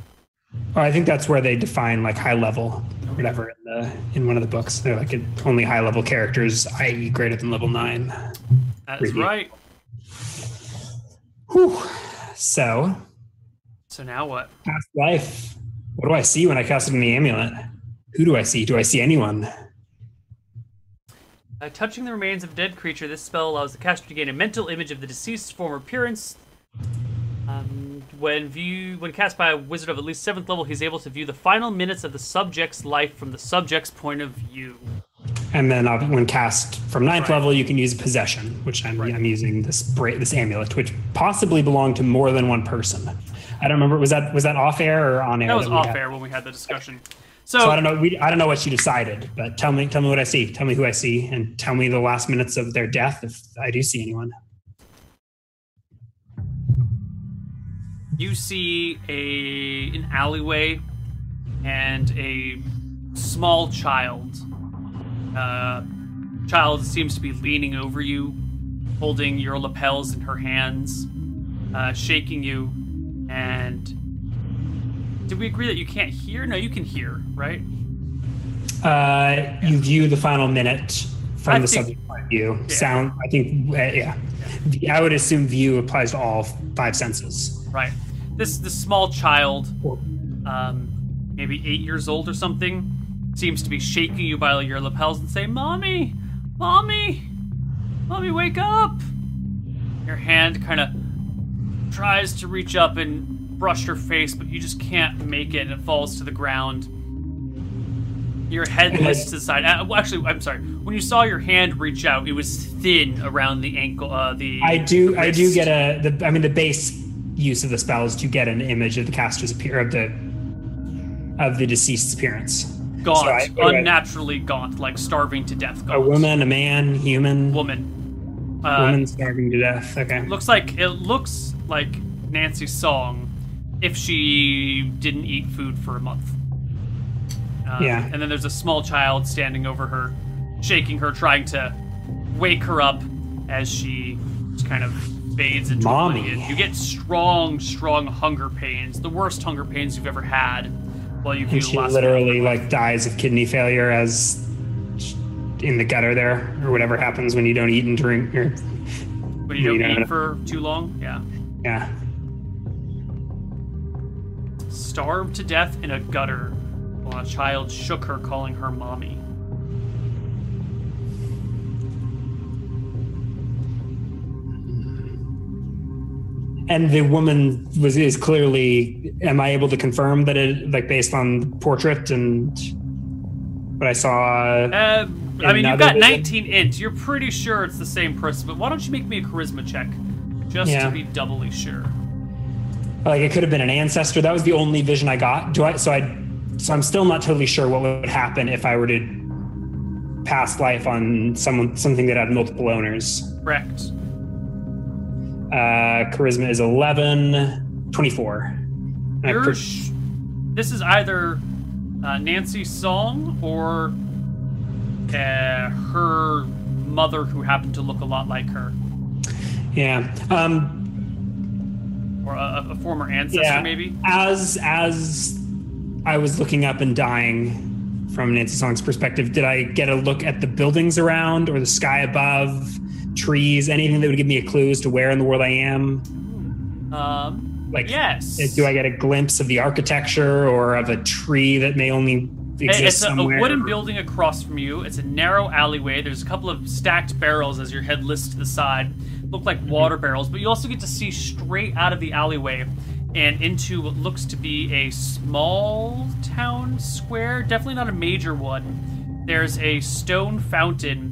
Oh, I think that's where they define like high level, or whatever in the in one of the books. They're like only high level characters, i.e., greater than level nine. That's review. right. Whew. So. So now what? Past life. What do I see when I cast it in the amulet? Who do I see? Do I see anyone? By touching the remains of a dead creature, this spell allows the caster to gain a mental image of the deceased's former appearance. Um, when view when cast by a wizard of at least seventh level, he's able to view the final minutes of the subject's life from the subject's point of view. And then uh, when cast from ninth right. level, you can use possession, which I'm, right. I'm using this bra- this amulet, which possibly belonged to more than one person. I don't remember. Was that was that off air or on air? That was that off air when we had the discussion. So, so, I don't know. We, I don't know what she decided, but tell me, tell me what I see. Tell me who I see, and tell me the last minutes of their death if I do see anyone. You see a an alleyway and a small child. Uh, child seems to be leaning over you, holding your lapels in her hands, uh, shaking you, and did we agree that you can't hear? No, you can hear, right? Uh, you view the final minute from I the think, subject point of view. Yeah. Sound, I think, uh, yeah. yeah. I would assume view applies to all five senses. Right. This this small child, um, maybe eight years old or something, seems to be shaking you by your lapels and say, "Mommy, mommy, mommy, wake up!" Your hand kind of tries to reach up and brush her face, but you just can't make it, and it falls to the ground. Your head lifts to the side. Uh, well, actually, I'm sorry. When you saw your hand reach out, it was thin around the ankle. Uh, the I do. I do get a. The, I mean, the base use of the spell is to get an image of the caster's appear of the of the deceased's appearance. Gaunt, so I, unnaturally gaunt, like starving to death. Gaunt. A woman, a man, human. Woman. Uh, woman starving to death. Okay. Looks like it looks like Nancy Song if she didn't eat food for a month. Um, yeah. And then there's a small child standing over her, shaking her, trying to wake her up as she kind of fades into Mommy. oblivion. You get strong, strong hunger pains, the worst hunger pains you've ever had. While you and she literally like dies of kidney failure as in the gutter there, or whatever happens when you don't eat and drink. Or, when you don't, you eat for too long, yeah. Yeah. Starved to death in a gutter while a child shook her, calling her mommy. And the woman was is clearly am i able to confirm that it like based on portrait and what i saw uh, i mean you've got 19 int you're pretty sure it's the same person but why don't you make me a charisma check? Just yeah. to be doubly sure. Like it could have been an ancestor. That was the only vision i got. Do i so i so i'm still not totally sure what would happen if i were to past life on someone something that had multiple owners. Correct uh, charisma is 11, 24. Per- this is either uh, Nancy Song or uh, her mother, who happened to look a lot like her. Yeah. Um, or a, a former ancestor, yeah, maybe. As as I was looking up and dying from Nancy Song's perspective, did I get a look at the buildings around or the sky above? Trees, anything that would give me a clue as to where in the world I am? Um, like, yes. Do I get a glimpse of the architecture or of a tree that may only exist it's a, a wooden building across from you. It's a narrow alleyway. There's a couple of stacked barrels as your head lifts to the side. Look like water mm-hmm. barrels, but you also get to see straight out of the alleyway and into what looks to be a small town square. Definitely not a major one. There's a stone fountain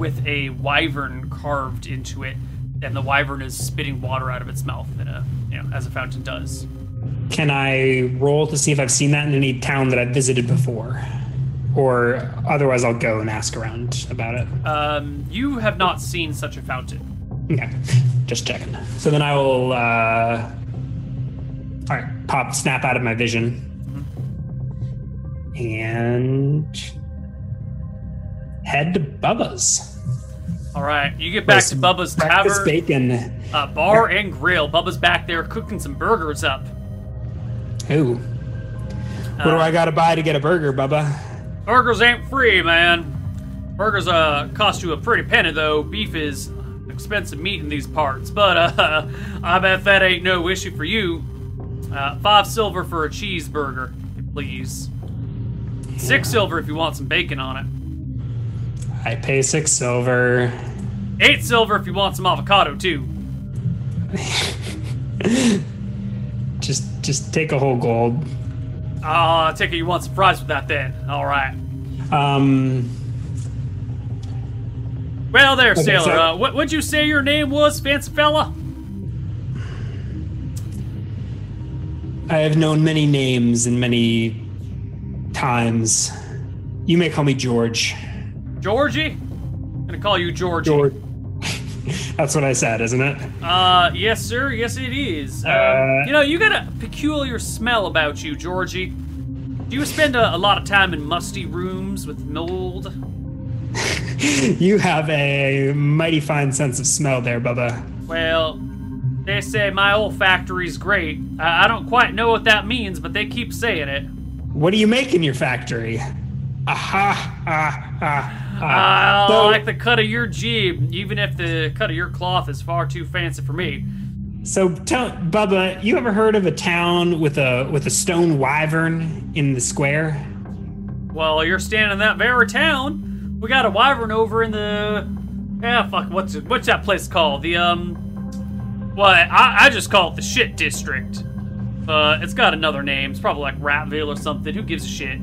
with a wyvern carved into it, and the wyvern is spitting water out of its mouth in a you know as a fountain does. Can I roll to see if I've seen that in any town that I've visited before? Or otherwise, I'll go and ask around about it. Um, you have not seen such a fountain. Okay, just checking. So then I will, uh, all right, pop, snap out of my vision, mm-hmm. and head to Bubba's. All right, you get back to Bubba's Tavern. bacon. Uh, bar and grill. Bubba's back there cooking some burgers up. Ooh. What uh, do I got to buy to get a burger, Bubba? Burgers ain't free, man. Burgers uh cost you a pretty penny though. Beef is expensive meat in these parts, but uh, I bet that ain't no issue for you. Uh, five silver for a cheeseburger, please. Yeah. Six silver if you want some bacon on it. I pay six silver. Eight silver if you want some avocado too. just just take a whole gold. Uh, take it you want some fries with that then. All right. Um. Well, there, okay, sailor. So, uh, what would you say your name was, fancy fella? I have known many names and many times. You may call me George. Georgie? I'm gonna call you Georgie. George. That's what I said, isn't it? Uh, yes, sir. Yes, it is. Uh, uh, you know, you got a peculiar smell about you, Georgie. Do you spend a, a lot of time in musty rooms with mold? you have a mighty fine sense of smell there, Bubba. Well, they say my olfactory's great. I, I don't quite know what that means, but they keep saying it. What do you make in your factory? Aha, ah, ah. I so, like the cut of your jib, even if the cut of your cloth is far too fancy for me. So, tell Bubba, you ever heard of a town with a with a stone wyvern in the square? Well, you're standing in that very town. We got a wyvern over in the yeah, fuck, what's it, what's that place called? The um, what? I, I just call it the shit district. Uh, it's got another name. It's probably like Ratville or something. Who gives a shit?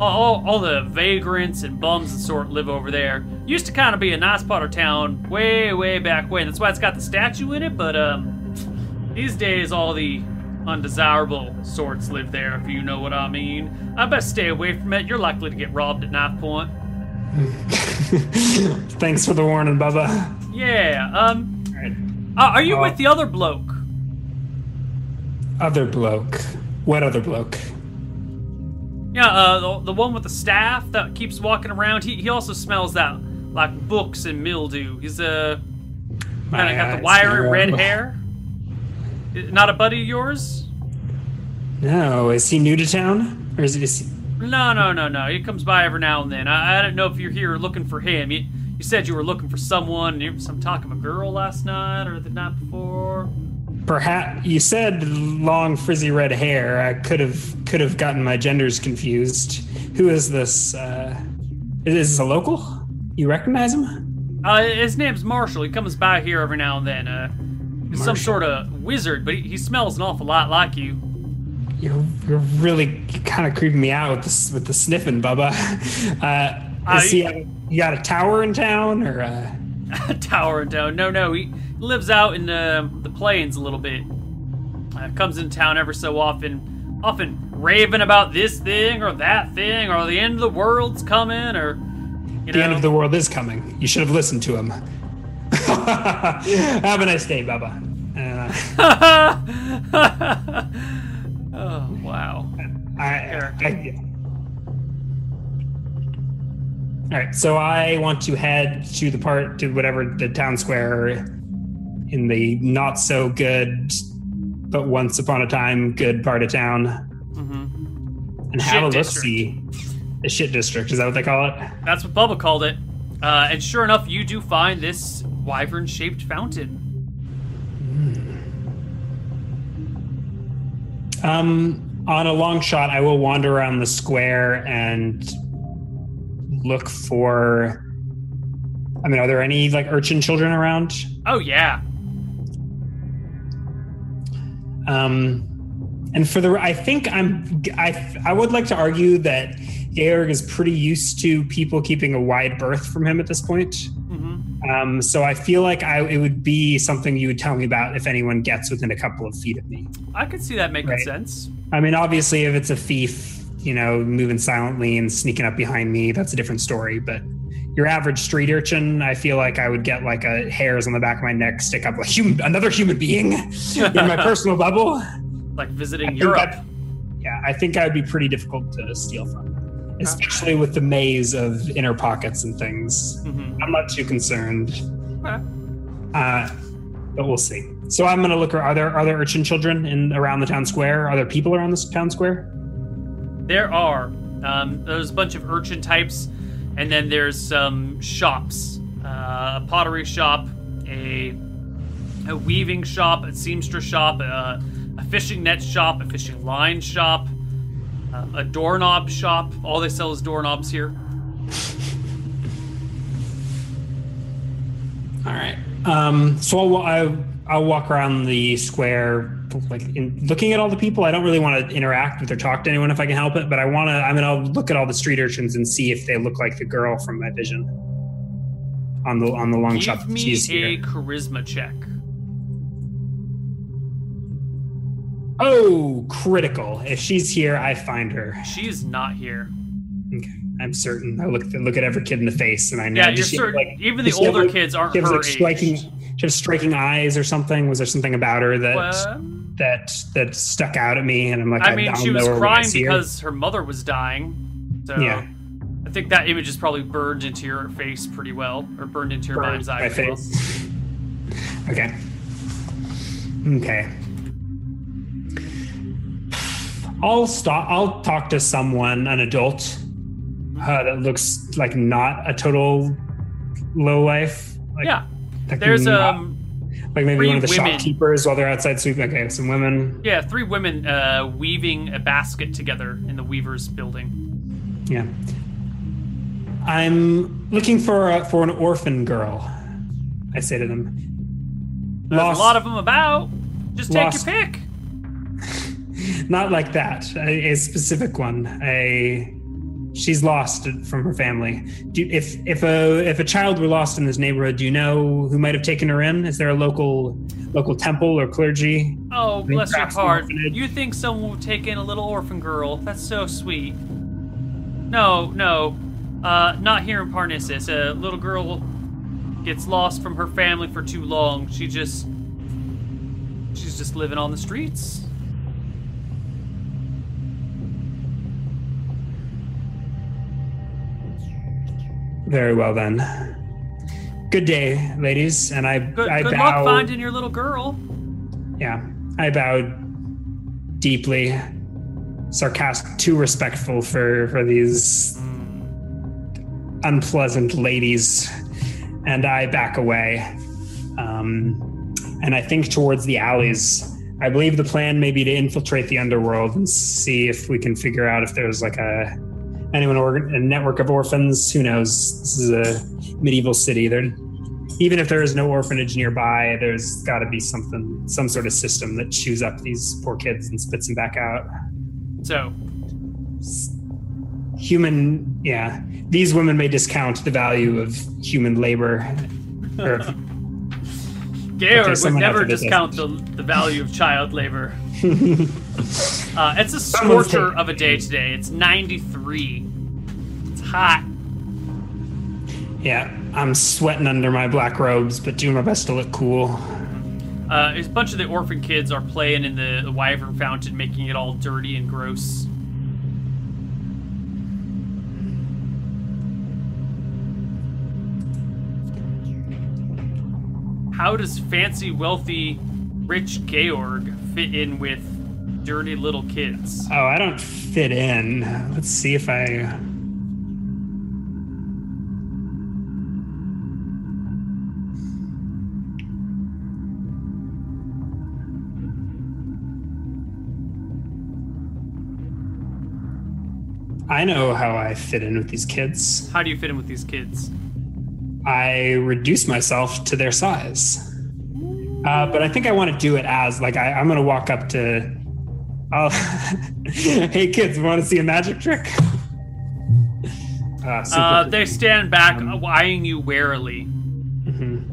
All, all the vagrants and bums and sort live over there. Used to kind of be a nice part of town way, way back when. That's why it's got the statue in it. But um, these days, all the undesirable sorts live there. If you know what I mean. I best stay away from it. You're likely to get robbed at knife point. Thanks for the warning, Bubba. Yeah. Um. Right. Uh, are you with the other bloke? Other bloke. What other bloke? Yeah, uh, the, the one with the staff that keeps walking around. He he also smells that like books and mildew. He's uh kind of got the wiry red hair. Not a buddy of yours? No. Is he new to town, or is, is he? No, no, no, no. He comes by every now and then. I, I don't know if you're here looking for him. You, you said you were looking for someone. Some talk of a girl last night or the night before. Perhaps you said long frizzy red hair. I could have could have gotten my genders confused. Who is this? Uh, is this a local? You recognize him? Uh, his name's Marshall. He comes by here every now and then. Uh, he's some sort of wizard, but he, he smells an awful lot like you. You're, you're really kind of creeping me out with the with the sniffing, Bubba. Uh, uh, he, you got a tower in town, or uh... a tower in town? No, no. He lives out in the, the plains a little bit. Uh, comes in town every so often, often raving about this thing or that thing, or the end of the world's coming, or you know. The end of the world is coming. You should have listened to him. have a nice day, Bubba. Uh, oh wow! I, I, I, all right, so I want to head to the part to whatever the town square in the not so good, but once upon a time good part of town, mm-hmm. and have a look see. The shit district is that what they call it? That's what Bubba called it. Uh, and sure enough, you do find this wyvern-shaped fountain. Mm. Um, on a long shot, I will wander around the square and look for. I mean, are there any like urchin children around? Oh yeah, um, and for the, I think I'm, I, I would like to argue that Georg is pretty used to people keeping a wide berth from him at this point. Mm-hmm. Um, so I feel like I, it would be something you would tell me about if anyone gets within a couple of feet of me. I could see that making right? sense. I mean, obviously, if it's a thief, you know, moving silently and sneaking up behind me, that's a different story. But your average street urchin, I feel like I would get like a hairs on the back of my neck stick up like human, another human being in my personal bubble. Like visiting Europe. Yeah, I think I would be pretty difficult to steal from, especially with the maze of inner pockets and things. Mm-hmm. I'm not too concerned. Okay. Uh, but we'll see. So I'm gonna look. Are there are there urchin children in around the town square? Are there people around the town square? There are. Um, there's a bunch of urchin types and then there's some shops uh, a pottery shop, a, a weaving shop, a seamstress shop, a, a fishing net shop, a fishing line shop, uh, a doorknob shop. All they sell is doorknobs here. All right. Um, so I'll, I'll, I'll walk around the square like in looking at all the people, I don't really want to interact with or talk to anyone if I can help it. But I want to. I mean, I'll look at all the street urchins and see if they look like the girl from my vision on the on the long Give shot. Give me She's a here. charisma check. Oh, critical! If she's here, I find her. She's not here. Okay, I'm certain. I look look at every kid in the face, and I know. Yeah, you're certain. Like, even the older like, kids aren't her like striking. She has striking eyes or something. Was there something about her that? Well, that that stuck out at me, and I'm like, I, I mean, she was crying because her. her. mother was dying. So yeah. I think that image is probably burned into your face pretty well, or burned into your burned mind's eye. Well. okay. Okay. I'll stop. I'll talk to someone, an adult, uh, that looks like not a total low life. Like, yeah. There's um like maybe one of the women. shopkeepers while they're outside sweeping. Okay, some women. Yeah, three women uh, weaving a basket together in the weaver's building. Yeah. I'm looking for a, for an orphan girl. I say to them. There's lost, a lot of them about. Just take lost, your pick. Not like that. A, a specific one. A she's lost from her family. Do, if if a if a child were lost in this neighborhood, do you know who might have taken her in? Is there a local local temple or clergy? Oh, bless your heart! You think someone would take in a little orphan girl? That's so sweet. No, no, uh, not here in Pernisis. A little girl gets lost from her family for too long. She just she's just living on the streets. Very well then. Good day, ladies, and I good, I good bow. luck finding your little girl. Yeah, I bowed deeply, sarcastic, too respectful for for these unpleasant ladies, and I back away. Um, and I think towards the alleys. I believe the plan may be to infiltrate the underworld and see if we can figure out if there's like a anyone or a network of orphans. Who knows? This is a medieval city. There, even if there is no orphanage nearby, there's got to be something, some sort of system that chews up these poor kids and spits them back out. So, human, yeah. These women may discount the value of human labor. Or, Georg okay, would never discount the, the value of child labor. uh, it's a scorcher of a day today. It's 93. It's hot. Yeah, I'm sweating under my black robes, but doing my best to look cool. Uh, a bunch of the orphan kids are playing in the, the Wyvern Fountain, making it all dirty and gross. How does fancy, wealthy, rich Georg fit in with dirty little kids? Oh, I don't fit in. Let's see if I. I know how I fit in with these kids. How do you fit in with these kids? I reduce myself to their size. Uh, but I think I want to do it as like I, am going to walk up to. Oh, hey kids, want to see a magic trick? Uh, uh, they stand back, um, eyeing you warily. Mm-hmm.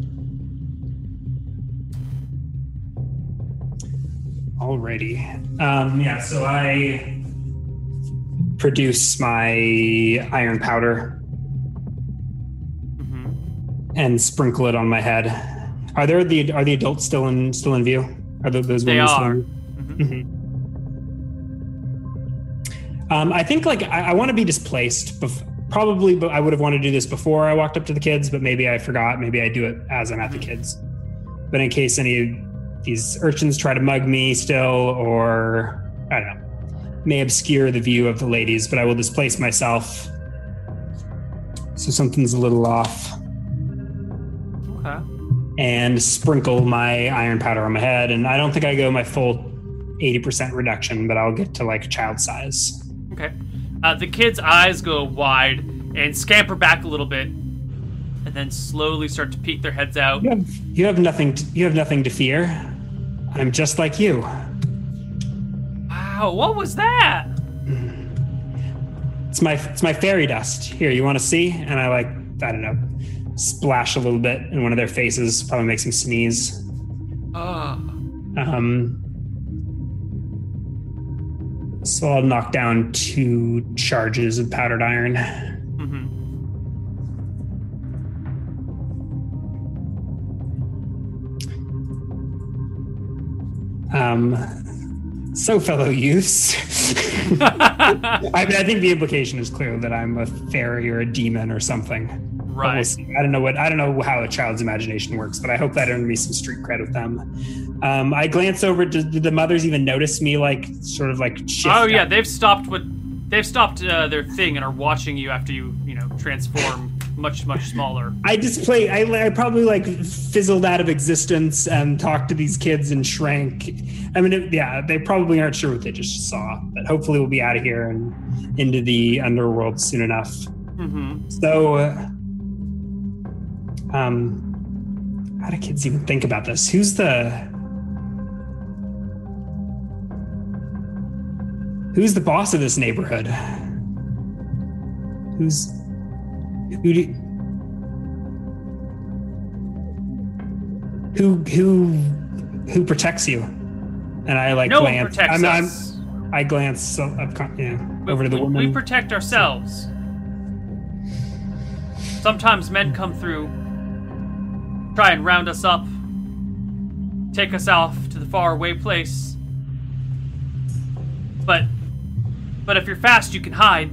Alrighty. Um, yeah, so I produce my iron powder mm-hmm. and sprinkle it on my head. Are there the are the adults still in still in view? Are those they are? Mm-hmm. Mm-hmm. Um, I think like I, I want to be displaced. Bef- probably, but I would have wanted to do this before I walked up to the kids, but maybe I forgot. Maybe I do it as I'm at the mm-hmm. kids. But in case any of these urchins try to mug me still, or I don't know, may obscure the view of the ladies, but I will displace myself. So something's a little off and sprinkle my iron powder on my head. And I don't think I go my full 80% reduction, but I'll get to like child size. Okay. Uh, the kid's eyes go wide and scamper back a little bit, and then slowly start to peek their heads out. You have, you have nothing. To, you have nothing to fear. I'm just like you. Wow, what was that? It's my it's my fairy dust. Here, you want to see? And I like I don't know splash a little bit in one of their faces, probably makes them sneeze. Ah. Um, so I'll knock down two charges of powdered iron. Mm-hmm. Um, so, fellow youths, I mean, I think the implication is clear that I'm a fairy or a demon or something. Right. We'll I don't know what I don't know how a child's imagination works, but I hope that earned me some street cred with them. Um, I glance over. Did, did, the mothers even notice me? Like sort of like. oh yeah, they've stopped what they've stopped uh, their thing and are watching you after you you know transform much much smaller. I display. I, I probably like fizzled out of existence and talked to these kids and shrank. I mean, it, yeah, they probably aren't sure what they just saw, but hopefully we'll be out of here and into the underworld soon enough. Mm-hmm. So. Uh, um, how do kids even think about this? Who's the who's the boss of this neighborhood? Who's who? Do, who who who protects you? And I like no glance. I'm, us. I'm, I glance up, yeah, We- over to the we, woman. We protect ourselves. Sometimes men come through, try and round us up, take us off to the faraway place. But, but if you're fast, you can hide.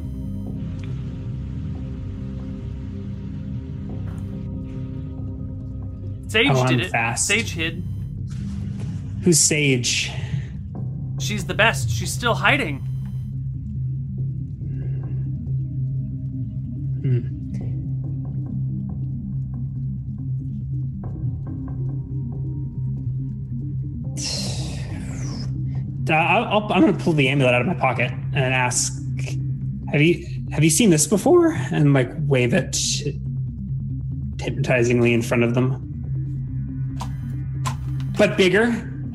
Sage Oh, did it. fast. Sage hid. Who's Sage? She's the best. She's still hiding. Uh, I'll, I'll- I'm going to pull the amulet out of my pocket and ask, "Have you have you seen this before?" And like wave it hypnotizingly in front of them, but bigger.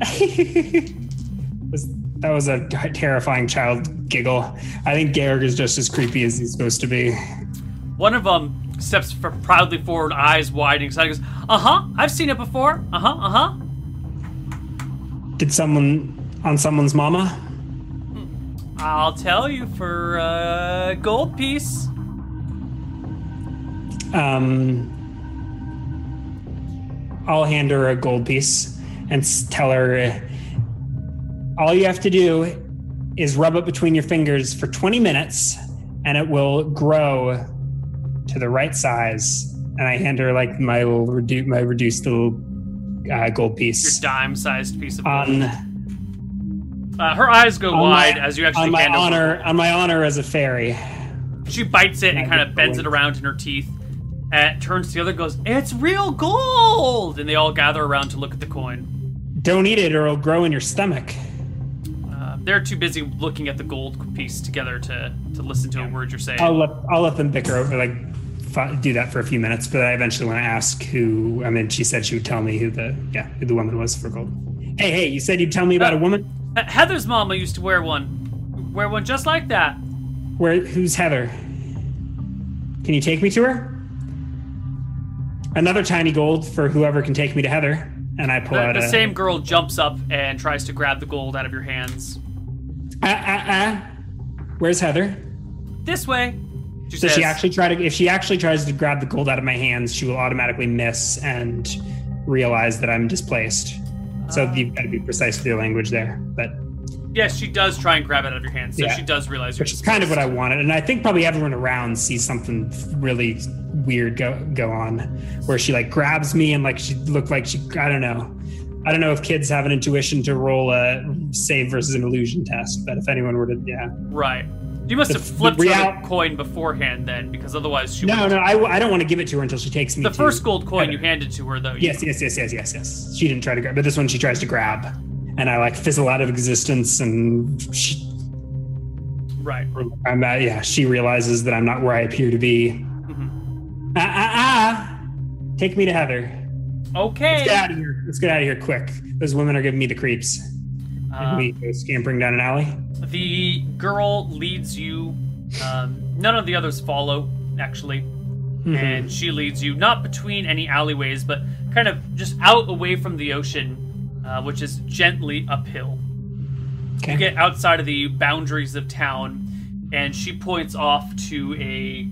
Was- that was a terrifying child giggle. I think Garrick is just as creepy as he's supposed to be. One of them steps for proudly forward, eyes wide, and excited. Goes, "Uh huh, I've seen it before. Uh huh, uh huh." Did someone on someone's mama? I'll tell you for a gold piece. um, I'll hand her a gold piece and tell her uh, all you have to do is rub it between your fingers for 20 minutes and it will grow to the right size. And I hand her like my little redu- my reduced little uh, gold piece, Your dime-sized piece of gold. on Uh, her eyes go on wide my, as you actually on my honor on my honor as a fairy. She bites it and kind of bends it around in her teeth. And turns to the other, and goes, "It's real gold!" And they all gather around to look at the coin. Don't eat it or it'll grow in your stomach. Uh, they're too busy looking at the gold piece together to to listen to a word you're saying. I'll let I'll let them bicker over like do that for a few minutes, but I eventually want to ask who. I mean, she said she would tell me who the yeah who the woman was for gold. Hey hey, you said you'd tell me about a woman. Uh, Heather's mama used to wear one, wear one just like that. Where who's Heather? Can you take me to her? Another tiny gold for whoever can take me to Heather. And I pull The, out the a same girl jumps up and tries to grab the gold out of your hands. Ah ah ah. Where's Heather? This way. She Does says, she actually try to? If she actually tries to grab the gold out of my hands, she will automatically miss and realize that I'm displaced. So Ah. you've got to be precise with your language there. But Yes, she does try and grab it out of your hands. So Yeah. she does realize which is kind of what I wanted, and I think probably everyone around sees something really weird go go on, where she like grabs me and like she looked like she I don't know. I don't know if kids have an intuition to roll a save versus an illusion test, but if anyone were to, yeah. Right. You must The- have flipped the real- the coin beforehand then, because otherwise she No, no, I, I don't want to give it to her until she takes me. The first gold coin you handed to her, though. Yes, yes, yes, yes, yes, yes. She didn't try to grab, but this one she tries to grab, and I like fizzle out of existence, and she, Right. I'm uh, yeah. She realizes that I'm not where I appear to be. Mhm. Ah ah ah! Take me to Heather. Okay. Let's get out of here. Let's get out of here quick. Those women are giving me the creeps. Um, we go scampering down an alley. the girl leads you. Um, none of the others follow, actually. Mhm. And she leads you not between any alleyways, but kind of just out away from the ocean, uh, which is gently uphill. Okay. You get outside of the boundaries of town, and she points off to a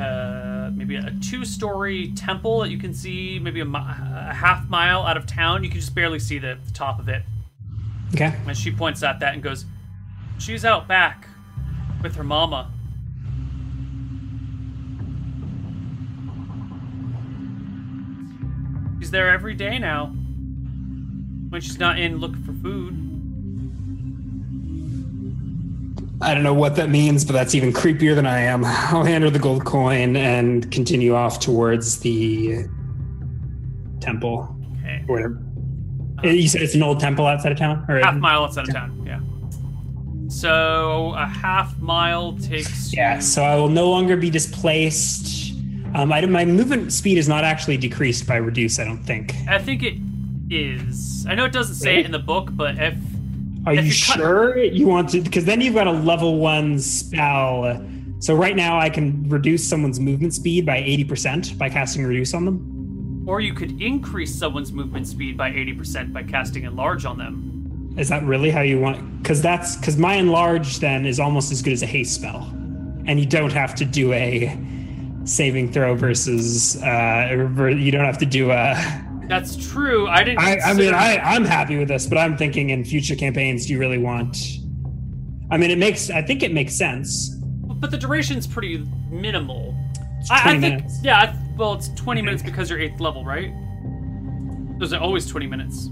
uh, maybe a two-story temple that you can see maybe a, mi- a half mile out of town. You can just barely see the, the top of it. Okay. And she points at that and goes, "She's out back with her mama." She's there every day now. When she's not in looking for food. I don't know what that means, but that's even creepier than I am. I'll hand her the gold coin and continue off towards the temple Okay. or whatever. You said it's an old temple outside of town, or half mile outside of town. Yeah. So a half mile takes. Yeah, so I will no longer be displaced. Um, I, my movement speed is not actually decreased by reduce. I don't think. I think it is. I know it doesn't say it in the book, but if Are If you you cut- sure you want to? Because then you've got a level one spell So right now I can reduce someone's movement speed by 80% by casting reduce on them. Or you could increase someone's movement speed by 80% by casting enlarge on them. Is that really how you want cuz that's cuz my enlarge then is almost as good as a haste spell. And you don't have to do a saving throw versus uh you don't have to do a that's true. I didn't. I, I mean, I, I'm happy with this, but I'm thinking in future campaigns, do you really want? I mean, it makes. I think it makes sense. But the duration's pretty minimal. I, I, think. Yeah. I, well, it's 20 minutes because you're eighth level, right? Those are always 20 minutes.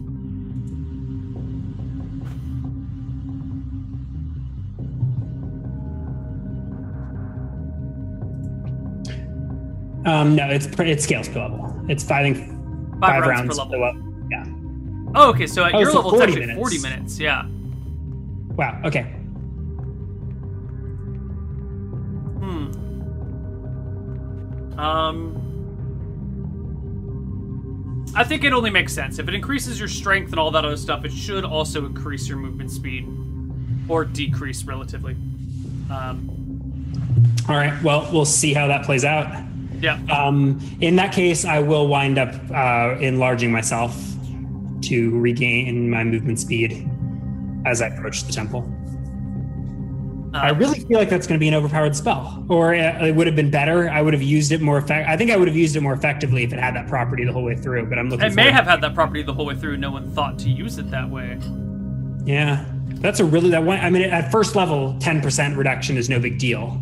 Um, no, it's it scales per level. It's I think Five, rounds, rounds, per level. level. Yeah. Oh, okay. So at oh, your so level, 40 it's actually minutes. 40 minutes. Yeah. Wow. Okay. Hmm. Um. I think it only makes sense. If it increases your strength and all that other stuff, it should also increase your movement speed or decrease relatively. Um, all right. Well, we'll see how that plays out. Yeah. Um, in that case, I will wind up uh, enlarging myself to regain my movement speed as I approach the temple. Uh, I really feel like that's going to be an overpowered spell, or uh, it would have been better. I would have used it more effect. I think I would have used it more effectively if it had that property the whole way through. But I'm looking. It may have had that property the whole way through. No one thought to use it that way. Yeah, that's a really that one. I mean, at first level, ten percent reduction is no big deal,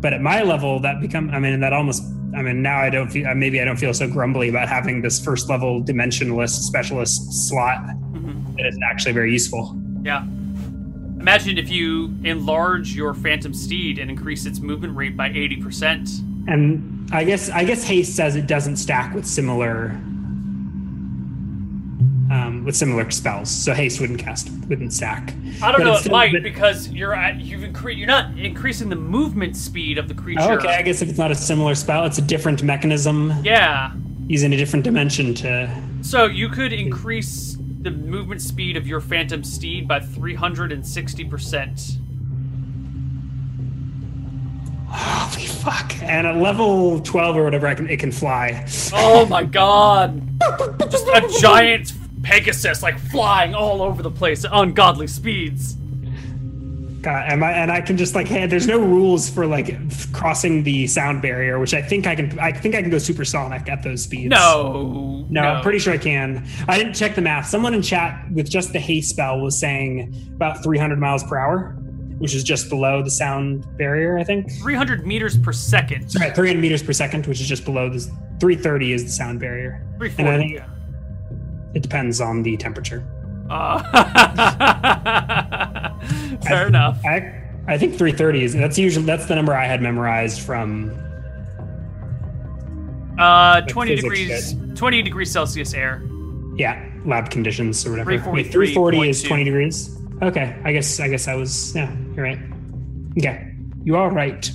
but at my level, that become. I mean, that almost I mean, now I don't feel, maybe I don't feel so grumbly about having this first level dimensionalist specialist slot. Mm-hmm. It's actually very useful. Yeah. Imagine if you enlarge your Phantom Steed and increase its movement rate by 80%. And I guess I guess haste says it doesn't stack with similar um, with similar spells. So haste wouldn't cast, wouldn't stack. I don't but know. It might bit... because you're at you've increased. You're not increasing the movement speed of the creature. Oh, okay, I guess if it's not a similar spell, it's a different mechanism. Yeah. Using a different dimension to. So you could increase the movement speed of your phantom steed by three hundred and sixty percent. Holy fuck! And at level twelve or whatever, can, it can fly. Oh my god! Just a giant Pegasus like flying all over the place at ungodly speeds. God, am I, and I can just like, hey, there's no rules for like crossing the sound barrier, which I think I can. I think I can go supersonic at those speeds. No, no, no, I'm pretty sure I can. I didn't check the math. Someone in chat with just the haste spell was saying about 300 miles per hour, which is just below the sound barrier. I think 300 meters per second. Sorry, 300 meters per second, which is just below the 330 is the sound barrier. 340. And I think, yeah. It depends on the temperature. Uh, fair I, enough. I, I think 330 is that's usually that's the number I had memorized from. Uh, 20 degrees, 20 degrees Celsius air. Yeah, lab conditions or whatever. 340 is 20 degrees. Okay, I guess I guess I was yeah. You're right. Okay, you are right.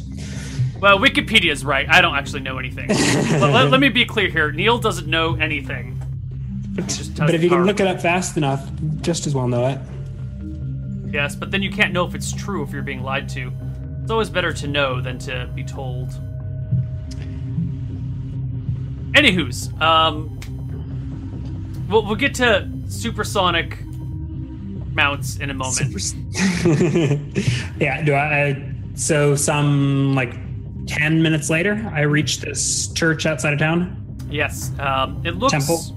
Well, Wikipedia's right. I don't actually know anything. let, let, me be clear here. Neil doesn't know anything. But if you can look it up fast enough, just as well know it. Yes, but then you can't know if it's true if you're being lied to. It's always better to know than to be told. Anywho's, um, we'll, we'll get to supersonic mounts in a moment. yeah, do I? So some like ten minutes later, I reach this church outside of town. Yes, um, it looks temple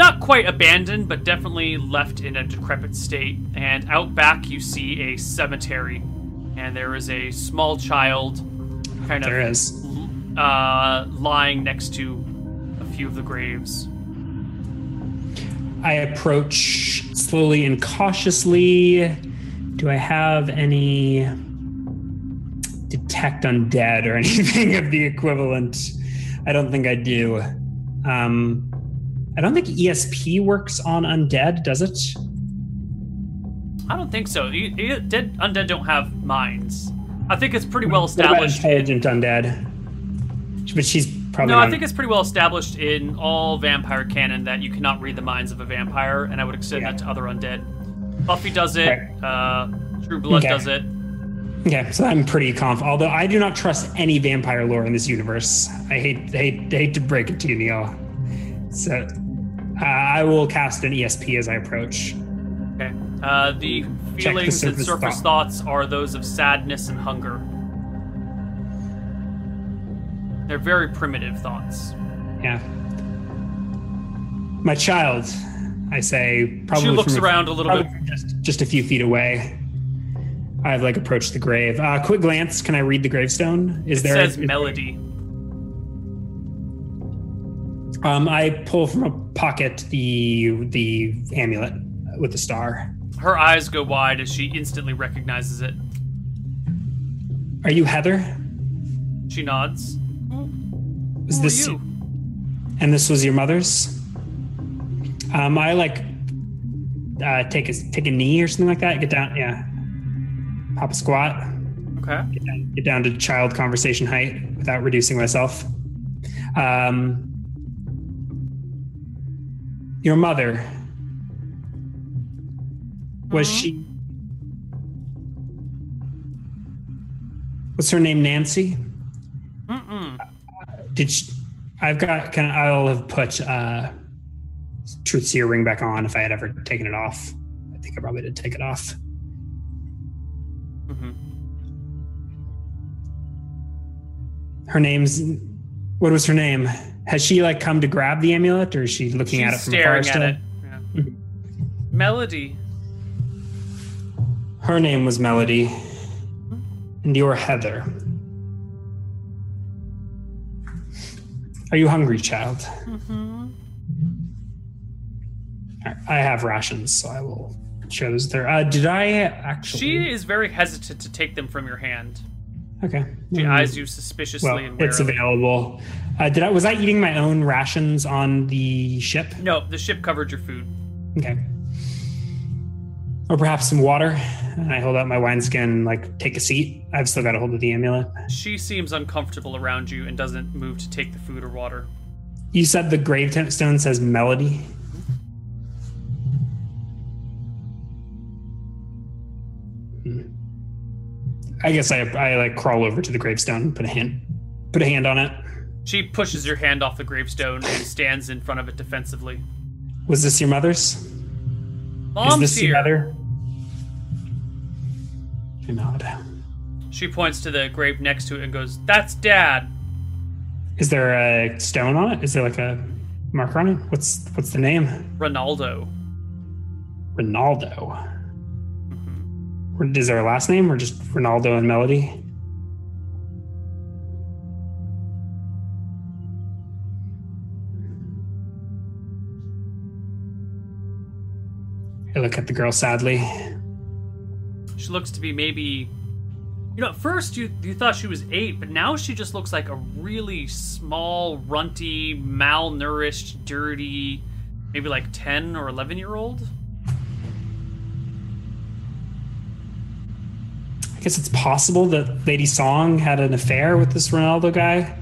not quite abandoned, but definitely left in a decrepit state. And out back, you see a cemetery, and there is a small child, kind there of is. Uh, lying next to a few of the graves. I approach slowly and cautiously. Do I have any detect undead or anything of the equivalent? I don't think I do. Um, I don't think ESP works on undead, does it? I don't think so. Dead undead don't have minds. I think it's pretty well established. intelligent undead, but she's probably. No. I think it's pretty well established in all vampire canon that you cannot read the minds of a vampire, and I would extend yeah. that to other undead. Buffy does it. Right. Uh, True Blood okay. does it. Okay, so I'm pretty confident. Although I do not trust any vampire lore in this universe. I hate, hate, hate to break it to you, Neil. So uh, I will cast an ESP as I approach. Okay. Uh, the feelings the and surface thought. thoughts are those of sadness and hunger. They're very primitive thoughts. Yeah. My child, I say, probably. She looks around a, a little bit. Just, just a few feet away. I've like approached the grave. Uh, quick glance. Can I read the gravestone? Is it there? Says a, melody. Um, I pull from a pocket the the amulet with the star. Her eyes go wide as she instantly recognizes it. Are you Heather? She nods. Is Who this you? And this was your mother's? Um, I like uh, take a take a knee or something like that. Get down, yeah. Pop a squat. Okay. Get down, get down to child conversation height without reducing myself. Um, your mother was she? What's her name? Nancy. Mm-mm. Did she, I've got? Can I'll have put uh, truth seer ring back on if I had ever taken it off. I think I probably did take it off. Mm-hmm. Her name's. What was her name? Has she like come to grab the amulet, or is she looking She's at it from staring afar? at it. Yeah. Melody. Her name was Melody, and you're Heather. Are you hungry, child? Mm-hmm. I have rations, so I will share those there. Uh, did I actually? She is very hesitant to take them from your hand. Okay. She mm-hmm. eyes you suspiciously well. It's available. Uh, did I? Was I eating my own rations on the ship? No, the ship covered your food. Okay. Or perhaps some water. And I hold out my wineskin, like take a seat. I've still got a hold of the amulet. She seems uncomfortable around you and doesn't move to take the food or water. You said the gravestone says melody. Hmm. I guess I I like crawl over to the gravestone, and put a hand put a hand on it. She pushes your hand off the gravestone and stands in front of it defensively. Was this your mother's? Mom's Is this here. your mother? I nod. She points to the grave next to it and goes, "That's Dad." Is there a stone on it? Is there like a marker on it? What's what's the name? Ronaldo. Ronaldo. Mm-hmm. Is there a last name or just Ronaldo and Melody? Look at the girl sadly. She looks to be maybe. You know, at first you, you thought she was eight, but now she just looks like a really small, runty, malnourished, dirty, maybe like 10 or 11 year old. I guess it's possible that Lady Song had an affair with this Ronaldo guy.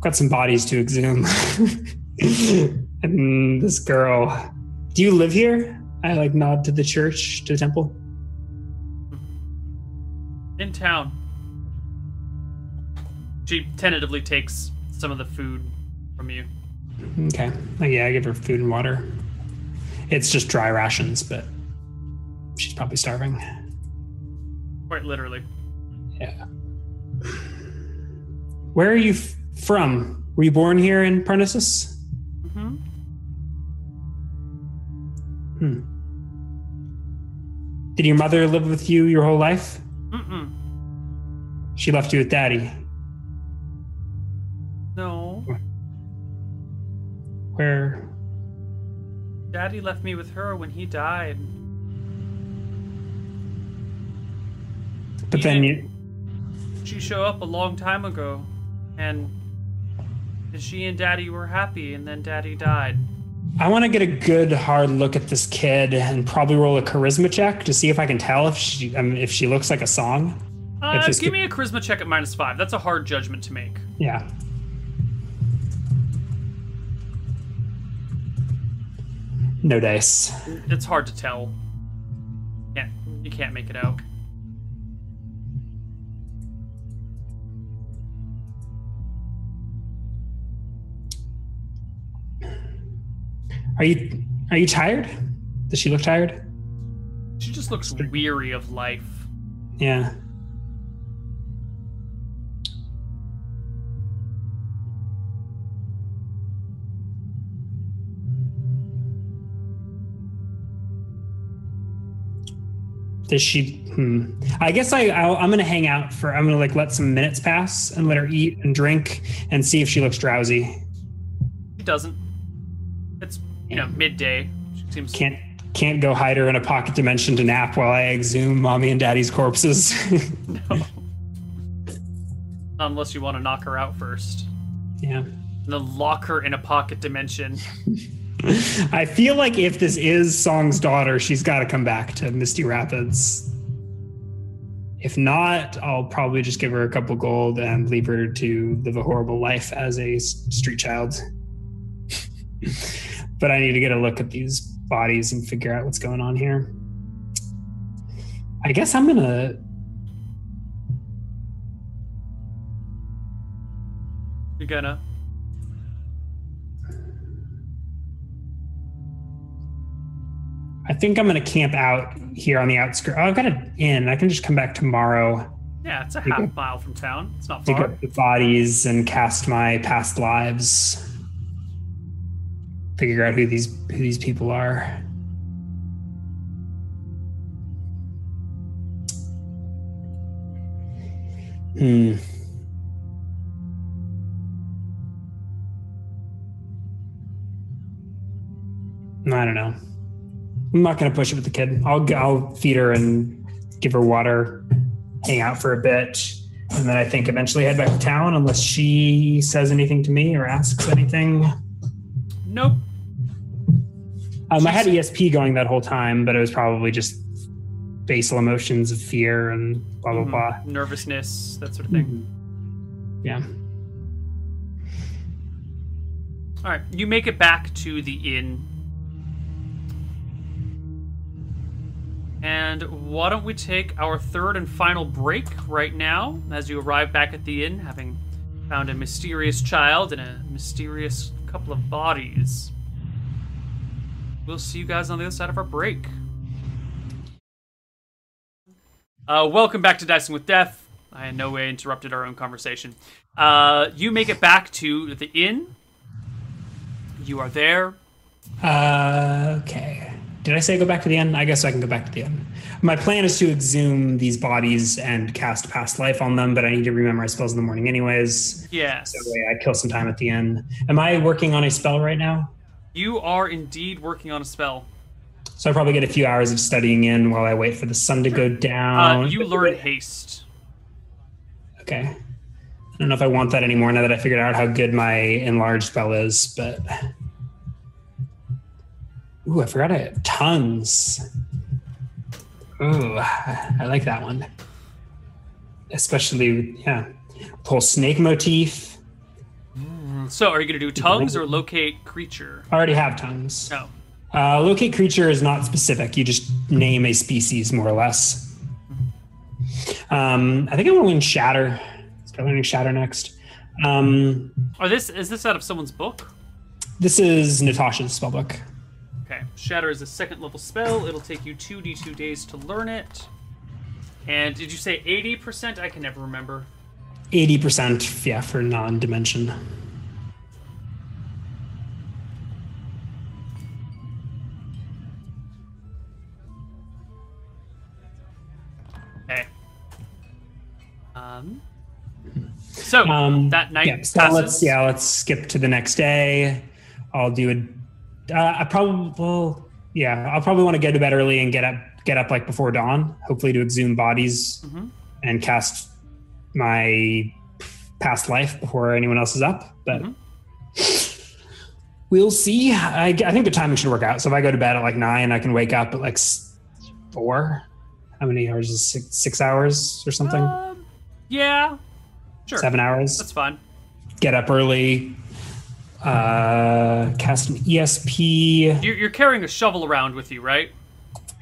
Got some bodies to exhume. and this girl. Do you live here? I like nod to the church, to the temple. In town. She tentatively takes some of the food from you. Okay. Yeah, I give her food and water. It's just dry rations, but she's probably starving. Quite literally. Yeah. Where are you f- from? Were you born here in Pernisis? Mm-hmm. Hmm. Did your mother live with you your whole life? Mm-mm. She left you with daddy. No. Where? Daddy left me with her when he died. But he then you. She showed up a long time ago, and she and Daddy were happy, and then Daddy died. I want to get a good hard look at this kid and probably roll a charisma check to see if I can tell if she um, if she looks like a song. Uh, give kid... me a charisma check at minus five. That's a hard judgment to make. Yeah. No dice. It's hard to tell. Yeah, you can't make it out. Are you are you tired? Does she look tired? She just looks weary of life. Yeah. Does she? Hmm. I guess I i am gonna hang out for. I'm gonna like let some minutes pass and let her eat and drink and see if she looks drowsy. She doesn't. You know midday. She seems can't can't go hide her in a pocket dimension to nap while I exhume mommy and daddy's corpses. no. Unless you want to knock her out first. Yeah. And then lock her in a pocket dimension. I feel like if this is Song's daughter, she's got to come back to Misty Rapids. If not, I'll probably just give her a couple gold and leave her to live a horrible life as a street child. But I need to get a look at these bodies and figure out what's going on here. I guess I'm gonna. You're gonna. I think I'm to camp out here on the outskirts. Oh, I've got an inn. I can just come back tomorrow. Yeah, it's a half mile from town. It's not far. Pick up the bodies and cast my past lives. Figure out who these who these people are. Hmm. I don't know. I'm not going to push it with the kid. I'll I'll feed her and give her water, hang out for a bit, and then I think eventually head back to town unless she says anything to me or asks anything. Nope. Um, I had ESP going that whole time, but it was probably just basal emotions of fear and blah blah mm-hmm. blah, nervousness, that sort of thing. Mm-hmm. Yeah. All right, you make it back to the inn And why don't we take our third and final break right now as you arrive back at the inn, having found a mysterious child and a mysterious couple of bodies. We'll see you guys on the other side of our break. Uh, welcome back to Dicing with Death. I in no way interrupted our own conversation. Uh, you make it back to the inn. You are there. Uh, okay. Did I say go back to the end? I guess I can go back to the end. My plan is to exhume these bodies and cast past life on them, but I need to remember my spells in the morning anyways. Yes. So I kill some time at the end. Am I working on a spell right now? You are indeed working on a spell. So I probably get a few hours of studying in while I wait for the sun to go down. Uh, you learn haste. Okay. I don't know if I want that anymore now that I figured out how good my enlarged spell is, but Ooh, I forgot it. Tongues. Ooh, I like that one. Especially, yeah, whole snake motif. So, are you going to do tongues or locate creature? I already have tongues. Oh. Uh, locate creature is not specific. You just name a species, more or less. Um, I think I want to win Shatter. Start learning Shatter next. Um, Are this is this out of someone's book? This is Natasha's spellbook. Okay, Shatter is a second level spell. It'll take you 2d2 days to learn it. And did you say 80%? I can never remember. 80%, yeah, for non Um. So um, that night yeah, so let's yeah let's skip to the next day. I'll do a uh, I probably well, yeah, I'll probably want to go to bed early and get up get up like before dawn, hopefully to exhume bodies mm-hmm. and cast my past life before anyone else is up. But mm-hmm. we'll see. I, I think the timing should work out. So if I go to bed at like nine, I can wake up at like four. How many hours is six, six hours or something? Um, yeah, sure. Seven hours. That's fine. Get up early, uh, cast an ESP. You're, you're carrying a shovel around with you, right?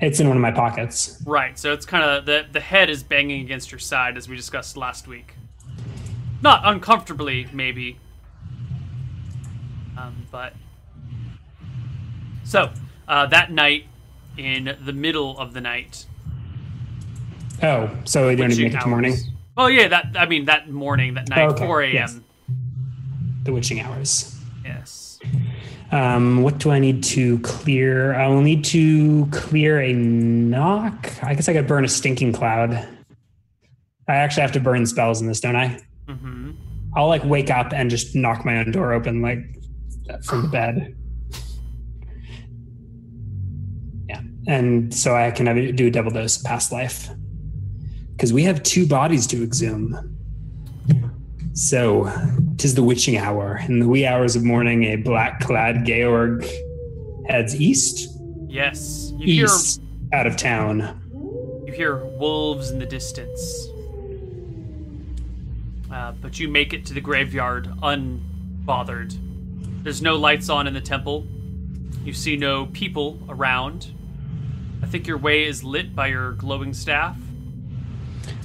It's in one of my pockets. Right. So it's kind of the the head is banging against your side as we discussed last week. Not uncomfortably, maybe. Um, but So uh, that night, in the middle of the night. Oh, so we don't even make it to morning. Oh yeah, that I mean that morning, that night, okay. four a.m. Yes. The witching hours. Yes. Um, what do I need to clear? I will need to clear a knock. I guess I could burn a stinking cloud. I actually have to burn spells in this, don't I? Mm-hmm. I'll like wake up and just knock my own door open, like from the bed. Yeah, and so I can have, do a double dose past life because we have two bodies to exhume. So, tis the witching hour. In the wee hours of morning, a black clad Georg heads east. Yes. You east, hear, out of town. You hear wolves in the distance. Uh, but you make it to the graveyard unbothered. There's no lights on in the temple. You see no people around. I think your way is lit by your glowing staff.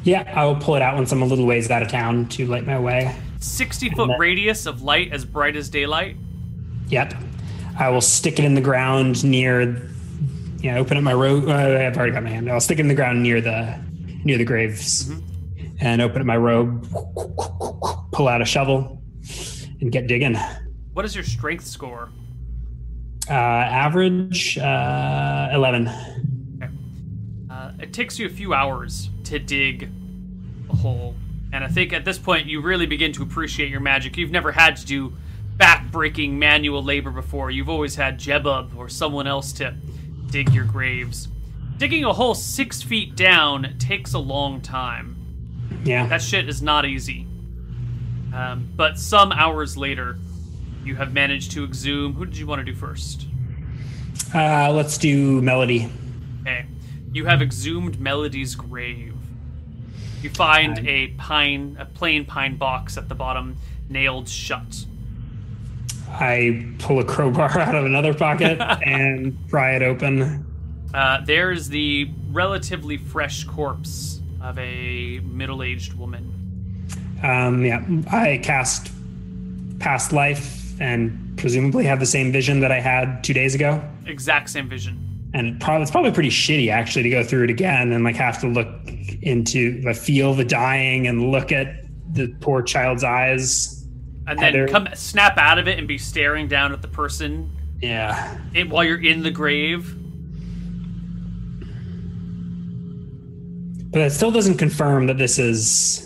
Yeah, I will pull it out once I'm a little ways out of town to light my way. 60 foot then, radius of light as bright as daylight? Yep. I will stick it in the ground near. Yeah, open up my robe. Uh, I've already got my hand. I'll stick it in the ground near the near the graves, mm-hmm. and open up my robe. Pull out a shovel, and get digging. What is your strength score? Uh, average uh, eleven. Okay. Uh, it takes you a few hours to dig hole. And I think at this point you really begin to appreciate your magic. You've never had to do back-breaking manual labor before. You've always had Jebub or someone else to dig your graves. Digging a hole six feet down takes a long time. Yeah. That shit is not easy. Um, but some hours later, you have managed to exhume. Who did you want to do first? Uh, let's do Melody. Okay. You have exhumed Melody's grave. You find a pine, a plain pine box at the bottom, nailed shut. I pull a crowbar out of another pocket and pry it open. Uh, there's the relatively fresh corpse of a middle-aged woman. Um, yeah, I cast past life and presumably have the same vision that I had two days ago. Exact same vision and it probably, it's probably pretty shitty actually to go through it again and like have to look into the feel the dying and look at the poor child's eyes. And then come snap out of it and be staring down at the person yeah. it, while you're in the grave. But that still doesn't confirm that this is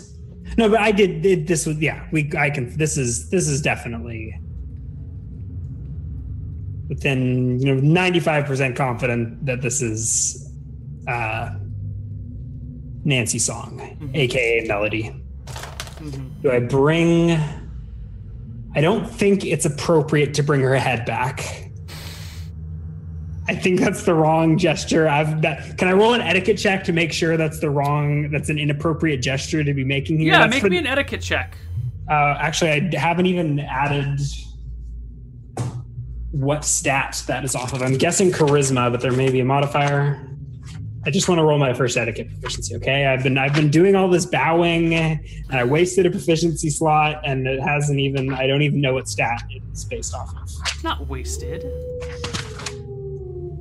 no but i did it, this was yeah we i can this is this is definitely within you know 95% confident that this is uh, Nancy Song, mm-hmm. aka Melody. Mm-hmm. Do I bring? I don't think it's appropriate to bring her head back. I think that's the wrong gesture. I've that, can I roll an etiquette check to make sure that's the wrong that's an inappropriate gesture to be making here? Yeah, that's make for, me an etiquette check. Uh, actually, I haven't even added what stat that is off of. I'm guessing charisma, but there may be a modifier. I just want to roll my first etiquette proficiency. Okay, I've been I've been doing all this bowing, and I wasted a proficiency slot, and it hasn't even. I don't even know what stat it's based off of. It's not wasted.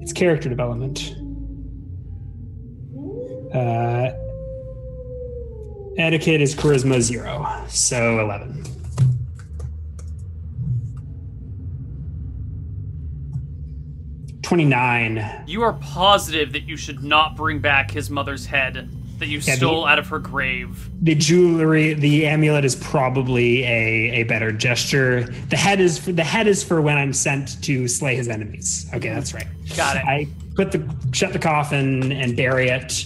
It's character development. Uh, etiquette is charisma zero, so eleven. 29. You are positive that you should not bring back his mother's head that you yeah, stole the, out of her grave. The jewelry, the amulet is probably a, a better gesture. The head is for the head is for when I'm sent to slay his enemies. Okay, that's right. Got it. I put the shut the coffin and bury it.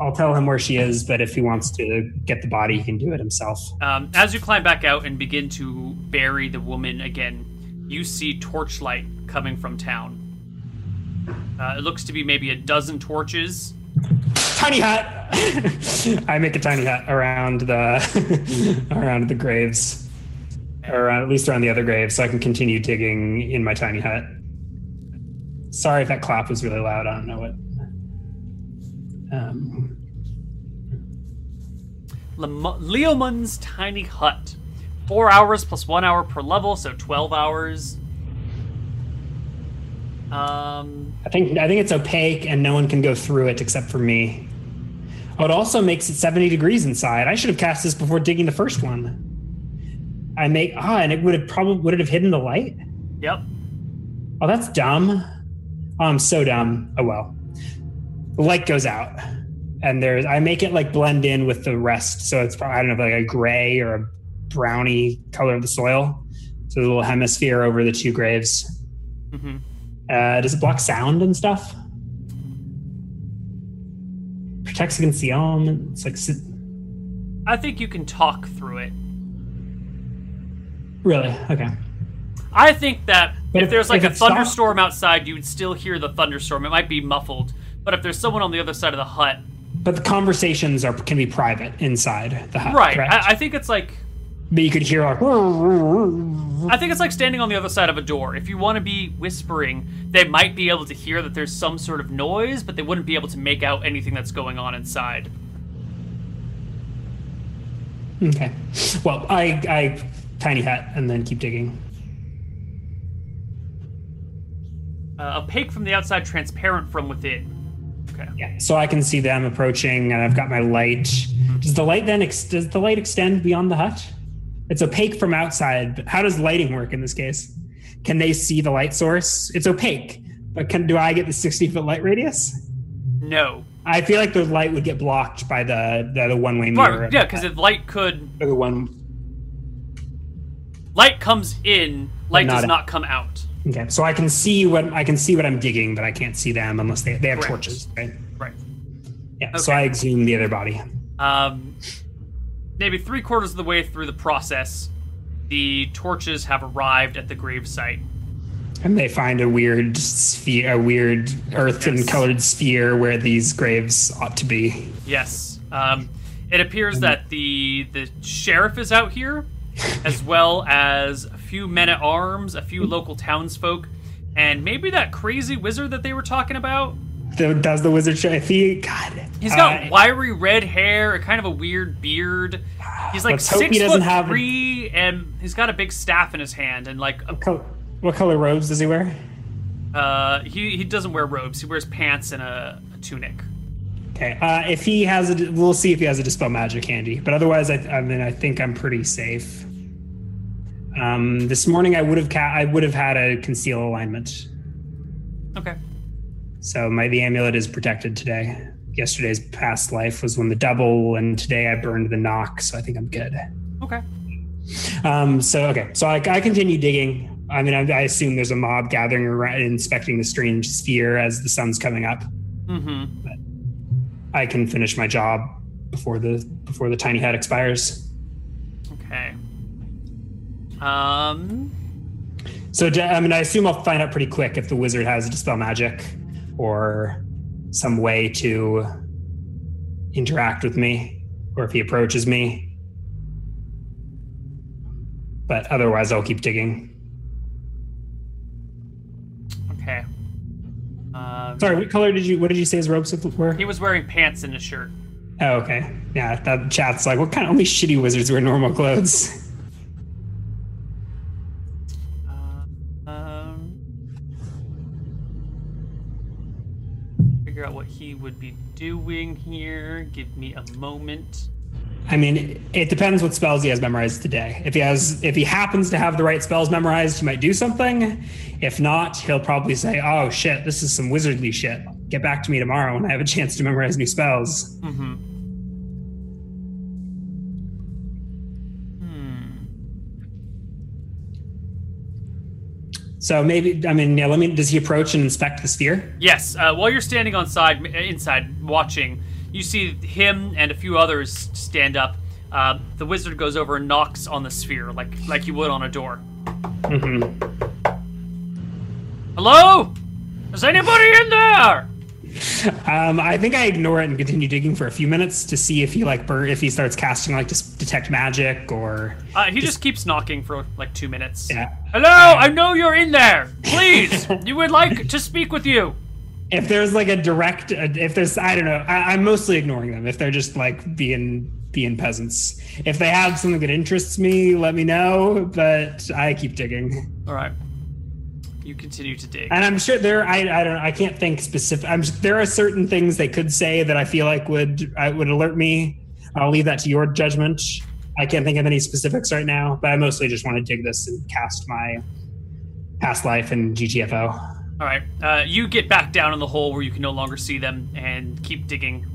I'll tell him where she is, but if he wants to get the body, he can do it himself. Um, as you climb back out and begin to bury the woman again, you see torchlight coming from town. Uh, it looks to be maybe a dozen torches. Tiny hut. I make a tiny hut around the around the graves, or at least around the other graves, so I can continue digging in my tiny hut. Sorry if that clap was really loud. I don't know what. Um, Leomund's tiny hut. Four hours plus one hour per level, so 12 hours. Um, I think I think it's opaque and no one can go through it except for me. Oh, it also makes it 70 degrees inside. I should have cast this before digging the first one. I make ah, and it would have probably would it have hidden the light? Yep. Oh, that's dumb. Oh, I'm so dumb. Oh well. The light goes out, and there's I make it like blend in with the rest, so it's probably I don't know like a gray or a browny color of the soil. So there's a little hemisphere over the two graves. Mm-hmm. Uh, does it block sound and stuff? Protects against the elements. Like, I think you can talk through it. Really? Okay. I think that if, if- there's like if a it stopped- thunderstorm outside, you would still hear the thunderstorm. It might be muffled, but if there's someone on the other side of the hut, But the conversations are can be private inside the hut. right? I, I think it's like but you could hear like. I think it's like standing on the other side of a door. If you want to be whispering, they might be able to hear that there's some sort of noise, but they wouldn't be able to make out anything that's going on inside. Okay. Well, I I tiny hut and then keep digging. Uh, opaque from the outside, transparent from within. Okay. Yeah. So I can see them approaching, and I've got my light. Does the light then ex- does the light extend beyond the hut? It's opaque from outside, but how does lighting work in this case? Can they see the light source? It's opaque, but can do I get the sixty foot light radius? No. I feel like the light would get blocked by the the, the one way mirror. Yeah, because if light could, or the one. light comes in, light not does out. not come out. Okay, so I can see what I can see what I'm digging, but I can't see them unless they they have Correct. torches, right? Right. Yeah. So I exhume the other body. Um, maybe three quarters of the way through the process, the torches have arrived at the gravesite. And they find a weird sphere, a weird earth and Yes. colored sphere where these graves ought to be. Yes. Um, it appears that the the sheriff is out here, as well as a few men at arms, a few local townsfolk, and maybe that crazy wizard that they were talking about. The, does the wizard show? If he, God, He's got uh, wiry red hair, a kind of a weird beard. He's like six he doesn't foot have three, and he's got a big staff in his hand, and like a col- what color robes does he wear? Uh, he he doesn't wear robes. He wears pants and a, a tunic. Okay, uh, if he has a, we'll see if he has a dispel magic handy. But otherwise, I, I mean, I think I'm pretty safe. Um, this morning, I would have ca- I would have had a conceal alignment. Okay. So my the amulet is protected today. Yesterday's past life was when the double, and today I burned the knock. So I think I'm good. Okay. Um, so okay, so I, I continue digging. I mean, I, I assume there's a mob gathering around, inspecting the strange sphere as the sun's coming up. Mm-hmm. I can finish my job before the before the tiny hut expires. Okay. Um. So I mean, I assume I'll find out pretty quick if the wizard has dispel magic or some way to interact with me, or if he approaches me. But otherwise, I'll keep digging. Okay. Um, Sorry, what color did you? What did you say his robes were? He was wearing pants and a shirt. Oh, okay. Yeah, that chat's like, what kind of only shitty wizards wear normal clothes? Would be doing here. Give me a moment. I mean, it depends what spells he has memorized today. If he has, if he happens to have the right spells memorized, he might do something. If not, he'll probably say, "Oh shit, this is some wizardly shit. Get back to me tomorrow when I have a chance to memorize new spells." Mm-hmm. So maybe, I mean, yeah. Let me. Does he approach and inspect the sphere? Yes. Uh, while you're standing on side, inside watching, you see him and a few others stand up. Uh, the wizard goes over and knocks on the sphere, like like you would on a door. Mm-hmm. Hello? Is anybody in there? Um, I think I ignore it and continue digging for a few minutes to see if he like bur- if he starts casting like just detect magic or Uh, he just keeps knocking for like two minutes. yeah. Hello, I know you're in there. Please, you would like to speak with you. if there's like a direct uh, if there's i don't know I, i'm mostly ignoring them if they're just like being being peasants if they have something that interests me let me know but i keep digging All right. You continue to dig. And I'm sure there. I, I don't. I can't think specific. I'm. There are certain things they could say that I feel like would I would alert me. I'll leave that to your judgment. I can't think of any specifics right now, but I mostly just want to dig this and cast my past life and GTFO. All right, uh, you get back down in the hole where you can no longer see them and keep digging.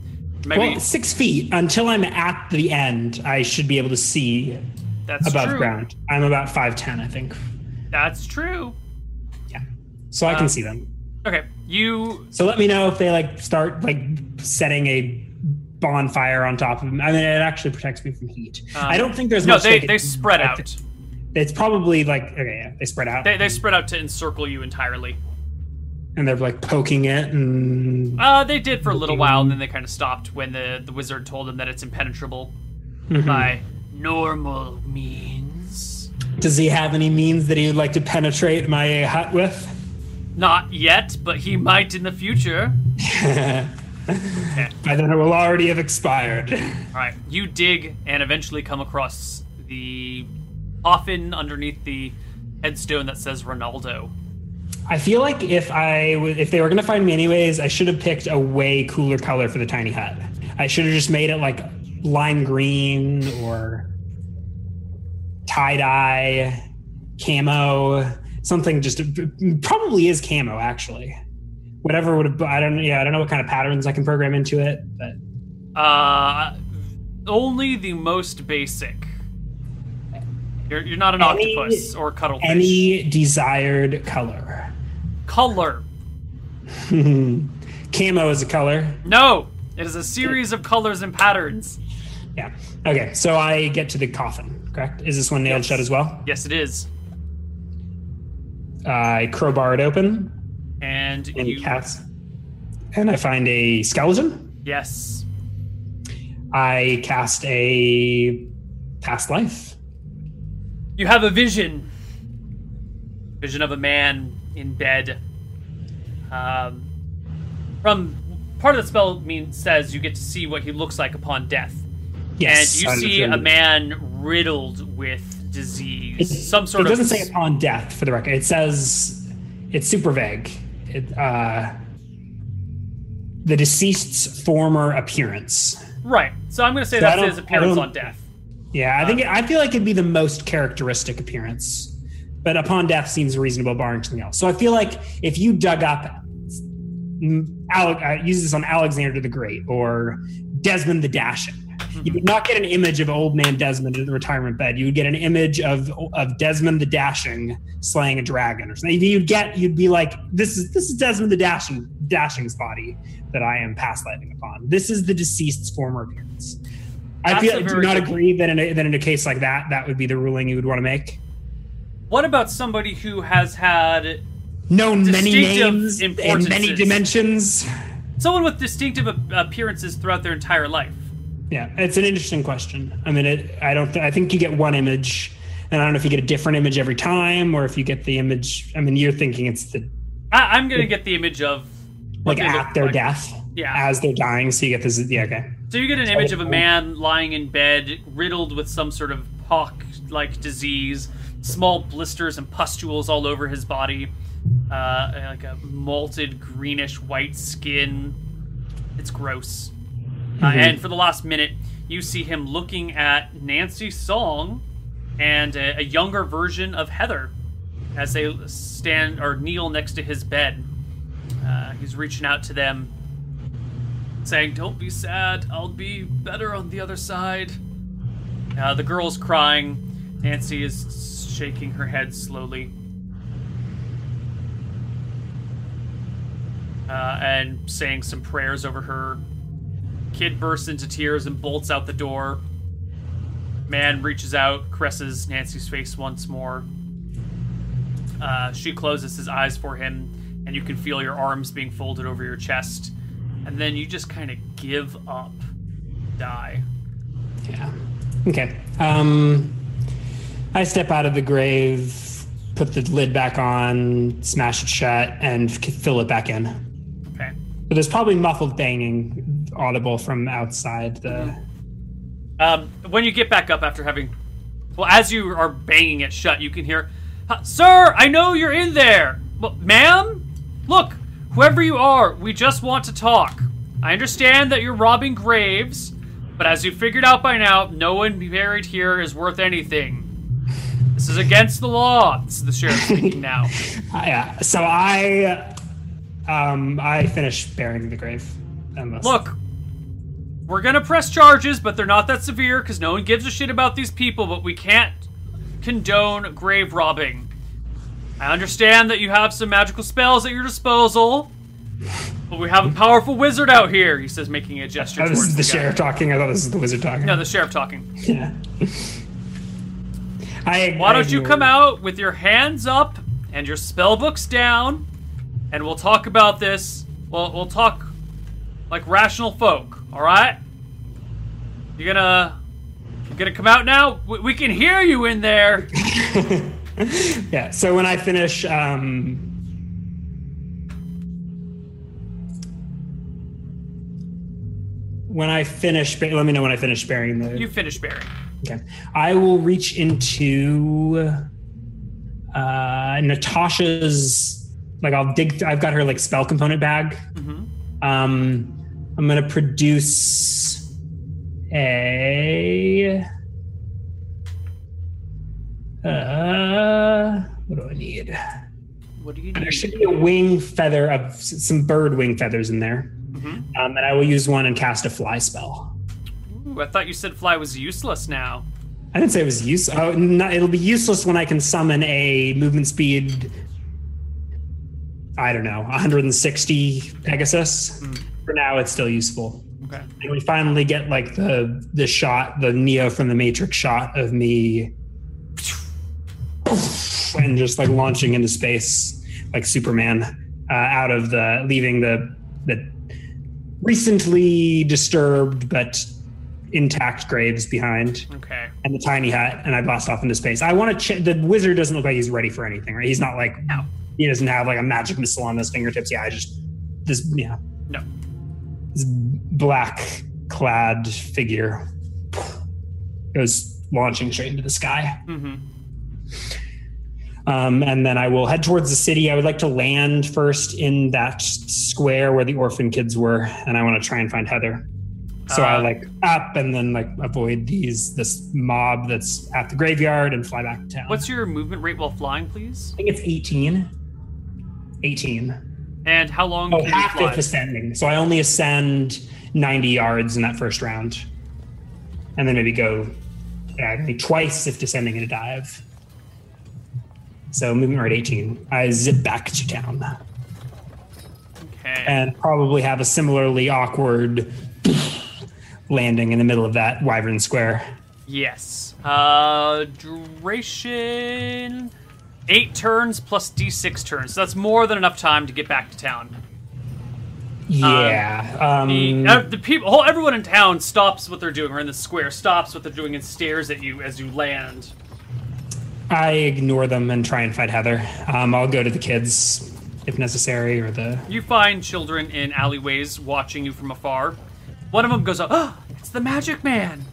Maybe well, six feet until I'm at the end. I should be able to see that's above true. ground. I'm about five ten, I think. That's true. So I can um, see them. Okay, you. So let me know if they like start like setting a bonfire on top of them. I mean, it actually protects me from heat. Um, I don't think there's no. Much they they spread out. It's probably like okay, yeah, they spread out. They, they spread out to encircle you entirely. And they're like poking it and. Uh, they did for a little while, and then they kind of stopped when the the wizard told them that it's impenetrable mm-hmm. by normal means. Does he have any means that he would like to penetrate my hut with? Not yet, but he might in the future. okay. By then it will already have expired. All right, you dig and eventually come across the coffin underneath the headstone that says Ronaldo. I feel like if I if they were gonna find me anyways, I should have picked a way cooler color for the tiny hut. I should have just made it like lime green or tie dye, camo, something. Just probably is camo actually. Whatever would have I don't yeah I don't know what kind of patterns I can program into it, but uh, only the most basic. You're, you're not an any, octopus or cuttlefish. Any desired color. Color. Camo is a color. No, it is a series of colors and patterns. Yeah. Okay, so I get to the coffin, correct? Is this one nailed yes. shut as well? Yes, it is. I crowbar it open. And, and you. Cast, and I find a skeleton. Yes. I cast a past life. You have a vision. Vision of a man in bed. Um, from part of the spell means says you get to see what he looks like upon death. Yes, and you see a man riddled with disease, it, some sort it of. It doesn't say upon death, for the record. It says it's super vague. It, uh, the deceased's former appearance. Right. So I'm going to say so that's his appearance on death. Yeah, I think it, I feel like it'd be the most characteristic appearance, but upon death seems reasonable, barring something else. So I feel like if you dug up, Alec, uh, use this on Alexander the Great or Desmond the Dashing, you would not get an image of old man Desmond in the retirement bed. You would get an image of of Desmond the Dashing slaying a dragon or something. You'd get you'd be like, this is this is Desmond the Dashing Dashing's body that I am past living upon. This is the deceased's former appearance. I feel do not agree that in a, that in a case like that, that would be the ruling you would want to make. What about somebody who has had known many names in many dimensions? Someone with distinctive appearances throughout their entire life. Yeah, it's an interesting question. I mean, it, I don't. Th- I think you get one image, and I don't know if you get a different image every time, or if you get the image. I mean, you're thinking it's the. I, am gonna get the image of like at their like. death. Yeah, as they're dying, so you get this. Yeah, okay. So you get an image of a man lying in bed, riddled with some sort of pock-like disease, small blisters and pustules all over his body, uh, like a malted greenish white skin. It's gross. Uh, mm-hmm. Uh, and for the last minute, you see him looking at Nancy Song and a, a younger version of Heather as they stand or kneel next to his bed. Uh, he's reaching out to them, saying, Don't be sad, I'll be better on the other side. Uh, the girl's crying. Nancy is shaking her head slowly. Uh, and saying some prayers over her Kid bursts into tears and bolts out the door. Man reaches out, caresses Nancy's face once more. Uh, she closes his eyes for him, and you can feel your arms being folded over your chest. And then you just kind of give up, die. Yeah. Okay. Um, I step out of the grave, put the lid back on, smash it shut, and fill it back in. Okay. But there's probably muffled banging audible from outside the. Um, when you get back up after having, well, as you are banging it shut, you can hear, "Sir, I know you're in there. Well, ma'am? Look, whoever you are, we just want to talk. I understand that you're robbing graves, but as you figured out by now, no one buried here is worth anything. This is against the law. This is the sheriff speaking now. yeah. So I, um, I finished burying the grave. Unless... Look, we're gonna press charges, but they're not that severe because no one gives a shit about these people. But we can't condone grave robbing. I understand that you have some magical spells at your disposal, but we have a powerful wizard out here. He says, making a gesture. Oh, this is the, the sheriff talking. I thought this is the wizard talking. No, the sheriff talking. Yeah. I, Why don't you come out with your hands up and your spell books down, and we'll talk about this. Well, we'll talk like rational folk. All right? You're gonna You're gonna come out now? We, we can hear you in there. yeah. So when I finish. Um, when I finish, let me know when I finish bearing the. You finish bearing. Okay. I will reach into uh, Natasha's. Like I'll dig. I've got her like spell component bag. Mm-hmm. Um, I'm gonna produce a. Uh, what do I need? What do you need? There should be a wing feather of some bird wing feathers in there, mm-hmm. um, and I will use one and cast a fly spell. Ooh, I thought you said fly was useless now. I didn't say it was useless. Oh, no, it'll be useless when I can summon a movement speed. I don't know, 160 Pegasus. Mm. For now, it's still useful. Okay. And we finally get like the the shot, the Neo from the Matrix shot of me, and just like launching into space like Superman uh, out of the leaving the the recently disturbed but intact graves behind. Okay. And the tiny hut, and I blast off into space. I want to. Ch- the wizard doesn't look like he's ready for anything, right? He's not like. No. He doesn't have like a magic missile on his fingertips. Yeah, I just this. Yeah. No. This black clad figure goes launching straight into the sky. Mm-hmm. Um, and then I will head towards the city. I would like to land first in that square where the orphan kids were, and I want to try and find Heather. So uh, I like up and then like avoid these this mob that's at the graveyard and fly back to town. What's your movement rate while flying, please? I think it's 18. 18. And how long? Oh, half if ascending. So I only ascend 90 yards in that first round, and then maybe go uh, twice if descending in a dive. So movement rate 18. I zip back to town. Okay. And probably have a similarly awkward landing in the middle of that Wyvern Square. Yes. Uh, duration eight turns plus d6 turns. So that's more than enough time to get back to town. Yeah. Um, the, uh, the people, everyone in town stops what they're doing, or in the square stops what they're doing and stares at you as you land. I ignore them and try and fight Heather. Um, I'll go to the kids if necessary, or the. You find children in alleyways watching you from afar. One of them goes up. Oh, it's the Magic Man.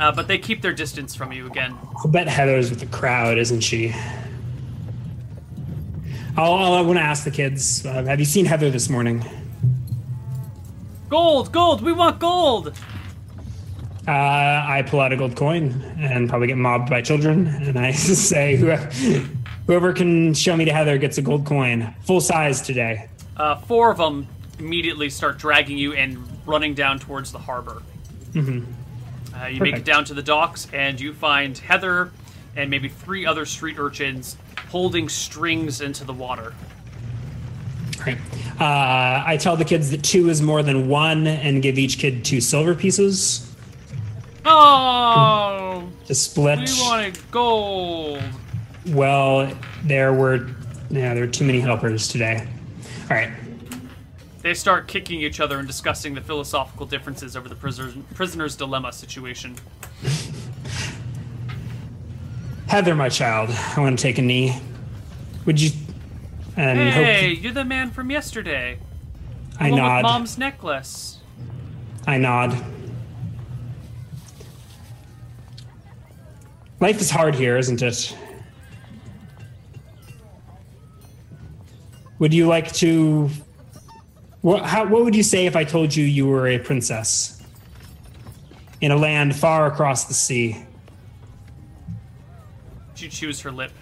Uh, but they keep their distance from you again. I'll bet Heather's with the crowd, isn't she? I'll, I'll, I want to ask the kids. Uh, have you seen Heather this morning? Gold, gold. We want gold. Uh, I pull out a gold coin and probably get mobbed by children, and I say, whoever can show me to Heather gets a gold coin, full size today. Uh, four of them immediately start dragging you and running down towards the harbor. Mm-hmm. Uh, you Perfect. make it down to the docks, and you find Heather and maybe three other street urchins holding strings into the water. Great. Uh, I tell the kids that two is more than one, and give each kid two silver pieces. Oh, to split. We wanted gold. Well, there were, yeah, there were too many helpers today. All right. They start kicking each other and discussing the philosophical differences over the prisoner's dilemma situation. Heather, my child, I want to take a knee. Would you? And hey, you're the man from yesterday. I nod. With mom's necklace. I nod. Life is hard here, isn't it? Would you like to? What, how, what would you say if I told you you were a princess in a land far across the sea? She chews her lip.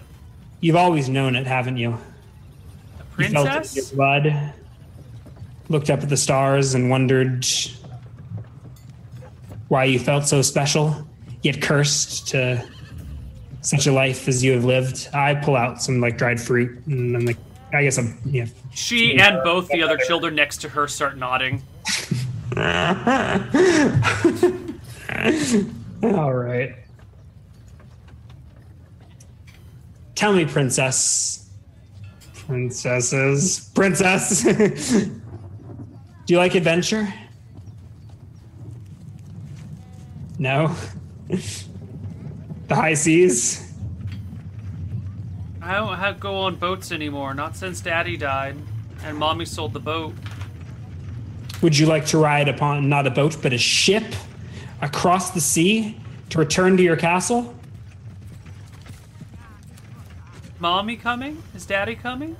You've always known it, haven't you? A princess? You felt it in your blood. Looked up at the stars and wondered why you felt so special, yet cursed to such a life as you have lived. I pull out some like dried fruit and I'm like, I guess I'm yeah. She and both the other children next to her start nodding. All right. Tell me, princess. Princesses. Princess. Do you like adventure? No. the high seas. I don't have go on boats anymore. Not since Daddy died, and Mommy sold the boat. Would you like to ride upon not a boat but a ship across the sea to return to your castle? Mommy coming? Is Daddy coming?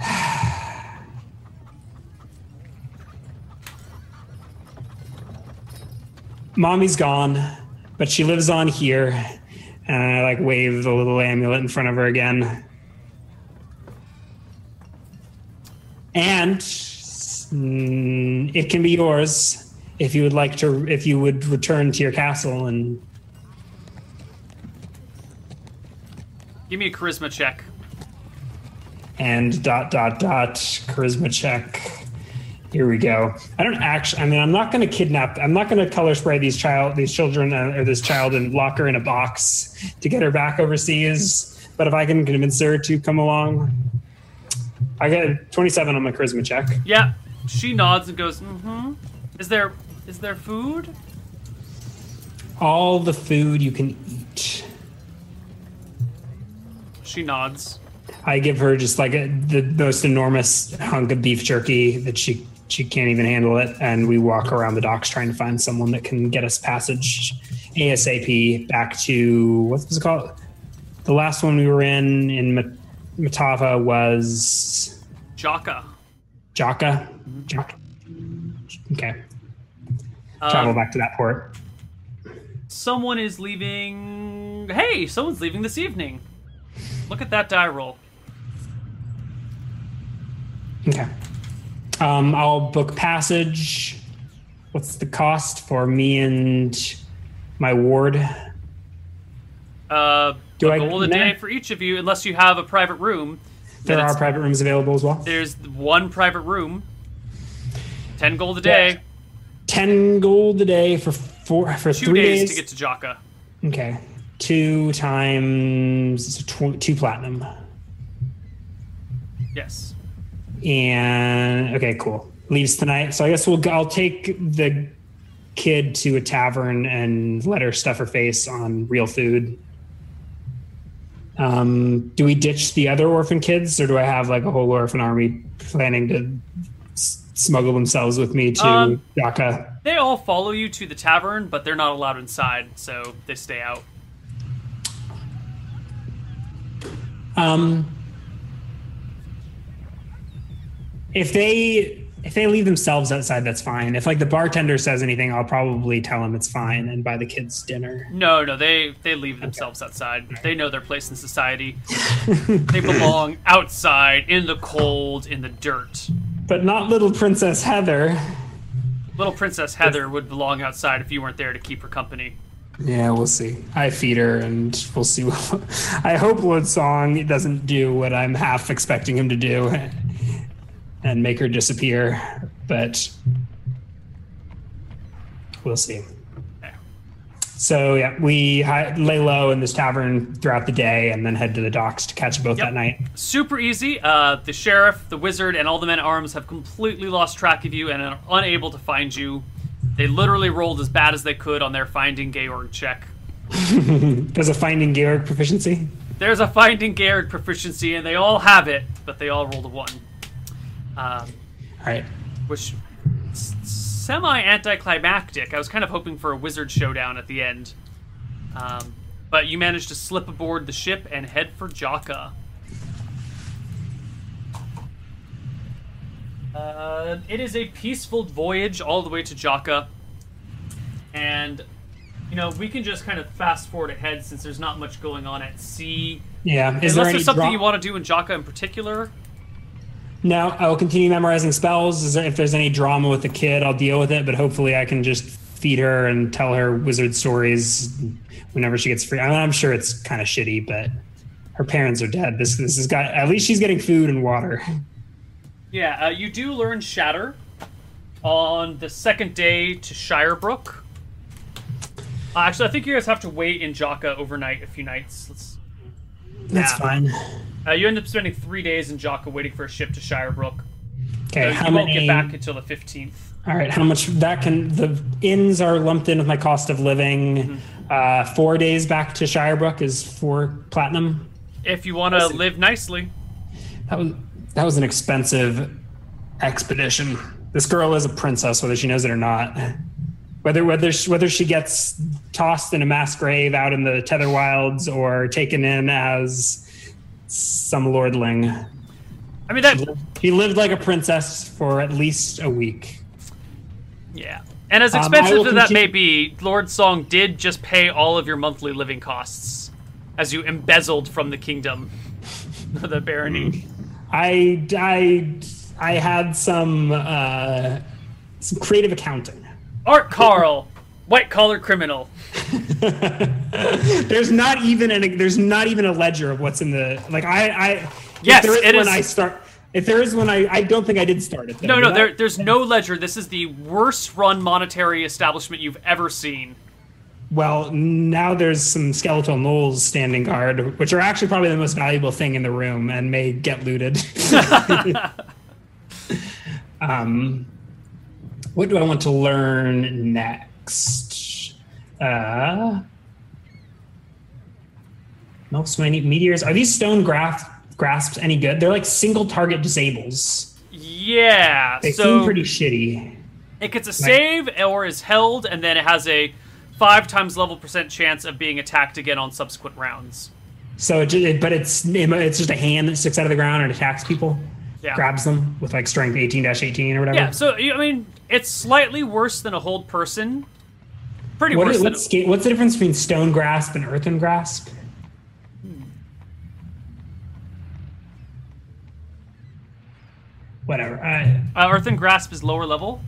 Mommy's gone, but she lives on here. And I like wave the little amulet in front of her again. And mm, it can be yours if you would like to, if you would return to your castle and. Give me a charisma check. And dot dot dot charisma check. Here we go. I don't actually. I mean, I'm not going to kidnap. I'm not going to color spray these child, these children, uh, or this child, and lock her in a box to get her back overseas. But if I can convince her to come along, I get 27 on my charisma check. Yeah, she nods and goes, "Mm-hmm." Is there is there food? All the food you can eat. She nods. I give her just like a, the most enormous hunk of beef jerky that she she can't even handle it. And we walk around the docks trying to find someone that can get us passage ASAP back to what was it called? The last one we were in in Matava was Jaka. Jaka. Jaka. Okay. Travel um, back to that port. Someone is leaving. Hey, someone's leaving this evening. Look at that die roll. Okay. Um, I'll book passage. What's the cost for me and my ward? Uh, Do I gold a day for each of you, unless you have a private room. There are private rooms available as well. There's one private room. Ten gold a day. Yeah. Ten gold a day for four for two three days, days to get to Jaka. Okay, two times tw- two platinum. Yes and okay, cool. Leaves tonight. So I guess we'll. I'll take the kid to a tavern and let her stuff her face on real food. Um, do we ditch the other orphan kids, or do I have like a whole orphan army planning to s- smuggle themselves with me to um? They all follow you to the tavern, but they're not allowed inside, so they stay out. Um, if they if they leave themselves outside, that's fine. If like the bartender says anything, I'll probably tell him it's fine and buy the kids dinner. No, no, they they leave themselves okay. outside. Right. They know their place in society. they belong outside in the cold, in the dirt. But not little Princess Heather. Little Princess Heather would belong outside if you weren't there to keep her company. Yeah, we'll see. I feed her, and we'll see. What, I hope Wood Song doesn't do what I'm half expecting him to do and make her disappear, but we'll see. So yeah, we lay low in this tavern throughout the day, and then head to the docks to catch a boat yep. that night. Super easy. Uh, the sheriff, the wizard, and all the men at arms have completely lost track of you and are unable to find you. They literally rolled as bad as they could on their finding Georg check. There's a finding Georg proficiency. There's a finding Georg proficiency, and they all have it, but they all rolled a one. Um, All right. Which semi anticlimactic. I was kind of hoping for a wizard showdown at the end. Um, but you managed to slip aboard the ship and head for Jaka. Uh, it is a peaceful voyage all the way to Jaka, and you know we can just kind of fast forward ahead since there's not much going on at sea. Yeah, is Unless there there's something you want to do in Jaka in particular. No, I will continue memorizing spells. If there's any drama with the kid, I'll deal with it. But hopefully, I can just feed her and tell her wizard stories whenever she gets free. I mean, I'm sure it's kind of shitty, but her parents are dead. This this has got at least she's getting food and water. Yeah, uh, you do learn Shatter on the second day to Shirebrook. Uh, actually, I think you guys have to wait in Jaka overnight a few nights. Let's... That's yeah. fine. Uh, you end up spending three days in Jaka waiting for a ship to Shirebrook. Okay, so how you many... won't get back until the fifteenth. All right, how much that can the inns are lumped in with my cost of living. Mm-hmm. Uh, four days back to Shirebrook is four platinum. If you want to live nicely. That was that was an expensive expedition. This girl is a princess, whether she knows it or not. Whether whether she, whether she gets tossed in a mass grave out in the Tether Wilds or taken in as some lordling. I mean that he lived like a princess for at least a week. Yeah. And as um, expensive um, as that may be, Lord Song did just pay all of your monthly living costs as you embezzled from the kingdom, the barony. I, I, I had some uh, some creative accounting. Art Carl, white collar criminal. there's not even an there's not even a ledger of what's in the like I I yes there is when is. I start if there is one, I, I don't think I did start it. Though. No, no, there, there's no ledger. This is the worst run monetary establishment you've ever seen. Well, now there's some skeletal gnolls standing guard, which are actually probably the most valuable thing in the room and may get looted. um, what do I want to learn next? Uh, Melf's minute meteors. Are these stone graft grasps any good? They're like single target disables. Yeah, they so seem pretty shitty. It gets a save or is held, and then it has a five times level percent chance of being attacked again on subsequent rounds. So, it, it, but it's it's just a hand that sticks out of the ground and attacks people. Yeah. Grabs them with like strength 18 18 or whatever. Yeah, so I mean, it's slightly worse than a hold person. Pretty what worse. Is, what's, what's the difference between stone grasp and earthen grasp? whatever. I, uh, Earthen Grasp is lower level.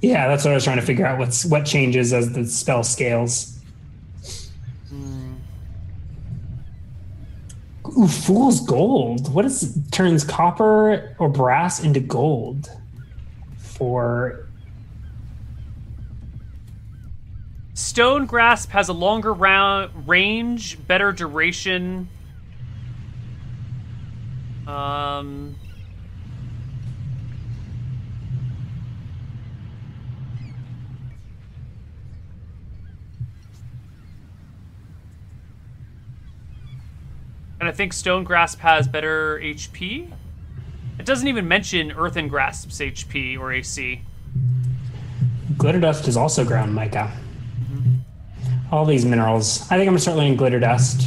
Yeah, that's what I was trying to figure out. What's what changes as the spell scales? Hmm. Ooh, fool's gold. What is turns copper or brass into gold for? Stone grasp has a longer round range, better duration. Um, And I think Stone Grasp has better HP. It doesn't even mention Earthen Grasp's HP or AC. Glitter Dust is also ground mica. All these minerals. I think I'm gonna start learning Glitter Dust.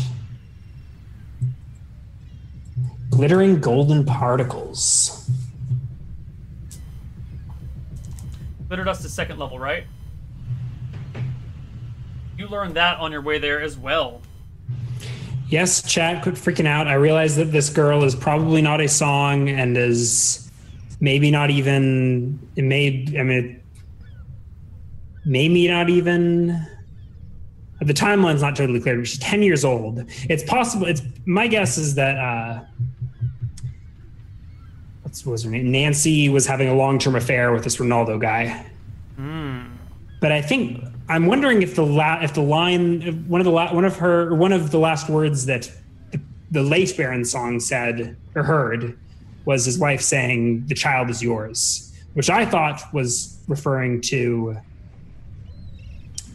Glittering golden particles. Glitter Dust is second level, right? You learned that on your way there as well yes, chat quit freaking out. I realize that this girl is probably not a song and is maybe not even it may I mean maybe not even the timeline's not totally clear, but she's 10 years old. It's possible it's my guess is that uh what's what was her name? Nancy was having a long-term affair with this Ronaldo guy. Mm. But I think I'm wondering if the la- if the line one of the la- one of her one of the last words that the, the late Baron song said or heard was his wife saying the child is yours, which I thought was referring to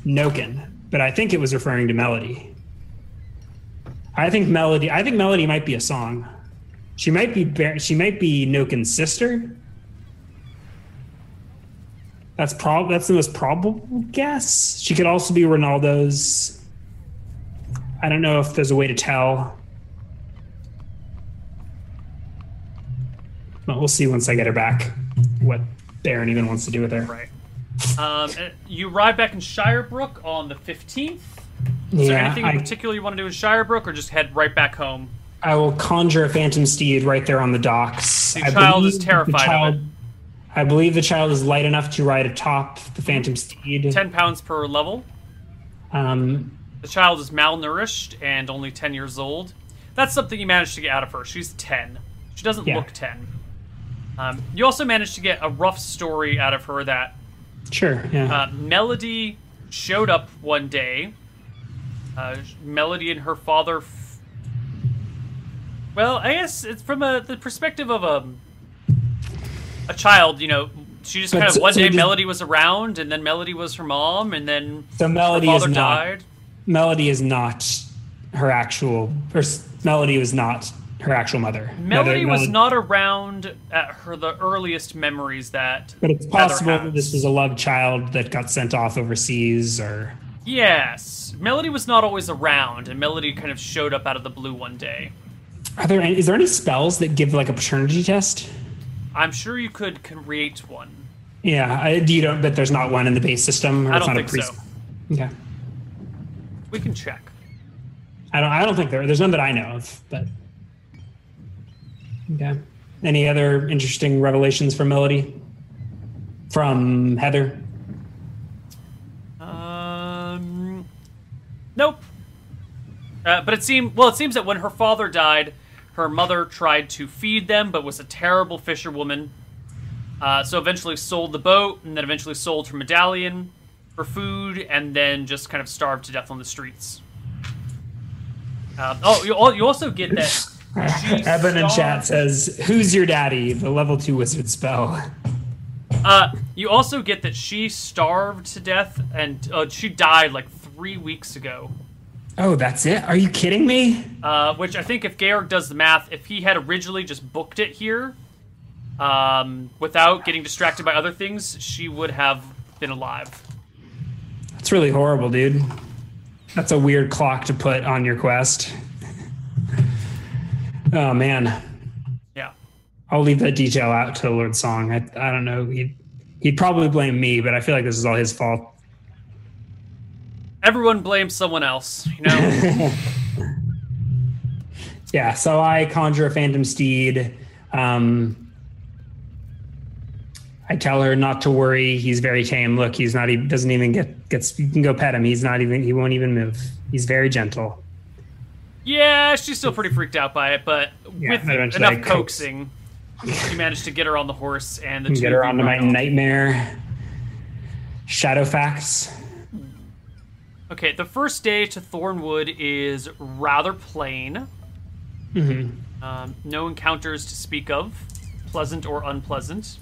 Noken, but I think it was referring to Melody. I think Melody I think Melody might be a song. She might be she might be Noken's sister that's prob that's the most probable guess. She could also be Ronaldo's I don't know if there's a way to tell. But we'll see once I get her back what Baron even wants to do with her. Right. Um, you arrive back in Shirebrook on the 15th. Is yeah, there anything in I, particular you want to do in Shirebrook, or just head right back home? I will conjure a phantom steed right there on the docks. The I child is terrified child- of it. I believe the child is light enough to ride atop the phantom steed. 10 pounds per level. Um, The child is malnourished and only 10 years old. That's something you managed to get out of her. She's 10. She doesn't Yeah. look 10. Um, you also managed to get a rough story out of her that sure, yeah. uh, Melody showed up one day. Uh, Melody and her father. F- well, I guess it's from a, the perspective of a a child. You know, she just But kind of so- one so day just- Melody was around, and then Melody was her mom, and then so her Melody is not. died. Melody is not her actual. S- Melody was not her actual mother. Melody Mother- was not around at her the earliest memories that. But it's possible that this was a love child that got sent off overseas, or Yes, Melody was not always around, and Melody kind of showed up out of the blue one day. are there? Any, is there any spells that give like a paternity test? I'm sure you could create one. Yeah, I, you don't. But there's not one in the base system. Or I don't not think a so. Okay. We can check. I don't. I don't think there. There's none that I know of. But okay. Any other interesting revelations from Melody? From Heather? Um, nope. Uh, but it seemed well. It seems that when her father died, her mother tried to feed them, but was a terrible fisherwoman. Uh, so eventually sold the boat, and then eventually sold her medallion for food, and then just kind of starved to death on the streets. Uh, oh, you, you also get that. Evan in chat says, "Who's your daddy?" The level two wizard spell. Uh, you also get that she starved to death, and uh, she died like three weeks ago. Oh, that's it? Are you kidding me? Uh, which I think if Georg does the math, if he had originally just booked it here, um, without getting distracted by other things, she would have been alive. That's really horrible, dude. That's a weird clock to put on your quest. Oh man, Yeah. I'll leave that detail out to Lord Song. I, I don't know. He'd, he'd probably blame me, but I feel like this is all his fault. Everyone blames someone else, you know? Yeah, so I conjure a phantom steed. Um, I tell her not to worry. He's very tame. Look, he's not. He doesn't even get gets. You can go pet him. He's not even. He won't even move. He's very gentle. Yeah, she's still pretty freaked out by it, but Yeah, with eventually I enough coax- coaxing, you managed to get her on the horse and the two Get her onto my off. nightmare. Shadow facts. Okay, the first day to Thornwood is rather plain. Mm-hmm. Um, no encounters to speak of, pleasant or unpleasant.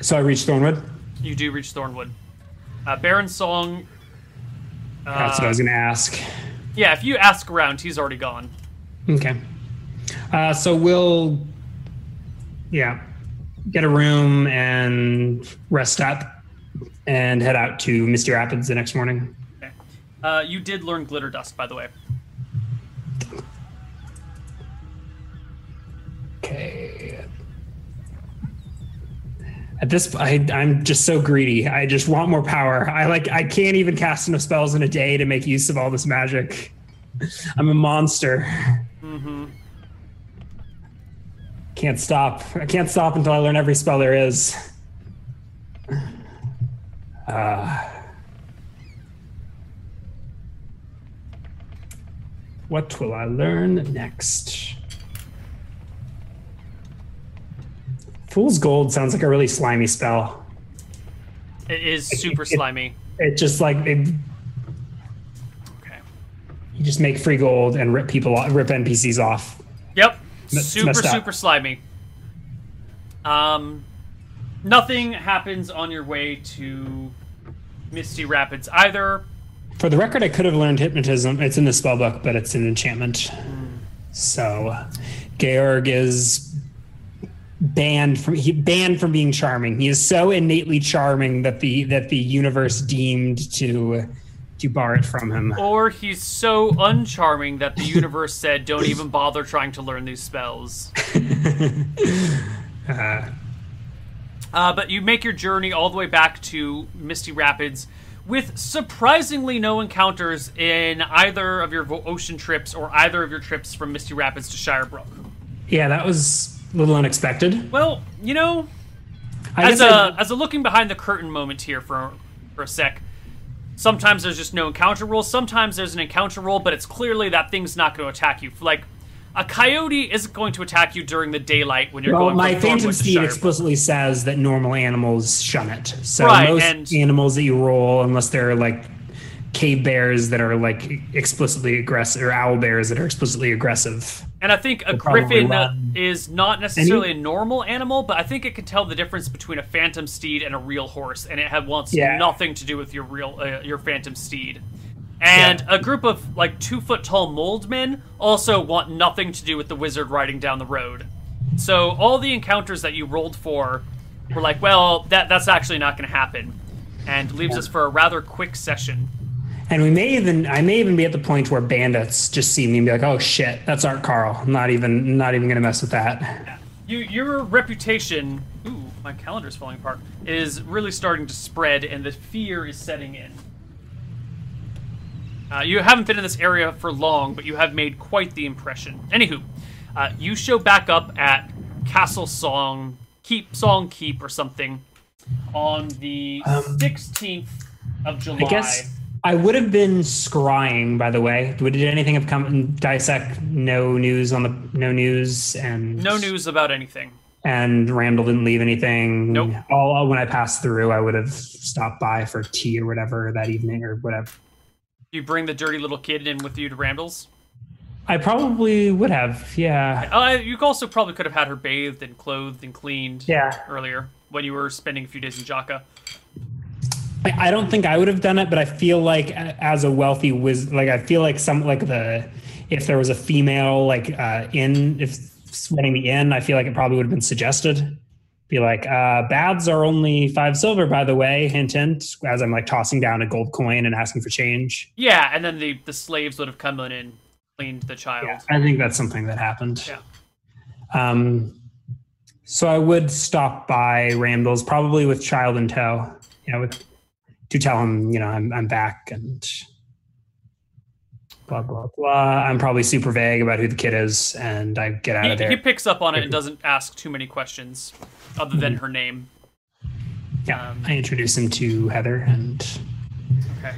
So I reached Thornwood. You do reach Thornwood. Uh, Baron Song. Uh, That's what I was going to ask. Yeah, if you ask around, he's already gone. Okay. Uh, so we'll, yeah, get a room and rest up and head out to Misty Rapids the next morning. Okay. Uh, you did learn Glitter Dust, by the way. Okay. At this, I, I'm just so greedy. I just want more power. I like. I can't even cast enough spells in a day to make use of all this magic. I'm a monster. Mm-hmm. Can't stop. I can't stop until I learn every spell there is. Uh, what will I learn next? Fool's Gold sounds like a really slimy spell. It is super it- slimy. It just like it, Okay. you just make free gold and rip people off, rip NPCs off. Yep. That's super, super slimy. Um, nothing happens on your way to Misty Rapids either. For the record, I could have learned hypnotism. It's in the spell book, but it's an enchantment. So, Georg is banned from he banned from being charming. He is so innately charming that the that the universe deemed to to borrow it from him. Or he's so uncharming that the universe said, "Don't even bother trying to learn these spells." uh, uh, but you make your journey all the way back to Misty Rapids with surprisingly no encounters in either of your ocean trips or either of your trips from Misty Rapids to Shirebrook. Yeah, that was a little unexpected. Well, you know, I as a I... as a looking behind the curtain moment here for for a sec. Sometimes there's just no encounter rules. Sometimes there's an encounter rule, but it's clearly that thing's not going to attack you. Like a coyote isn't going to attack you during the daylight when you're going. well, going. My phantom steed explicitly says that normal animals shun it. So right, most animals that you roll, unless they're like cave bears that are like explicitly aggressive, or owl bears that are explicitly aggressive. And I think a griffin is not necessarily Any? a normal animal, but I think it can tell the difference between a phantom steed and a real horse, and it wants yeah. nothing to do with your real uh, your phantom steed. And yeah. a group of like two foot tall mold men also want nothing to do with the wizard riding down the road. So all the encounters that you rolled for were like, well, that that's actually not going to happen, and leaves yeah. us for a rather quick session. And we may even, I may even be at the point where bandits just see me and be like, "Oh shit, that's Art Carl." I'm not even, not even going to mess with that. You, your reputation, ooh, my calendar's falling apart, is really starting to spread, and the fear is setting in. Uh, you haven't been in this area for long, but you have made quite the impression. Anywho, uh, you show back up at Castle Song Keep Song Keep or something on the um, sixteenth um, of July. I guess I would have been scrying. By the way, did anything have come? Dissect no news on the no news and no news about anything. And Randall didn't leave anything. Nope. All when I passed through, I would have stopped by for tea or whatever that evening or whatever you bring the dirty little kid in with you to Randall's? I probably would have, yeah. Uh, you also probably could have had her bathed and clothed and cleaned yeah. earlier when you were spending a few days in Jaka. I, I don't think I would have done it, but I feel like as a wealthy wiz, like I feel like some like the if there was a female like uh, in if running the inn, I feel like it probably would have been suggested be like, uh, baths are only five silver, by the way, hint, hint, as I'm like tossing down a gold coin and asking for change. Yeah, and then the, the slaves would have come in and cleaned the child. Yeah, I think that's something that happened. Yeah. Um, so I would stop by Randall's, probably with child in tow, Yeah, with, to tell him, you know, I'm, I'm back and blah blah blah. I'm probably super vague about who the kid is, and I get out he, of there. He picks up on it and doesn't ask too many questions, other than mm-hmm. her name. Yeah, um, I introduce him to Heather, and okay,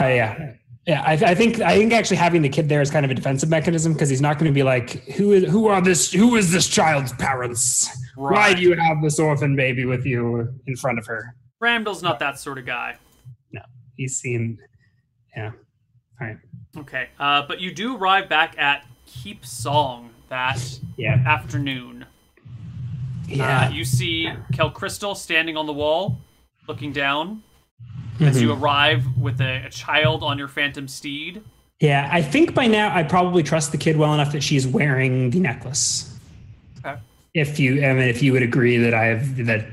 uh, yeah. Yeah, I, I, think I think actually having the kid there is kind of a defensive mechanism because he's not going to be like, who is who are this who is this child's parents? Right. Why do you have this orphan baby with you in front of her? Randall's not that sort of guy. No, he's seen. Yeah. All right. Okay, uh, but you do arrive back at Keep Song that yeah. afternoon. Yeah. Uh, you see Kel Crystal standing on the wall, looking down mm-hmm. as you mm-hmm. arrive with a, a, child on your phantom steed. Yeah, I think by now I probably trust the kid well enough that she's wearing the necklace. Okay. If you, I mean, if you would agree that I have that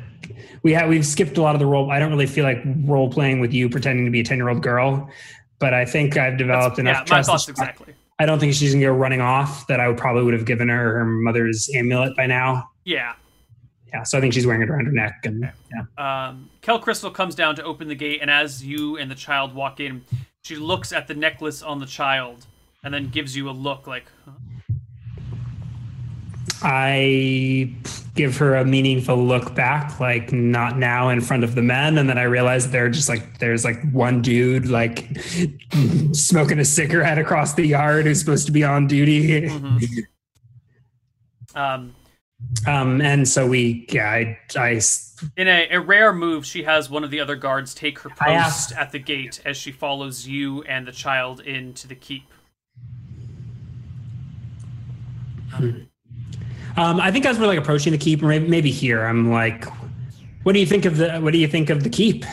we have we've skipped a lot of the role. I don't really feel like role playing with you pretending to be a ten year old girl but I think I've developed That's, enough yeah, trust. My thoughts exactly. I don't think she's gonna go running off. That I would probably would have given her her mother's amulet by now. Yeah. Yeah, so I think she's wearing it around her neck, and yeah. Um, Kel Crystal comes down to open the gate, and as you and the child walk in, she looks at the necklace on the child, and then gives you a look like, huh? I give her a meaningful look back, like not now in front of the men. And then I realize they're just like, there's like one dude like smoking a cigarette across the yard who's supposed to be on duty. Mm-hmm. Um, um, and so we, yeah, I, I in a, a, rare move, she has one of the other guards take her post at the gate as she follows you and the child into the keep. Um, um, I think as we're like approaching the keep, maybe, here, I'm like, what do you think of the what do you think of the keep?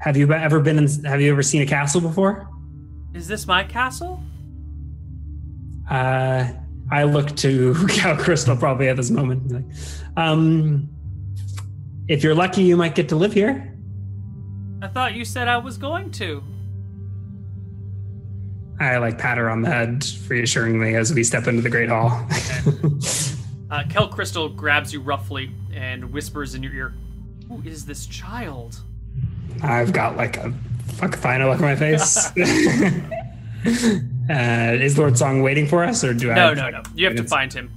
Have you ever been in, have you ever seen a castle before? Is this my castle? Uh, I look to Cal Crystal probably at this moment. Like, um, if you're lucky, you might get to live here. I thought you said I was going to. I like pat her on the head reassuringly as we step into the great hall. Okay. uh, Kel Crystal grabs you roughly and whispers in your ear, "Who is this child?" I've got like a fuck final look on my face. uh, is Lord Song waiting for us, or do I? No, no, no. You have to find him.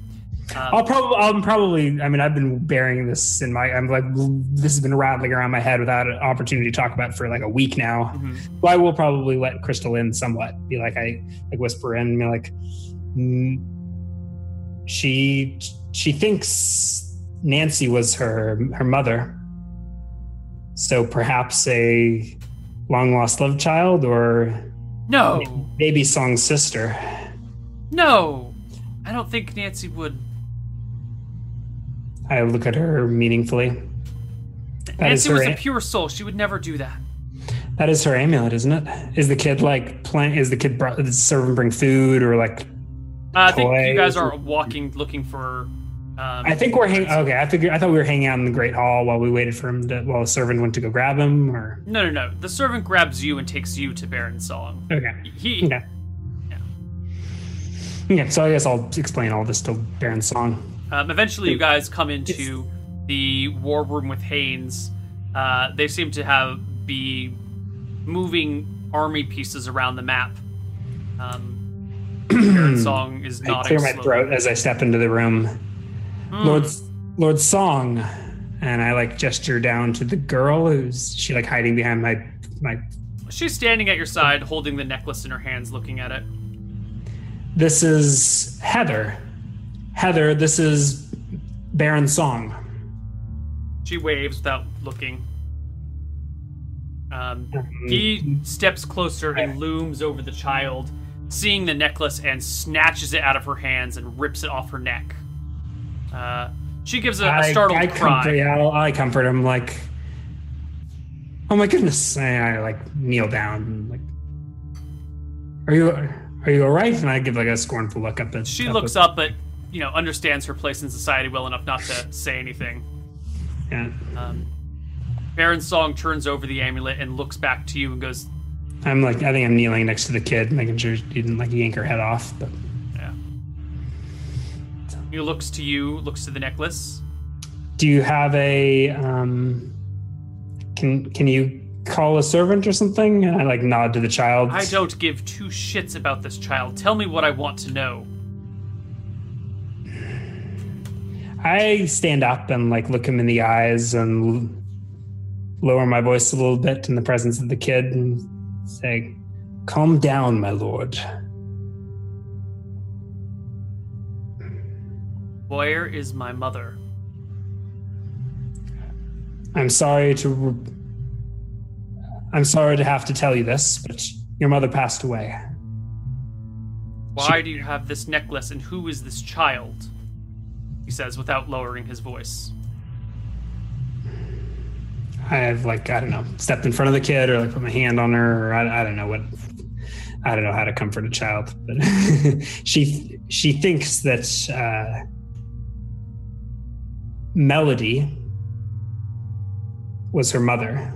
Um, I'll probably, I'll probably. I mean, I've been bearing this in my. I'm like, this has been rattling around my head without an opportunity to talk about for like a week now. Mm-hmm. So I will probably let Crystal in somewhat. Be like, I like whisper in, be like, mm, she she thinks Nancy was her her mother. So perhaps a long lost love child or no baby song sister. No, I don't think Nancy would I look at her meaningfully. That Nancy was a pure soul. She would never do that. That is her amulet, isn't it? Is the kid like playing? Is the kid brought the servant bring food or like? Uh, I think you guys are walking, looking for. Um, I think we're hanging. Okay, I figured. I thought we were hanging out in the great hall while we waited for him to. While the servant went to go grab him, or no, no, no. The servant grabs you and takes you to Baron Song. Okay. He. Okay. Yeah. Yeah. So I guess I'll explain all this to Baron Song. Um, eventually, you guys come into the war room with Haynes. Uh, they seem to have be moving army pieces around the map. Um, Song is not. I clear my throat as I step into the room. Mm. Lord Lord Song, and I like gesture down to the girl who's she like hiding behind my my. She's standing at your side, holding the necklace in her hands, looking at it. This is Heather. Heather, this is Baron Song. She waves without looking. Um, he steps closer and looms over the child, seeing the necklace, and snatches it out of her hands and rips it off her neck. Uh, she gives a, a startled I, I cry. Comfort, yeah, I comfort him like, "Oh my goodness!" And I like kneel down and like, "Are you are you all right?" And I give like a scornful look up at. She up looks at, up, but you know understands her place in society well enough not to say anything. Yeah. Um, Baron Song turns over the amulet and looks back to you and goes. I'm like I think I'm kneeling next to the kid, making sure he didn't like yank her head off. But yeah. He looks to you, looks to the necklace. Do you have a um? Can can you call a servant or something? And I like nod to the child. I don't give two shits about this child. Tell me what I want to know. I stand up and like look him in the eyes and lower my voice a little bit in the presence of the kid and say, Calm down, my lord. Where is my mother? I'm sorry to. I'm sorry to have to tell you this, but your mother passed away. Why she... do you have this necklace and who is this child? He says without lowering his voice. I've like I don't know stepped in front of the kid or like put my hand on her or I, I don't know what I don't know how to comfort a child, but she she thinks that uh, Melody was her mother.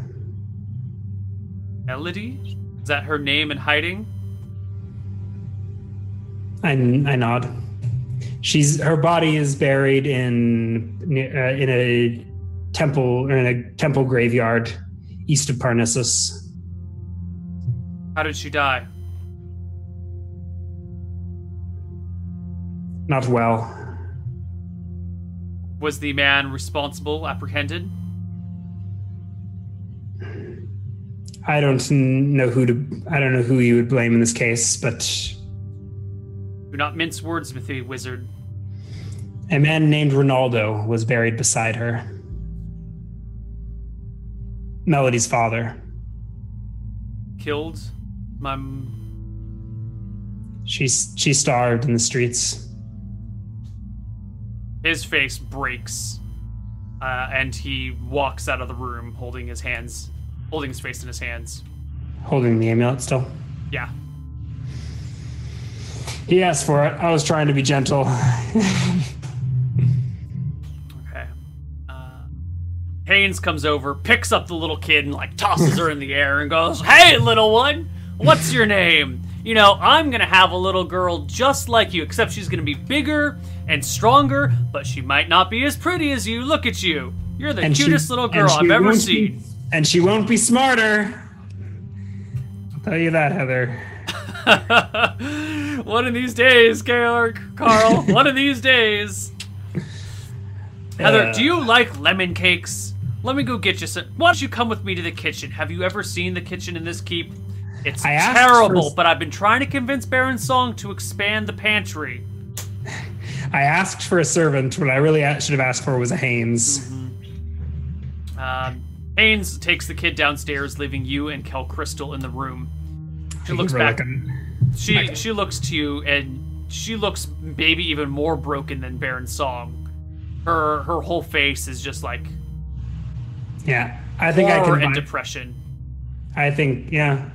Melody? Is that her name in hiding? I, I nod she's her body is buried in uh, in a temple in a temple graveyard east of Pernisis. How did she die? Not well. Was the man responsible apprehended? I don't know who to. I don't know who you would blame in this case, but do not mince words with me, wizard. A man named Ronaldo was buried beside her. Melody's father. Killed my. She's she starved in the streets. His face breaks, uh, and he walks out of the room holding his hands, holding his face in his hands. Holding the amulet still. Yeah. He asked for it. I was trying to be gentle. Okay. Uh, Haynes comes over, picks up the little kid, and like tosses her in the air and goes, "Hey, little one, what's your name?" You know, I'm gonna have a little girl just like you, except she's gonna be bigger and stronger, but she might not be as pretty as you. Look at you. You're the And she- cutest little girl I've ever seen. be- and she won't be smarter. I'll tell you that, Heather. One of these days, Georg, Carl. one of these days. Heather, Uh, do you like lemon cakes? Let me go get you some. Why don't you come with me to the kitchen? Have you ever seen the kitchen in this keep? It's terrible, for- but I've been trying to convince Baron Song to expand the pantry. I asked for a servant. What I really should have asked for was a Haynes. Um, Haynes takes the kid downstairs, leaving you and Kel Crystal in the room. She looks back. She she looks to you, and she looks maybe even more broken than Baron Song. Her her whole face is just like Yeah, I think I can. and depression. I think yeah.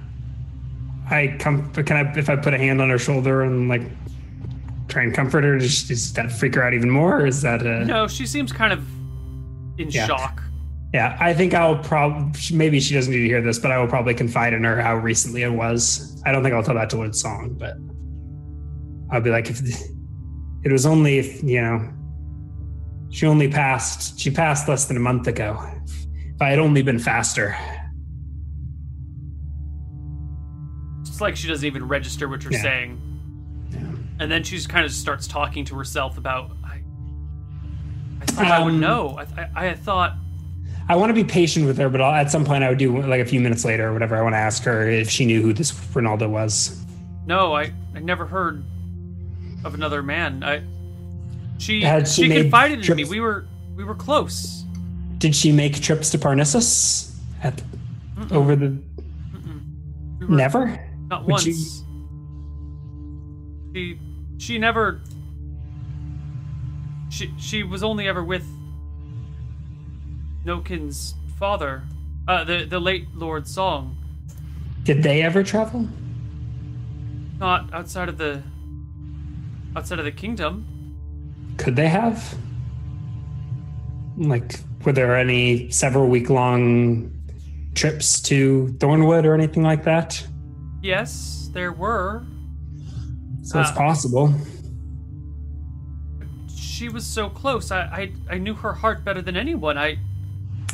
I come. Can I? If I put a hand on her shoulder and like try and comfort her, does, does that freak her out even more? Or is that a? No, she seems kind of in Yeah. shock. Yeah, I think I'll probably. Maybe she doesn't need to hear this, but I will probably confide in her how recently it was. I don't think I'll tell that to Wood Song, but I'll be like, if it was only, if, you know, she only passed. She passed less than a month ago. If I had only been faster. It's like she doesn't even register what you're Yeah. saying. And then she just kind of starts talking to herself about. I, I thought I would Um, know. I, I, I thought. I want to be patient with her, but I'll, at some point I would do like a few minutes later or whatever. I want to ask her if she knew who this Ronaldo was. No, I, I never heard of another man. I she Had she she, confided in me. We were we were close. Did she make trips to Pernisis? At over the We were never? not Would once. you- She she never she she was only ever with Nokin's father, uh, the the late Lord Song. Did they ever travel? Not outside of the outside of the kingdom. Could they have? Like, were there any several week long trips to Thornwood or anything like that? Yes, there were. So it's Uh, possible. She was so close. I, I I knew her heart better than anyone. I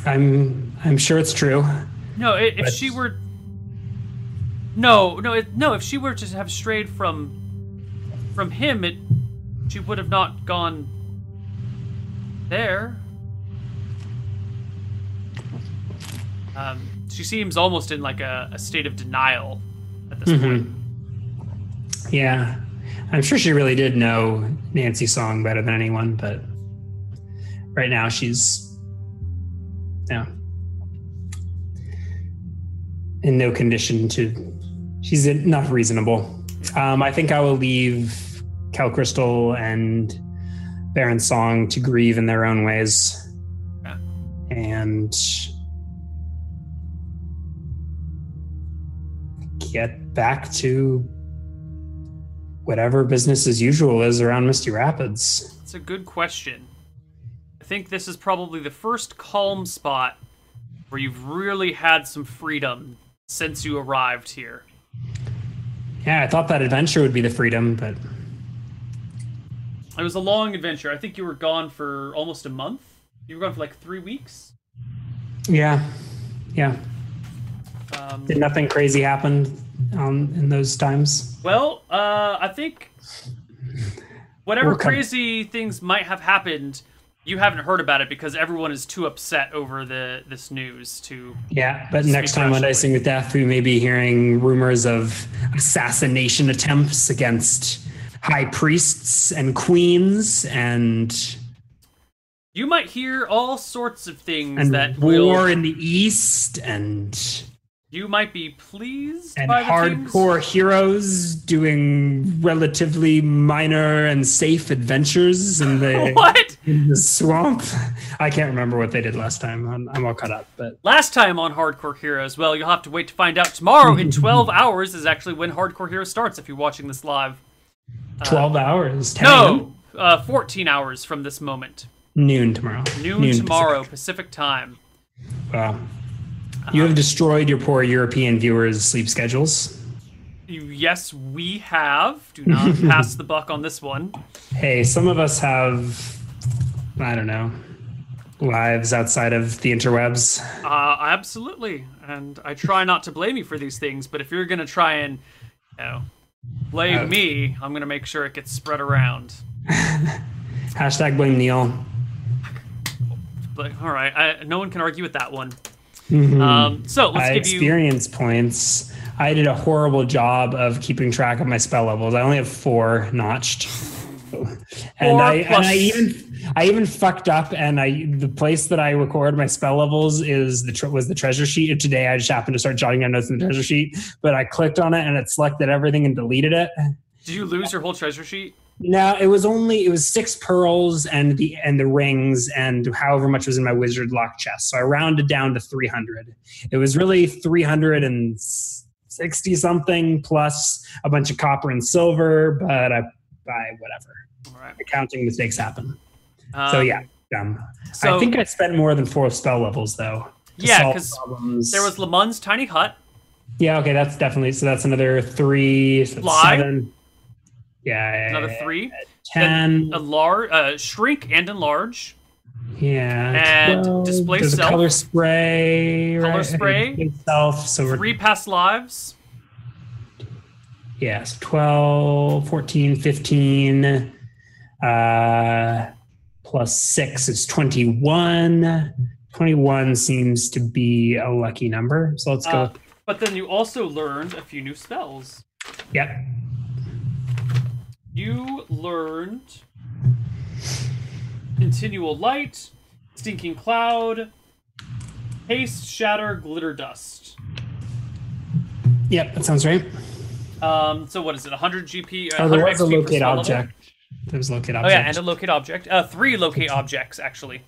I'm I'm sure it's true. No, i- if But- she were. No, no, it, no. If she were to have strayed from, from him, it, she would have not gone. There. Um, she seems almost in like a, a state of denial at this point. Yeah. I'm sure she really did know Nancy Song better than anyone, but right now she's yeah. In no condition to she's not reasonable. Um, I think I will leave Cal Crystal and Baron Song to grieve in their own ways. Yeah. And get back to whatever business as usual is around Misty Rapids. It's a good question. I think this is probably the first calm spot where you've really had some freedom since you arrived here. Yeah, I thought that adventure would be the freedom, but It was a long adventure. I think you were gone for almost a month. You were gone for like three weeks. yeah, yeah. Um, Did nothing crazy happen um, in those times? well, uh, I think whatever com- crazy things might have happened, you haven't heard about it because everyone is too upset over the this news to. Yeah, but next time on. Dicing with Death, we may be hearing rumors of assassination attempts against high priests and queens and You might hear all sorts of things and that war will. in the east and You might be pleased and by the things- hardcore heroes doing relatively minor and safe adventures in the What? In the swamp. I can't remember what they did last time. I'm, I'm all caught up, but Last time on Hardcore Heroes, well, you'll have to wait to find out. Tomorrow in 12 hours is actually when Hardcore Heroes starts if you're watching this live. 12 hours. 10 No, uh, 14 hours from this moment. noon tomorrow. Noon, Noon tomorrow, Pacific. Pacific. time. Wow. You have destroyed your poor European viewers' sleep schedules. Yes, we have. Do not pass the buck on this one. Hey, some of us have, I don't know, lives outside of the interwebs. Uh, absolutely. And I try not to blame you for these things, but if you're going to try and, you know, blame uh, me, I'm going to make sure it gets spread around. Hashtag blame Neil. But, all right. I, no one can argue with that one. Mm-hmm. Um, so let's I give experience you... points. I did a horrible job of keeping track of my spell levels. I only have four notched. And I plus... and I even I even fucked up, and I the place that I record my spell levels is the tre- was the treasure sheet. Today I just happened to start jotting down notes in the treasure sheet, but I clicked on it and it selected everything and deleted it. Did you lose your whole treasure sheet? No, it was only it was six pearls and the and the rings and however much was in my wizard lock chest. So I rounded down to three hundred. It was really three hundred and sixty something plus a bunch of copper and silver, but I by whatever. All right. Accounting mistakes happen. Um, so yeah, dumb. So, I think I spent more than four spell levels though. Yeah, because there was Leomund's tiny hut. Yeah, okay, that's definitely so. That's another three. So seven. Yeah, another three. Ten. A large, uh, shrink and enlarge. Yeah, and 12. display There's self. color spray. Color right? spray. Self. So three past lives. Yes, 12, 14, 15. Uh, plus six is 21. 21 seems to be a lucky number. So let's go. Uh, but then you also learned a few new spells. Yep. You learned Continual Light, Stinking Cloud, Haste, Shatter, Glitter Dust. Yep, that sounds right. Um, so what is it? 100 GP? Uh, oh, there was a locate object. There was locate object. Oh yeah, and a locate object. Uh, three locate objects actually.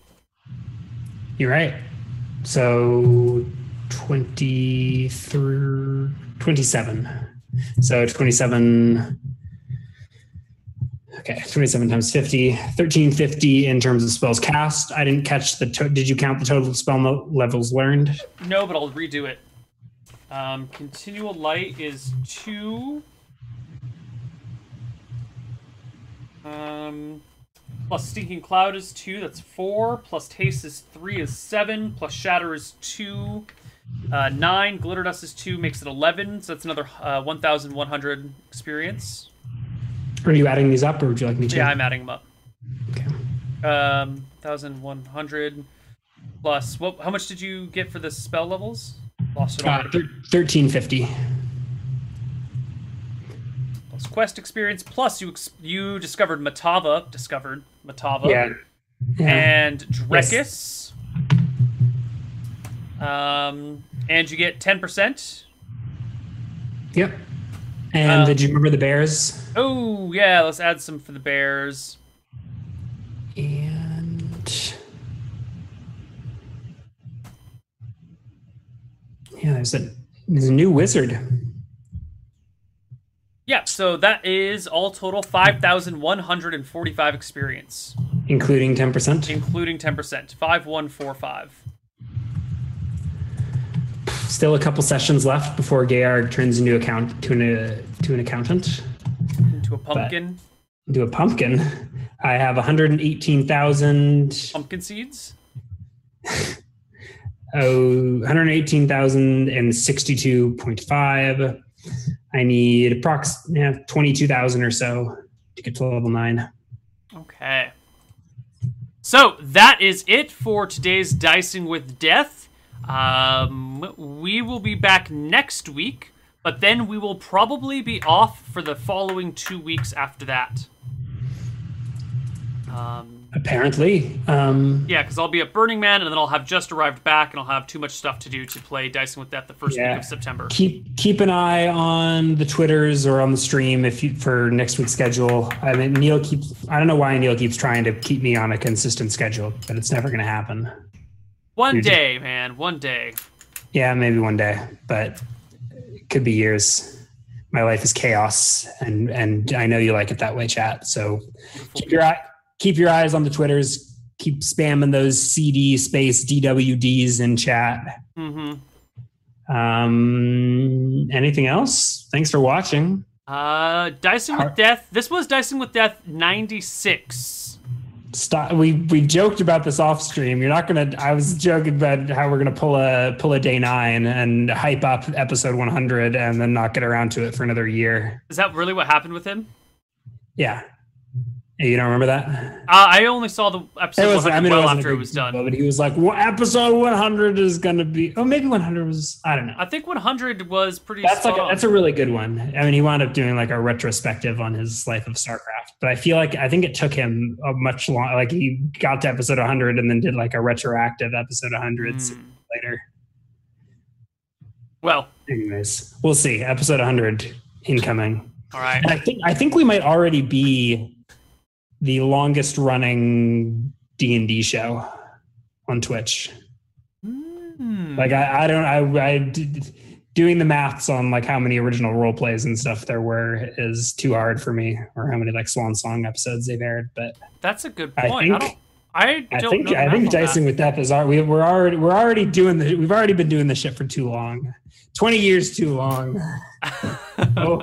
You're right. So 20 through 27. So 27 Okay, 27 times 50, 1350 in terms of spells cast. I didn't catch the. To- did you count the total spell levels learned? No, but I'll redo it. Um, continual light is two. Um, plus Stinking Cloud is two, that's four. Plus Haste is three, is seven. Plus Shatter is two, uh, nine. Glitter Dust is two, makes it 11. So that's another uh, 1,100 experience. Are you adding these up or would you like me to? Yeah, I'm adding them up. Okay. Um, 1,100 plus, what, how much did you get for the spell levels? Lost it all. Uh, 1,350. Quest experience. Plus, you you discovered Matava, discovered Matava, yeah. yeah. and Drekis. Yes. Um, and you get ten percent. Yep. And uh, um, did you remember the bears? Oh yeah, let's add some for the bears. And yeah, there's a there's a new wizard. Yeah, so that is all total five thousand one hundred and forty-five experience, including ten percent. Including ten percent, five one four five. Still a couple sessions left before Gayard turns into account to an uh, to an accountant. Into a pumpkin. But into a pumpkin. I have 118,000 pumpkin seeds. oh, 118,062.5. I need approximately yeah, 22,000 or so to get to level 9. Okay. So that is it for today's Dicing with Death. Um, we will be back next week, but then we will probably be off for the following two weeks after that. Um, Apparently. Um, yeah, because I'll be at Burning Man, and then I'll have just arrived back, and I'll have too much stuff to do to play Dicing with Death the first yeah. week of September. Keep keep an eye on the Twitters or on the stream if you for next week's schedule. I mean, Neil keeps. I don't know why Neil keeps trying to keep me on a consistent schedule, but it's never going to happen. One You're day, just, man. One day. Yeah, maybe one day, but it could be years. My life is chaos, and and I know you like it that way, chat. So keep your eye, keep your eyes on the Twitters. keep spamming those CD space DWDs in chat. Mm-hmm. Um, anything else? Thanks for watching. Uh, Dicing with Death. This was Dicing with Death 96. Stop. We we joked about this off stream. You're not gonna. I was joking about how we're gonna pull a pull a day nine and hype up episode 100 and then not get around to it for another year. Is that really what happened with him? Yeah. You don't remember that? Uh, I only saw the episode was, 100 I mean, well after it was done. But he was like, well, episode 100 is going to be, oh, maybe 100 was, I don't know. I think 100 was pretty That's like a, that's a really good one. I mean, he wound up doing like a retrospective on his life of StarCraft, but I feel like, I think it took him a much long, like he got to episode 100 and then did like a retroactive episode 100 mm. later. Well, anyways, we'll see. Episode 100 incoming. All right. I think, I think we might already be the longest running D and D show on Twitch. Mm. Like I, I don't, I, I did, doing the maths on like how many original role plays and stuff there were is too hard for me, or how many like Swan Song episodes they've aired. But that's a good point. I think. I don't, I, I think I think dicing with death is our, we, we're already we're already doing the we've already been doing this shit for too long, twenty years too long. oh,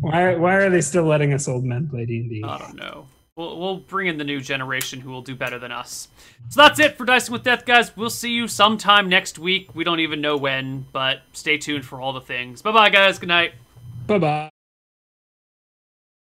why why are they still letting us old men play D and D? I don't know. We'll, we'll bring in the new generation who will do better than us. So that's it for Dicing with Death, guys. We'll see you sometime next week. We don't even know when, but stay tuned for all the things. Bye bye, guys. Good night. Bye bye.